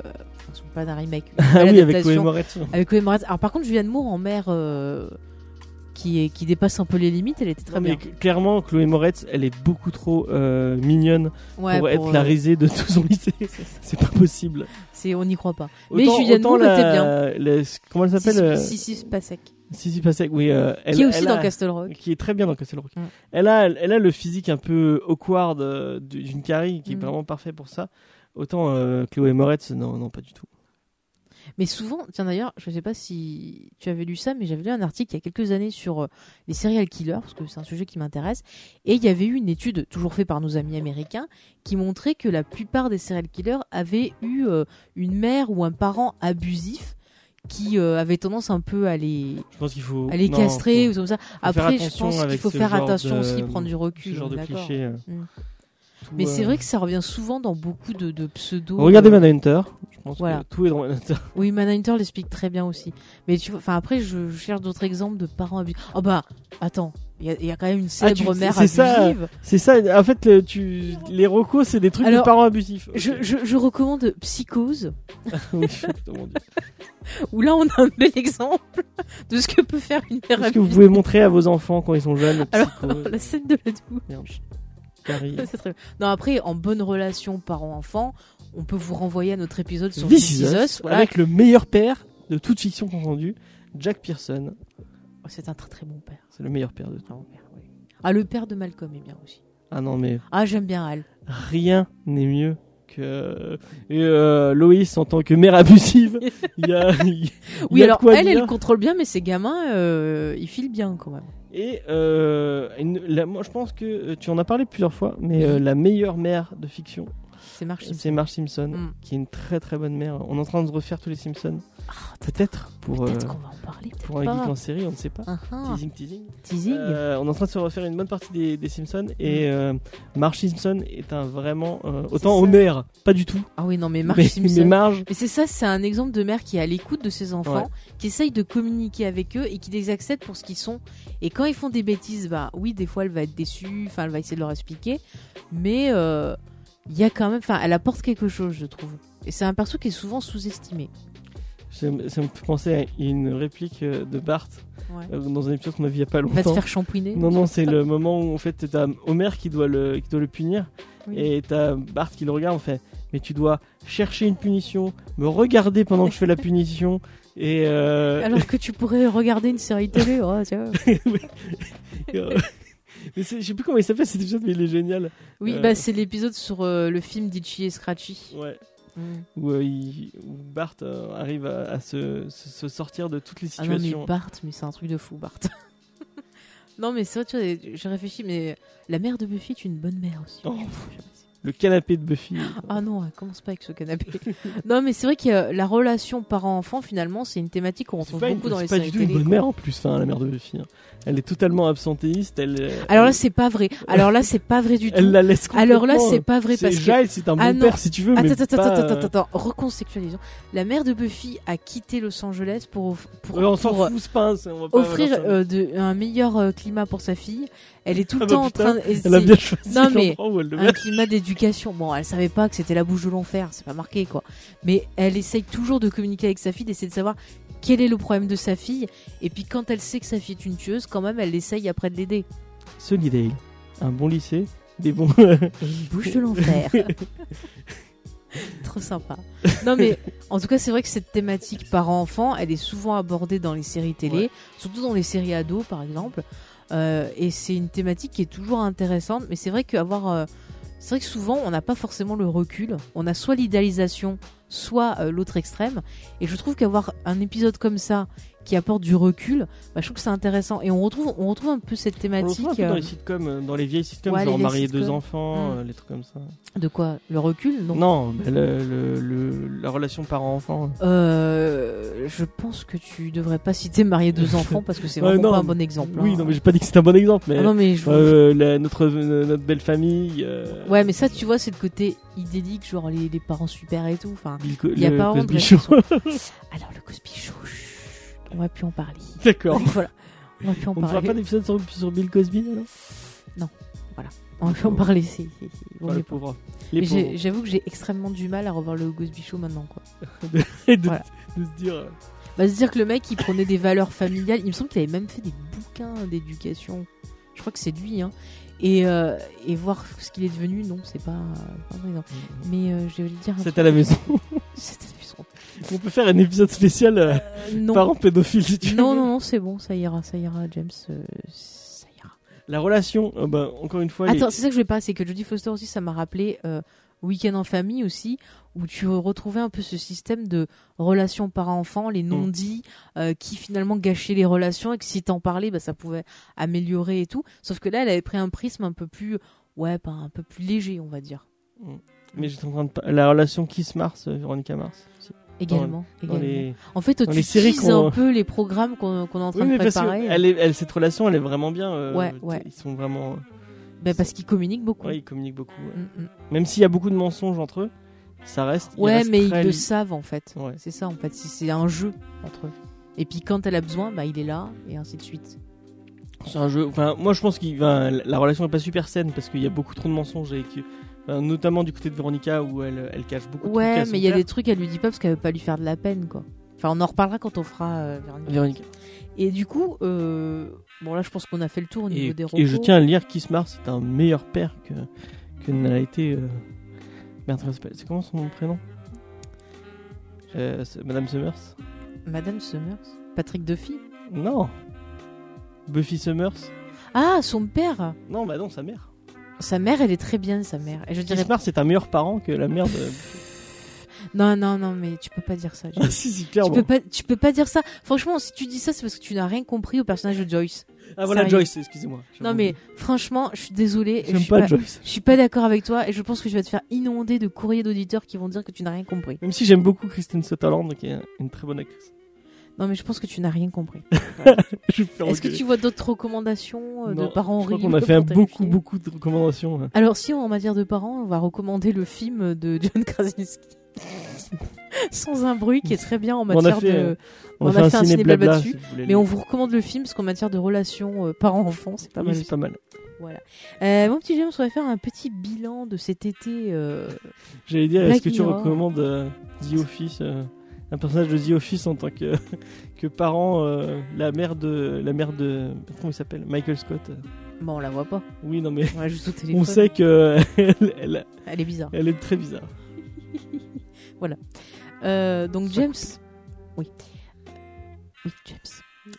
Enfin, pas un remake. Ah oui, avec Chloé Moretz. Avec Chloé Moretz. Alors par contre Julianne Moore en mère euh, qui est qui dépasse un peu les limites, elle était très mais bien. cl- clairement, Chloé Moretz, elle est beaucoup trop euh, mignonne Ouais, pour, être la euh, risée de tout son lycée. C'est pas possible. c'est on n'y croit pas. Mais Autant- Julianne autant Moore était la- comment elle s'appelle euh, Si si Spacek. Sissy Spacek, oui. euh, elle, Qui est aussi elle dans a- Castle Rock. Qui est très bien dans Castle Rock. Mm. Elle, a, elle a le physique un peu awkward d'une Carrie qui est Mm. vraiment parfait pour ça. Autant euh, Chloé Moretz, non, non, pas du tout. Mais souvent, tiens d'ailleurs, je sais pas si tu avais lu ça, mais j'avais lu un article il y a quelques années sur euh, les serial killers, parce que c'est un sujet qui m'intéresse. Et il y avait eu une étude, toujours faite par nos amis américains, qui montrait que la plupart des serial killers avaient eu euh, une mère ou un parent abusif qui euh, avait tendance un peu à les, Je pense qu'il faut. à les non, castrer faut- ou comme ça. Après, je pense qu'il faut faire attention de- aussi, prendre du Ce recul. genre de cliché. Mm. Mais c'est vrai que ça revient souvent dans beaucoup de, de pseudos. Regardez Manhunter. Pense Voilà. que tout est dans Manhunter. Oui, Manhunter l'explique très bien aussi. Mais tu enfin après, je, je cherche d'autres exemples de parents abusifs. Oh bah, attends, il y, a- il y a quand même une Ah, tu- célèbre mère c'est ça. abusive. C'est ça. En fait, le- tu les recos, c'est des trucs Alors, de parents abusifs. Je, je, je recommande Psychose, où là on a un bel exemple de ce que peut faire une mère Est-ce que vous pouvez montrer à vos enfants quand ils sont jeunes Alors, la scène de la douche. Merde. Très bien. Non, après, en bonne relation parent-enfant, on peut vous renvoyer à notre épisode sur This This Is Is Us, voilà. avec le meilleur père de toute fiction confondue, Jack Pearson. Oh, C'est un très très bon père. C'est le meilleur père de tout. Ah, père, oui. Ah, le père de Malcolm est bien aussi. Ah non, mais Ah, j'aime bien Al. rien n'est mieux que et, euh, Loïs en tant que mère abusive. Il y a, il y Oui, a alors quoi elle, dire. elle contrôle bien, mais ses gamins, euh, ils filent bien quand même. Et euh, une- la- moi, je pense que tu en as parlé plusieurs fois, mais la meilleure mère de fiction, C'est Marge Simpson. c'est Marge Simpson, Mm. qui est une très très bonne mère. On est en train de refaire tous les Simpsons. Ah, Peut-être pour Peut-être euh, qu'on va en parler, pour un pas. geek en série, on ne sait pas. Ah. Teasing, teasing. Teasing. Euh, on est en train de se refaire une bonne partie des, des Simpsons et euh, Marge Simpson est un vraiment euh, autant. Homer, pas du tout. Ah oui, non, mais Marge mais, Simpson. mais Marge, Mais c'est ça, c'est un exemple de mère qui est à l'écoute de ses enfants, Ouais. qui essaye de communiquer avec eux et qui les accepte pour ce qu'ils sont. Et quand ils font des bêtises, bah oui, des fois elle va être déçue, enfin elle va essayer de leur expliquer, mais il y a quand même, enfin elle apporte quelque chose, je trouve. Et c'est un perso qui est souvent sous-estimé. ça me fait penser à une réplique euh, de Bart Ouais. euh, dans un épisode qu'on a vu il y a pas Va te longtemps. faire champouiner. Non, non, c'est le moment où en fait t'as Homer qui doit le, qui doit le punir Oui. et t'as Bart qui le regarde en fait. Mais tu dois chercher une punition, me regarder pendant que je fais la punition et. euh, Alors que tu pourrais regarder une série télé, oh, tiens. euh, mais je sais plus comment il s'appelle cet épisode, mais il est génial. Oui, Euh. bah c'est l'épisode sur euh, le film d'Itchy et Scratchy. Ouais. Mm. Où, euh, il- où Bart arrive à, à se, sortir de toutes les Ah non, mais situations. Bart, mais c'est un truc de fou, Bart. non, mais c'est vrai, tu vois, j'ai réfléchi, mais la mère de Buffy est une bonne mère aussi. Oh. Le canapé de Buffy. Ah non, elle commence pas avec ce canapé. non, mais c'est vrai que euh, la relation parent-enfant, finalement, c'est une thématique qu'on C'est retrouve pas, une, beaucoup dans c'est les pas séries du tout une bonne mère en plus, enfin, la mère de Buffy. hein. Elle est totalement absentéiste. Elle, euh, Alors là, elle, c'est pas vrai. Alors là, c'est pas vrai du tout. elle la laisse Alors là, complètement, c'est pas vrai C'est parce que. C'est un bon Ah père si tu veux, mais Attends, attends, pas, attends, euh, attends, attends, recontextualisons. La mère de Buffy a quitté Los Angeles pour, pour, ouais, on pour, euh, fout, c'est pas, c'est- on va pas offrir euh, de, un meilleur euh, climat pour sa fille. Elle est tout le Ah bah temps en train. et Elle a bien choisi Non, mais l'endroit où elle le un climat d'éducation. Bon, elle savait pas que c'était la bouche de l'enfer, c'est pas marqué quoi. Mais elle essaye toujours de communiquer avec sa fille, d'essayer de savoir quel est le problème de sa fille. Et puis quand elle sait que sa fille est une tueuse, quand même, elle essaye après de l'aider. Sunnydale, un bon lycée, des bons. Une bouche de l'enfer. Trop sympa. Non mais en tout cas c'est vrai que cette thématique parent-enfant, elle est souvent abordée dans les séries télé, Ouais. surtout dans les séries ados par exemple. Euh, et c'est une thématique qui est toujours intéressante. Mais c'est vrai qu'avoir, euh, c'est vrai que souvent on n'a pas forcément le recul. On a soit l'idéalisation, soit euh, l'autre extrême. Et je trouve qu'avoir un épisode comme ça qui apporte du recul, bah, je trouve que c'est intéressant. Et on retrouve, on retrouve un peu cette On thématique. retrouve un peu dans euh, les sitcoms, euh, dans les vieilles sitcoms, Ouais, genre marier deux enfants, Mm. euh, les trucs comme ça. de quoi? Le recul Non. Non, mais le, le- le- la relation parent-enfant. Euh, je pense que tu devrais pas citer marier deux enfants parce que c'est vraiment non, pas un bon exemple. Oui, hein. non, mais j'ai pas dit que c'était un bon exemple, mais Ah non, mais je- euh, la- notre, notre belle famille. euh, Ouais, mais ça, tu vois, c'est le côté idyllique, genre les, les parents super et tout. Enfin, il y a le pas vraiment alors le Cosby Show, on va plus en parler. D'accord. voilà, on va plus en On ne fera parler. pas d'épisode sur, sur Bill Cosby alors On va plus en parler. C'est, Oh, mieux les j'ai-. J'avoue que j'ai extrêmement du mal à revoir le Cosby Show maintenant, quoi. Et de, Voilà. de se dire. euh, Bah, se dire que le mec, il prenait des valeurs familiales. Il me semble qu'il avait même fait des bouquins d'éducation. Je crois que c'est lui, hein. Et, euh, et voir ce qu'il est devenu, non, c'est pas, pas bon exemple. Mais euh, je vais lui dire. C'est à la maison. C'est à la maison. On peut faire un épisode spécial euh, Euh, non. parents pédophiles si tu non, veux. non, non, c'est bon, ça ira, ça ira, James. euh, ça ira. La relation, euh, bah, encore une fois. Attends, c'est ça que je voulais pas, c'est que Jodie Foster aussi, ça m'a rappelé euh, Week-end en famille aussi, où tu retrouvais un peu ce système de relations parents-enfants, les non-dits, euh, qui finalement gâchaient les relations et que si t'en parlais, bah, ça pouvait améliorer et tout. Sauf que là, elle avait pris un prisme un peu plus, ouais, un peu plus léger, on va dire. Mais j'étais en train de la relation Kiss Mars, Véronica Mars. aussi. Également. Dans également. les... En fait, dans tu utilises un peu les programmes qu'on qu'on est en train Oui, de préparer. elle est, elle, cette relation, elle est vraiment bien. euh, Ouais, ouais. Ils sont vraiment. Bah, parce qu'ils communiquent beaucoup. Ouais, ils communiquent beaucoup. Mm, mm. Même s'il y a beaucoup de mensonges entre eux, ça reste. Ouais, mais ils le savent en fait. C'est ça en fait. C'est un jeu entre eux. Et puis quand elle a besoin, bah il est là et ainsi de suite. C'est un jeu. Enfin, moi, je pense que la relation est pas super saine parce qu'il y a beaucoup trop de mensonges et que, notamment du côté de Veronica où elle, elle cache beaucoup. de trucs Ouais, mais il y a des trucs qu'elle lui dit pas parce qu'elle veut pas lui faire de la peine quoi. Enfin, on en reparlera quand on fera euh, Véronica. Véronica. Et du coup, euh, bon là, je pense qu'on a fait le tour au niveau Et, des et je repos. tiens à le dire, Kiss Mars c'est un meilleur père que que n'a été. euh, Merde, c'est comment son prénom? Euh, Madame Summers? Madame Summers, Patrick Duffy? Non. Buffy Summers? Ah, son père? Non, bah non, sa mère. Sa mère, elle est très bien, sa mère. Et je dirais c'est un meilleur parent que la mère de. non, non, non, mais tu peux pas dire ça. ah si, si, Tu clairement. peux pas, tu peux pas dire ça. Franchement, si tu dis ça, c'est parce que tu n'as rien compris au personnage de Joyce. Ah voilà, Sérieux. Joyce, excusez-moi. Non mais franchement, je suis désolée. je J'aime pas, pas, Joyce. je suis pas d'accord avec toi et je pense que tu vas te faire inonder de courriers d'auditeurs qui vont dire que tu n'as rien compris. Même si j'aime beaucoup Kristen Sutherland, qui est une très bonne actrice. Non mais je pense que tu n'as rien compris. Est-ce que tu vois d'autres recommandations euh, de parents horribles qu'on a fait un beaucoup, beaucoup de recommandations. hein. Alors si en matière de parents, on va recommander le film de John Krasinski. Sans un bruit qui est très bien en On a matière fait, de euh, on a fait un ciné blabla blabla dessus, si mais on vous recommande le film parce qu'en matière de relations euh, parents-enfants, c'est pas Oui, mal. c'est pas mal. Euh, mon petit James, on va faire un petit bilan de cet été euh, J'allais dire, est-ce que tu recommandes euh, The Office, un personnage de The Office en tant que, que parent, euh, la mère de, la mère de, comment il s'appelle, Michael Scott. Bon, on la voit pas. Oui, non mais On juste sait que elle, elle- Elle est bizarre. elle est très bizarre. Euh, donc James, oui, oui James.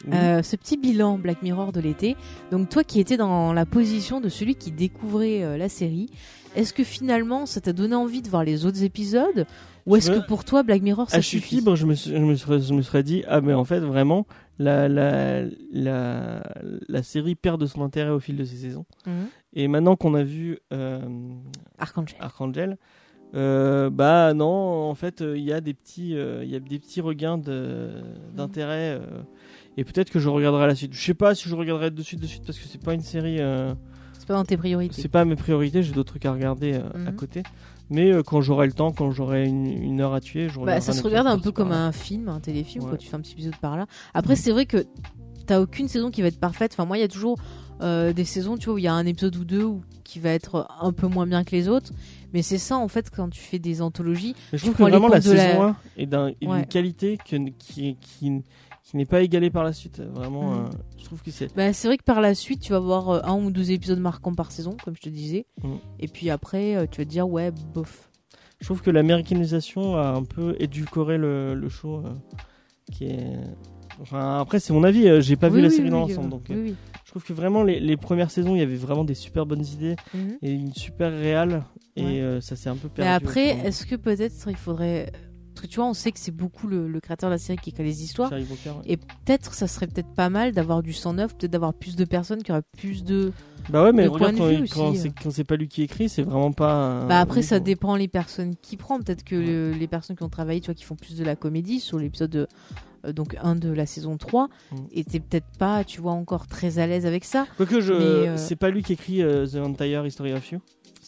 Oui. Euh, ce petit bilan Black Mirror de l'été. Donc toi qui étais dans la position de celui qui découvrait euh, la série, est-ce que finalement ça t'a donné envie de voir les autres épisodes? Ou est-ce que pour toi Black Mirror ça Chute suffit? Libre, je me, suis- je, me serais, je me serais dit, ah mais en fait, vraiment, la, la, la, la série perd de son intérêt au fil de ses saisons. Mhm. Et maintenant qu'on a vu euh, Archangel. Archangel, euh, bah non, en fait, il y a des petits, euh, il y a des petits regains d'intérêt. euh, et peut-être que je regarderai la suite. Je sais pas si je regarderai de suite, de suite, parce que c'est pas une série. C'est pas dans tes priorités. c'est pas mes priorités. J'ai d'autres trucs à regarder à Mhm. côté. Mais euh, quand j'aurai le temps, quand j'aurai une, une heure à tuer, je Bah, ça se regarde un peu comme un film, un téléfilm, Ouais. tu fais un petit épisode par là. Après, c'est vrai que t'as aucune saison qui va être parfaite. Enfin, moi, il y a toujours euh, des saisons, tu vois, où il y a un épisode ou deux où- qui va être un peu moins bien que les autres. Mais c'est ça, en fait, quand tu fais des anthologies. Mais je trouve que vraiment la saison la- 1 est d'un- est d'une Ouais. qualité que, qui, qui, qui n'est pas égalée par la suite. Vraiment, Mhm. euh, je trouve que c'est. Bah, c'est vrai que par la suite, tu vas avoir euh, un ou deux épisodes marquants par saison, comme je te disais. Mm. Et puis après, euh, tu vas te dire, ouais, bof. Je trouve que l'américanisation a un peu édulcoré le, le show. euh, qui est. Enfin, après, c'est mon avis. J'ai pas vu Oui, la série oui, dans l'ensemble. Donc, euh, je trouve que vraiment, les, les premières saisons, il y avait vraiment des super bonnes idées Mhm. et une super réale. Et Ouais. ça s'est un peu perdu. Mais après, est-ce que peut-être il faudrait. Parce que tu vois, on sait que c'est beaucoup le, le créateur de la série qui écrit les histoires. ouais. Et peut-être, ça serait peut-être pas mal d'avoir du sang neuf, peut-être d'avoir plus de personnes qui auraient plus de. Bah ouais, mais le regarde, de quand, vue quand quand c'est pas lui qui écrit, c'est vraiment pas. Bah un- après, ça dépend les personnes qui prend. Peut-être que le- les personnes qui ont travaillé, tu vois, qui font plus de la comédie sur l'épisode de- euh, donc 1 de la saison 3, Mm. étaient peut-être pas, tu vois, encore très à l'aise avec ça. Quoique, je... Euh, c'est pas lui qui écrit euh, The Entire History of You?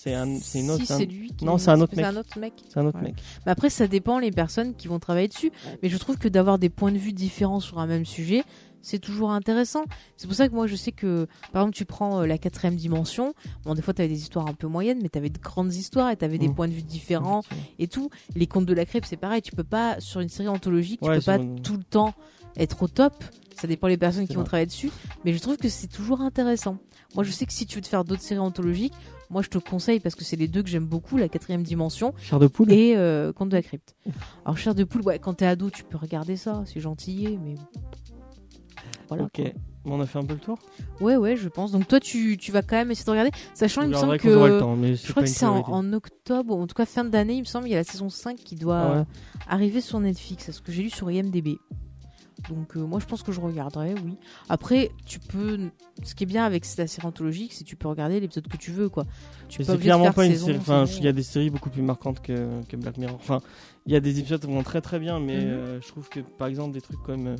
C'est un, c'est une autre, Si, c'est un- c'est lui. Qui... Non, c'est un autre C'est mec. un autre mec. c'est un autre Ouais. mec. Mais après, ça dépend les personnes qui vont travailler dessus. Mais je trouve que d'avoir des points de vue différents sur un même sujet, c'est toujours intéressant. C'est pour ça que moi, je sais que, par exemple, tu prends euh, la quatrième dimension. Bon, des fois, tu avais des histoires un peu moyennes, mais tu avais de grandes histoires et tu avais des Mm. points de vue différents et tout. Les contes de la crêpe, c'est pareil. Tu peux pas, sur une série anthologique, tu Ouais, peux sur pas une- tout le temps être au top. Ça dépend les personnes C'est qui vont travailler dessus. Mais je trouve que c'est toujours intéressant. Moi, je sais que si tu veux te faire d'autres séries anthologiques, moi, je te conseille parce que c'est les deux que j'aime beaucoup, la quatrième dimension Chair de poule et euh, Conte de la crypte. Alors, chair de poule, ouais, quand t'es ado, tu peux regarder ça, c'est gentil, mais. Voilà. Ok. quoi. Bon, on a fait un peu le tour. Ouais, ouais, je pense. Donc, toi, tu, tu vas quand même essayer de regarder. Sachant, Je il me semble le que. temps, mais Je crois que c'est en, octobre, en tout cas fin d'année, il me semble, il y a la saison 5 qui doit Ah ouais. arriver sur Netflix, c'est ce que j'ai lu sur IMDB. Donc euh, moi je pense que je regarderai, oui. Après, tu peux. Ce qui est bien avec la série anthologique, c'est que tu peux regarder l'épisode que tu veux, quoi. Tu c'est clairement pas une saison, série. Enfin, il y a des séries beaucoup plus marquantes que, que Black Mirror. Enfin, il y a des épisodes qui vont très très bien, mais Mhm. euh, je trouve que par exemple des trucs comme euh,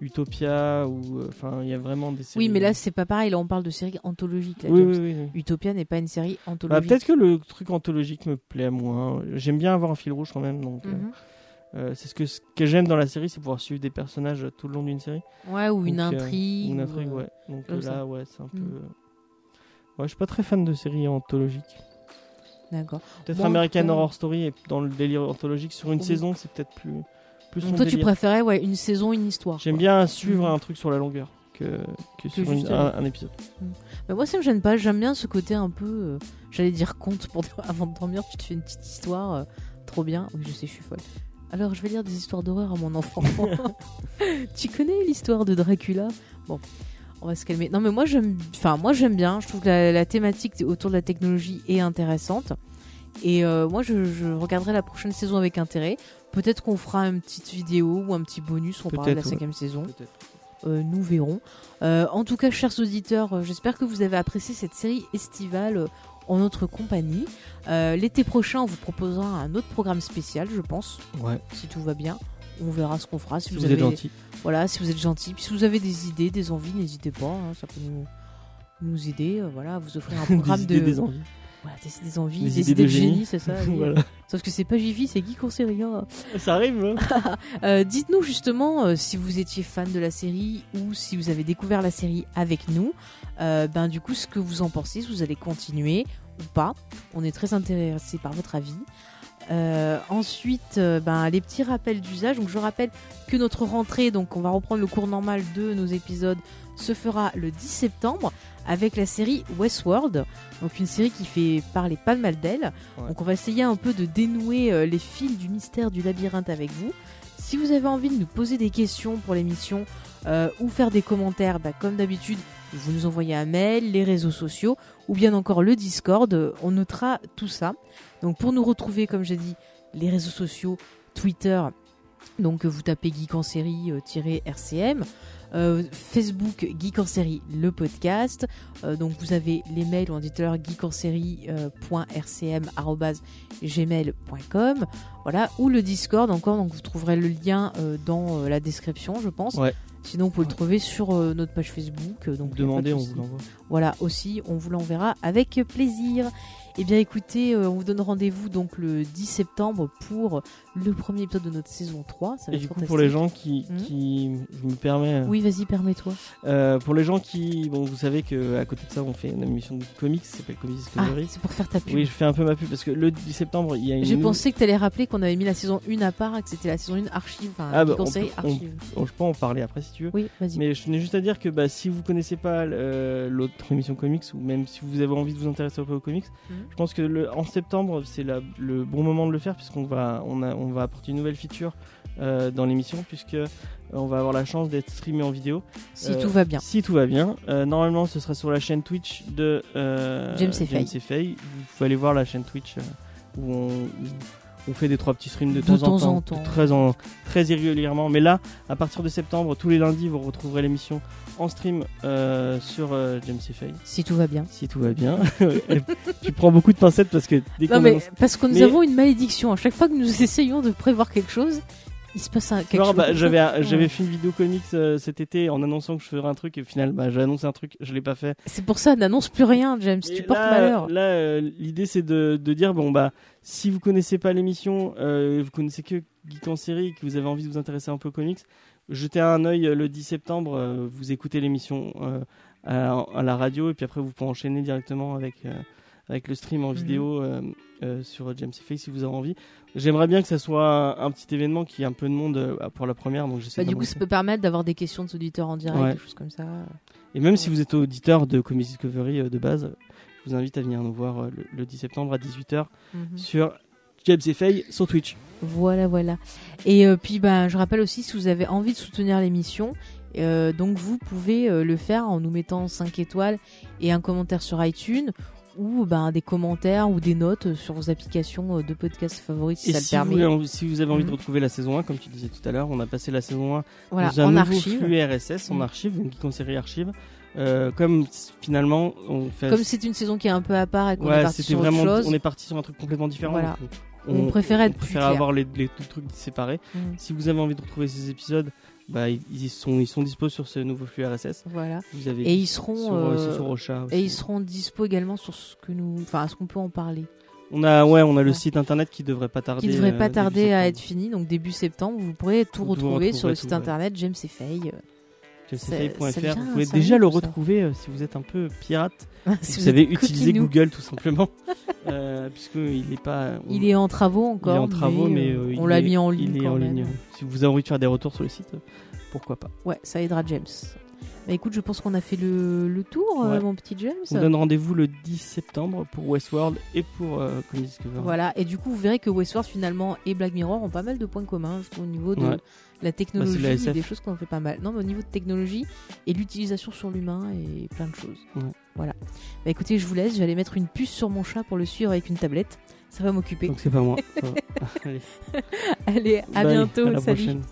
Utopia ou enfin, il y a vraiment des séries. Oui, mais là c'est pas pareil. Là on parle de série anthologique. Là, oui, James. oui, oui, oui. Utopia n'est pas une série Bah, anthologique. peut-être que le truc anthologique me plaît moins. J'aime bien avoir un fil rouge quand même, donc. Mhm. Euh, c'est ce que, ce que j'aime dans la série, c'est pouvoir suivre des personnages tout le long d'une série. Ouais, ou une Donc, euh, intrigue. Une intrigue, euh, ouais. Donc là, ça. ouais, c'est un peu. Mm. Ouais, je suis pas très fan de séries anthologiques. D'accord. Peut-être American Horror Story est dans le délire anthologique sur une Oui. saison, c'est peut-être plus plus Donc toi tu préférais ouais une saison, une histoire. J'aime bien suivre Mhm. un truc sur la longueur que que sur une- un, un épisode. Mais moi ça me gêne pas. J'aime bien ce côté un peu. euh, J'allais dire conte pour avant de dormir. Tu te fais une petite histoire. euh, trop bien. Oui je sais, je suis folle. Alors je vais lire des histoires d'horreur à mon enfant. tu connais l'histoire de Dracula? Bon. On va se calmer. Non mais moi j'aime, enfin moi j'aime bien. Je trouve que la, la thématique autour de la technologie est intéressante. Et euh, moi je, je regarderai la prochaine saison avec intérêt. Peut-être qu'on fera une petite vidéo ou un petit bonus. On parlera de la ouais. cinquième saison. Euh, nous verrons. Euh, en tout cas, chers auditeurs, j'espère que vous avez apprécié cette série estivale en notre compagnie. Euh, L'été prochain, on vous proposera un autre programme spécial, je pense, Ouais. si tout va bien. On verra ce qu'on fera. Si, Si vous, vous avez, êtes gentil. Voilà, si vous êtes gentil. Puis si vous avez des idées, des envies, n'hésitez pas. hein, ça peut nous, nous aider. euh, voilà, à vous offrir un programme des idées, de des envies. voilà, des, des envies, Des des, idées idées, de de génie, génie. c'est ça. oui. voilà. Sauf que c'est pas Jiffy, c'est Guy Conseria. Ça arrive. hein Euh, Dites-nous justement euh, si vous étiez fan de la série ou si vous avez découvert la série avec nous. Euh, ben du coup, ce que vous en pensez, si vous allez continuer ou pas. On est très intéressé par votre avis. Euh, ensuite, euh, ben, les petits rappels d'usage. Donc, je rappelle que notre rentrée, donc on va reprendre le cours normal de nos épisodes, se fera le 10 septembre avec la série Westworld. Donc, une série qui fait parler pas mal d'elle. Ouais. Donc, on va essayer un peu de dénouer euh, les fils du mystère du labyrinthe avec vous. Si vous avez envie de nous poser des questions pour l'émission ou faire des commentaires, bah, comme d'habitude, vous nous envoyez un mail, les réseaux sociaux ou bien encore le Discord. On notera tout ça. Donc pour nous retrouver, comme j'ai dit, les réseaux sociaux, Twitter, donc vous tapez Geek en série euh, euh, Facebook Geek en série le podcast Euh, donc vous avez les mails on dit tout à l'heure geek en série euh, point rcm arobase gmail.com voilà ou le Discord encore donc vous trouverez le lien dans la description je pense. Sinon vous pouvez le trouver sur euh, notre page Facebook euh, donc pas de Demandez, on vous l'envoie. Voilà, aussi, on vous l'enverra avec plaisir. Eh bien, écoutez, euh, on vous donne rendez-vous donc le 10 septembre pour le premier épisode de notre saison 3. Ça va Et être du coup, pour les gens qui, Mhm. qui je me permets, euh, Oui, vas-y, permets-toi. euh, pour les gens qui, bon, vous savez que à côté de ça, on fait une émission de comics, qui s'appelle Comics Ah, Discovery. c'est pour faire ta pub. oui, je fais un peu ma pub parce que le 10 septembre, il y a une. J'ai nou- pensé que tu allais rappeler qu'on avait mis la saison 1 à part et que c'était la saison 1 archive. Enfin, Ah, bah, Geek en on on- archive. Je peux en parler après si tu veux. Oui, vas-y. Mais je tenais juste à dire que bah, si vous connaissez pas euh, l'autre émission comics ou même si vous avez envie de vous intéresser un peu aux comics, Mhm. Je pense que le, en septembre c'est le bon moment de le faire puisqu'on va on, a, on va apporter une nouvelle feature euh, dans l'émission puisque euh, on va avoir la chance d'être streamé en vidéo. Si euh, tout va bien. Si tout va bien, Euh, normalement ce sera sur la chaîne Twitch de James. Faye. Vous pouvez aller voir la chaîne Twitch où on, où on fait des trois petits streams de, De temps, temps en temps, temps. Très, en, très irrégulièrement. Mais là, à partir de septembre, tous les lundis, vous retrouverez l'émission en stream euh, sur euh, James et Faye. Si tout va bien. Si tout va bien. tu prends beaucoup de pincettes parce que dès Non, mais annonce- parce que nous Mais- avons une malédiction. À chaque fois que nous essayons de prévoir quelque chose, il se passe un, quelque Alors, chose. bah, j'avais j'avais fait une vidéo comics euh, cet été en annonçant que je ferais un truc et au final bah, j'ai annoncé un truc je l'ai pas fait C'est pour ça, n'annonce plus rien, James. Et tu portes là, malheur. Là, euh, l'idée c'est de, de dire bon bah si vous connaissez pas l'émission, euh, vous connaissez que Geek en série, et que vous avez envie de vous intéresser un peu aux comics, jetez un œil euh, le 10 septembre. vous écoutez l'émission à, à la radio et puis après vous pouvez enchaîner directement avec avec le stream en Mhm. vidéo euh, euh, sur James Face si vous avez envie. J'aimerais bien que ça soit un, un petit événement qui ait un peu de monde euh, pour la première, donc Bah, du coup, ça peut permettre d'avoir des questions de auditeurs en direct, Ouais. des choses comme ça. Et même si vous êtes auditeur de Comics Discovery de base, je vous invite à venir nous voir le, le 10 septembre à 18h Mhm. sur James et Faye sur Twitch. Voilà, voilà. Et euh, puis, bah, je rappelle aussi, si vous avez envie de soutenir l'émission, euh, donc vous pouvez euh, le faire en nous mettant 5 étoiles et un commentaire sur iTunes ou ben, des commentaires ou des notes sur vos applications de podcast favorites si Et ça si, le permet. vous, si vous avez envie de Mhm. retrouver la saison 1, comme tu disais tout à l'heure, on a passé la saison 1 Voilà, dans un en nouveau archive. flux RSS en Mhm. archive, donc en série archive. Euh, comme finalement on fait Comme c'est une saison qui est un peu à part et qu'on est ouais, parti c'était sur autre vraiment chose, on est parti sur un truc complètement différent. Voilà. donc On préférait être on préférait avoir les, les deux trucs séparés. Mm. Si vous avez envie de retrouver ces épisodes, bah ils, ils sont ils sont dispo sur ce nouveau flux RSS. Voilà. Vous avez Et ils seront sur, euh, euh, sur Ocha et ils seront dispo également sur ce que nous, enfin, ce qu'on peut en parler. On a ouais, on a le Ouais. site internet qui devrait pas tarder. Qui devrait euh, pas tarder à être fini, donc début septembre, vous pourrez tout retrouver sur le site ouais. internet James et Faye. Vous pouvez déjà le retrouver euh, si vous êtes un peu pirate. Si vous utiliser coquinou. Google tout simplement, euh, puisque il est pas. Il est en travaux encore. il est en travaux, mais, euh, euh, on l'a mis en ligne. Il est en ligne. Si vous avez envie de faire des retours sur le site, pourquoi pas. Ouais, ça aidera James. Bah écoute, je pense qu'on a fait le, le tour, euh, mon petit James. On donne rendez-vous le 10 septembre pour Westworld et pour euh, Comedy Discovery. Voilà, et du coup, vous verrez que Westworld finalement et Black Mirror ont pas mal de points communs, je trouve, au niveau de Ouais. la technologie, Bah, de la et des choses qu'on fait pas mal. Non, mais au niveau de technologie et l'utilisation sur l'humain et plein de choses. Ouais. Voilà. Bah écoutez, je vous laisse, j'allais mettre une puce sur mon chat pour le suivre avec une tablette. Ça va m'occuper. Donc c'est pas moi. Allez. Allez, à Bye, bientôt, à la salut. prochaine.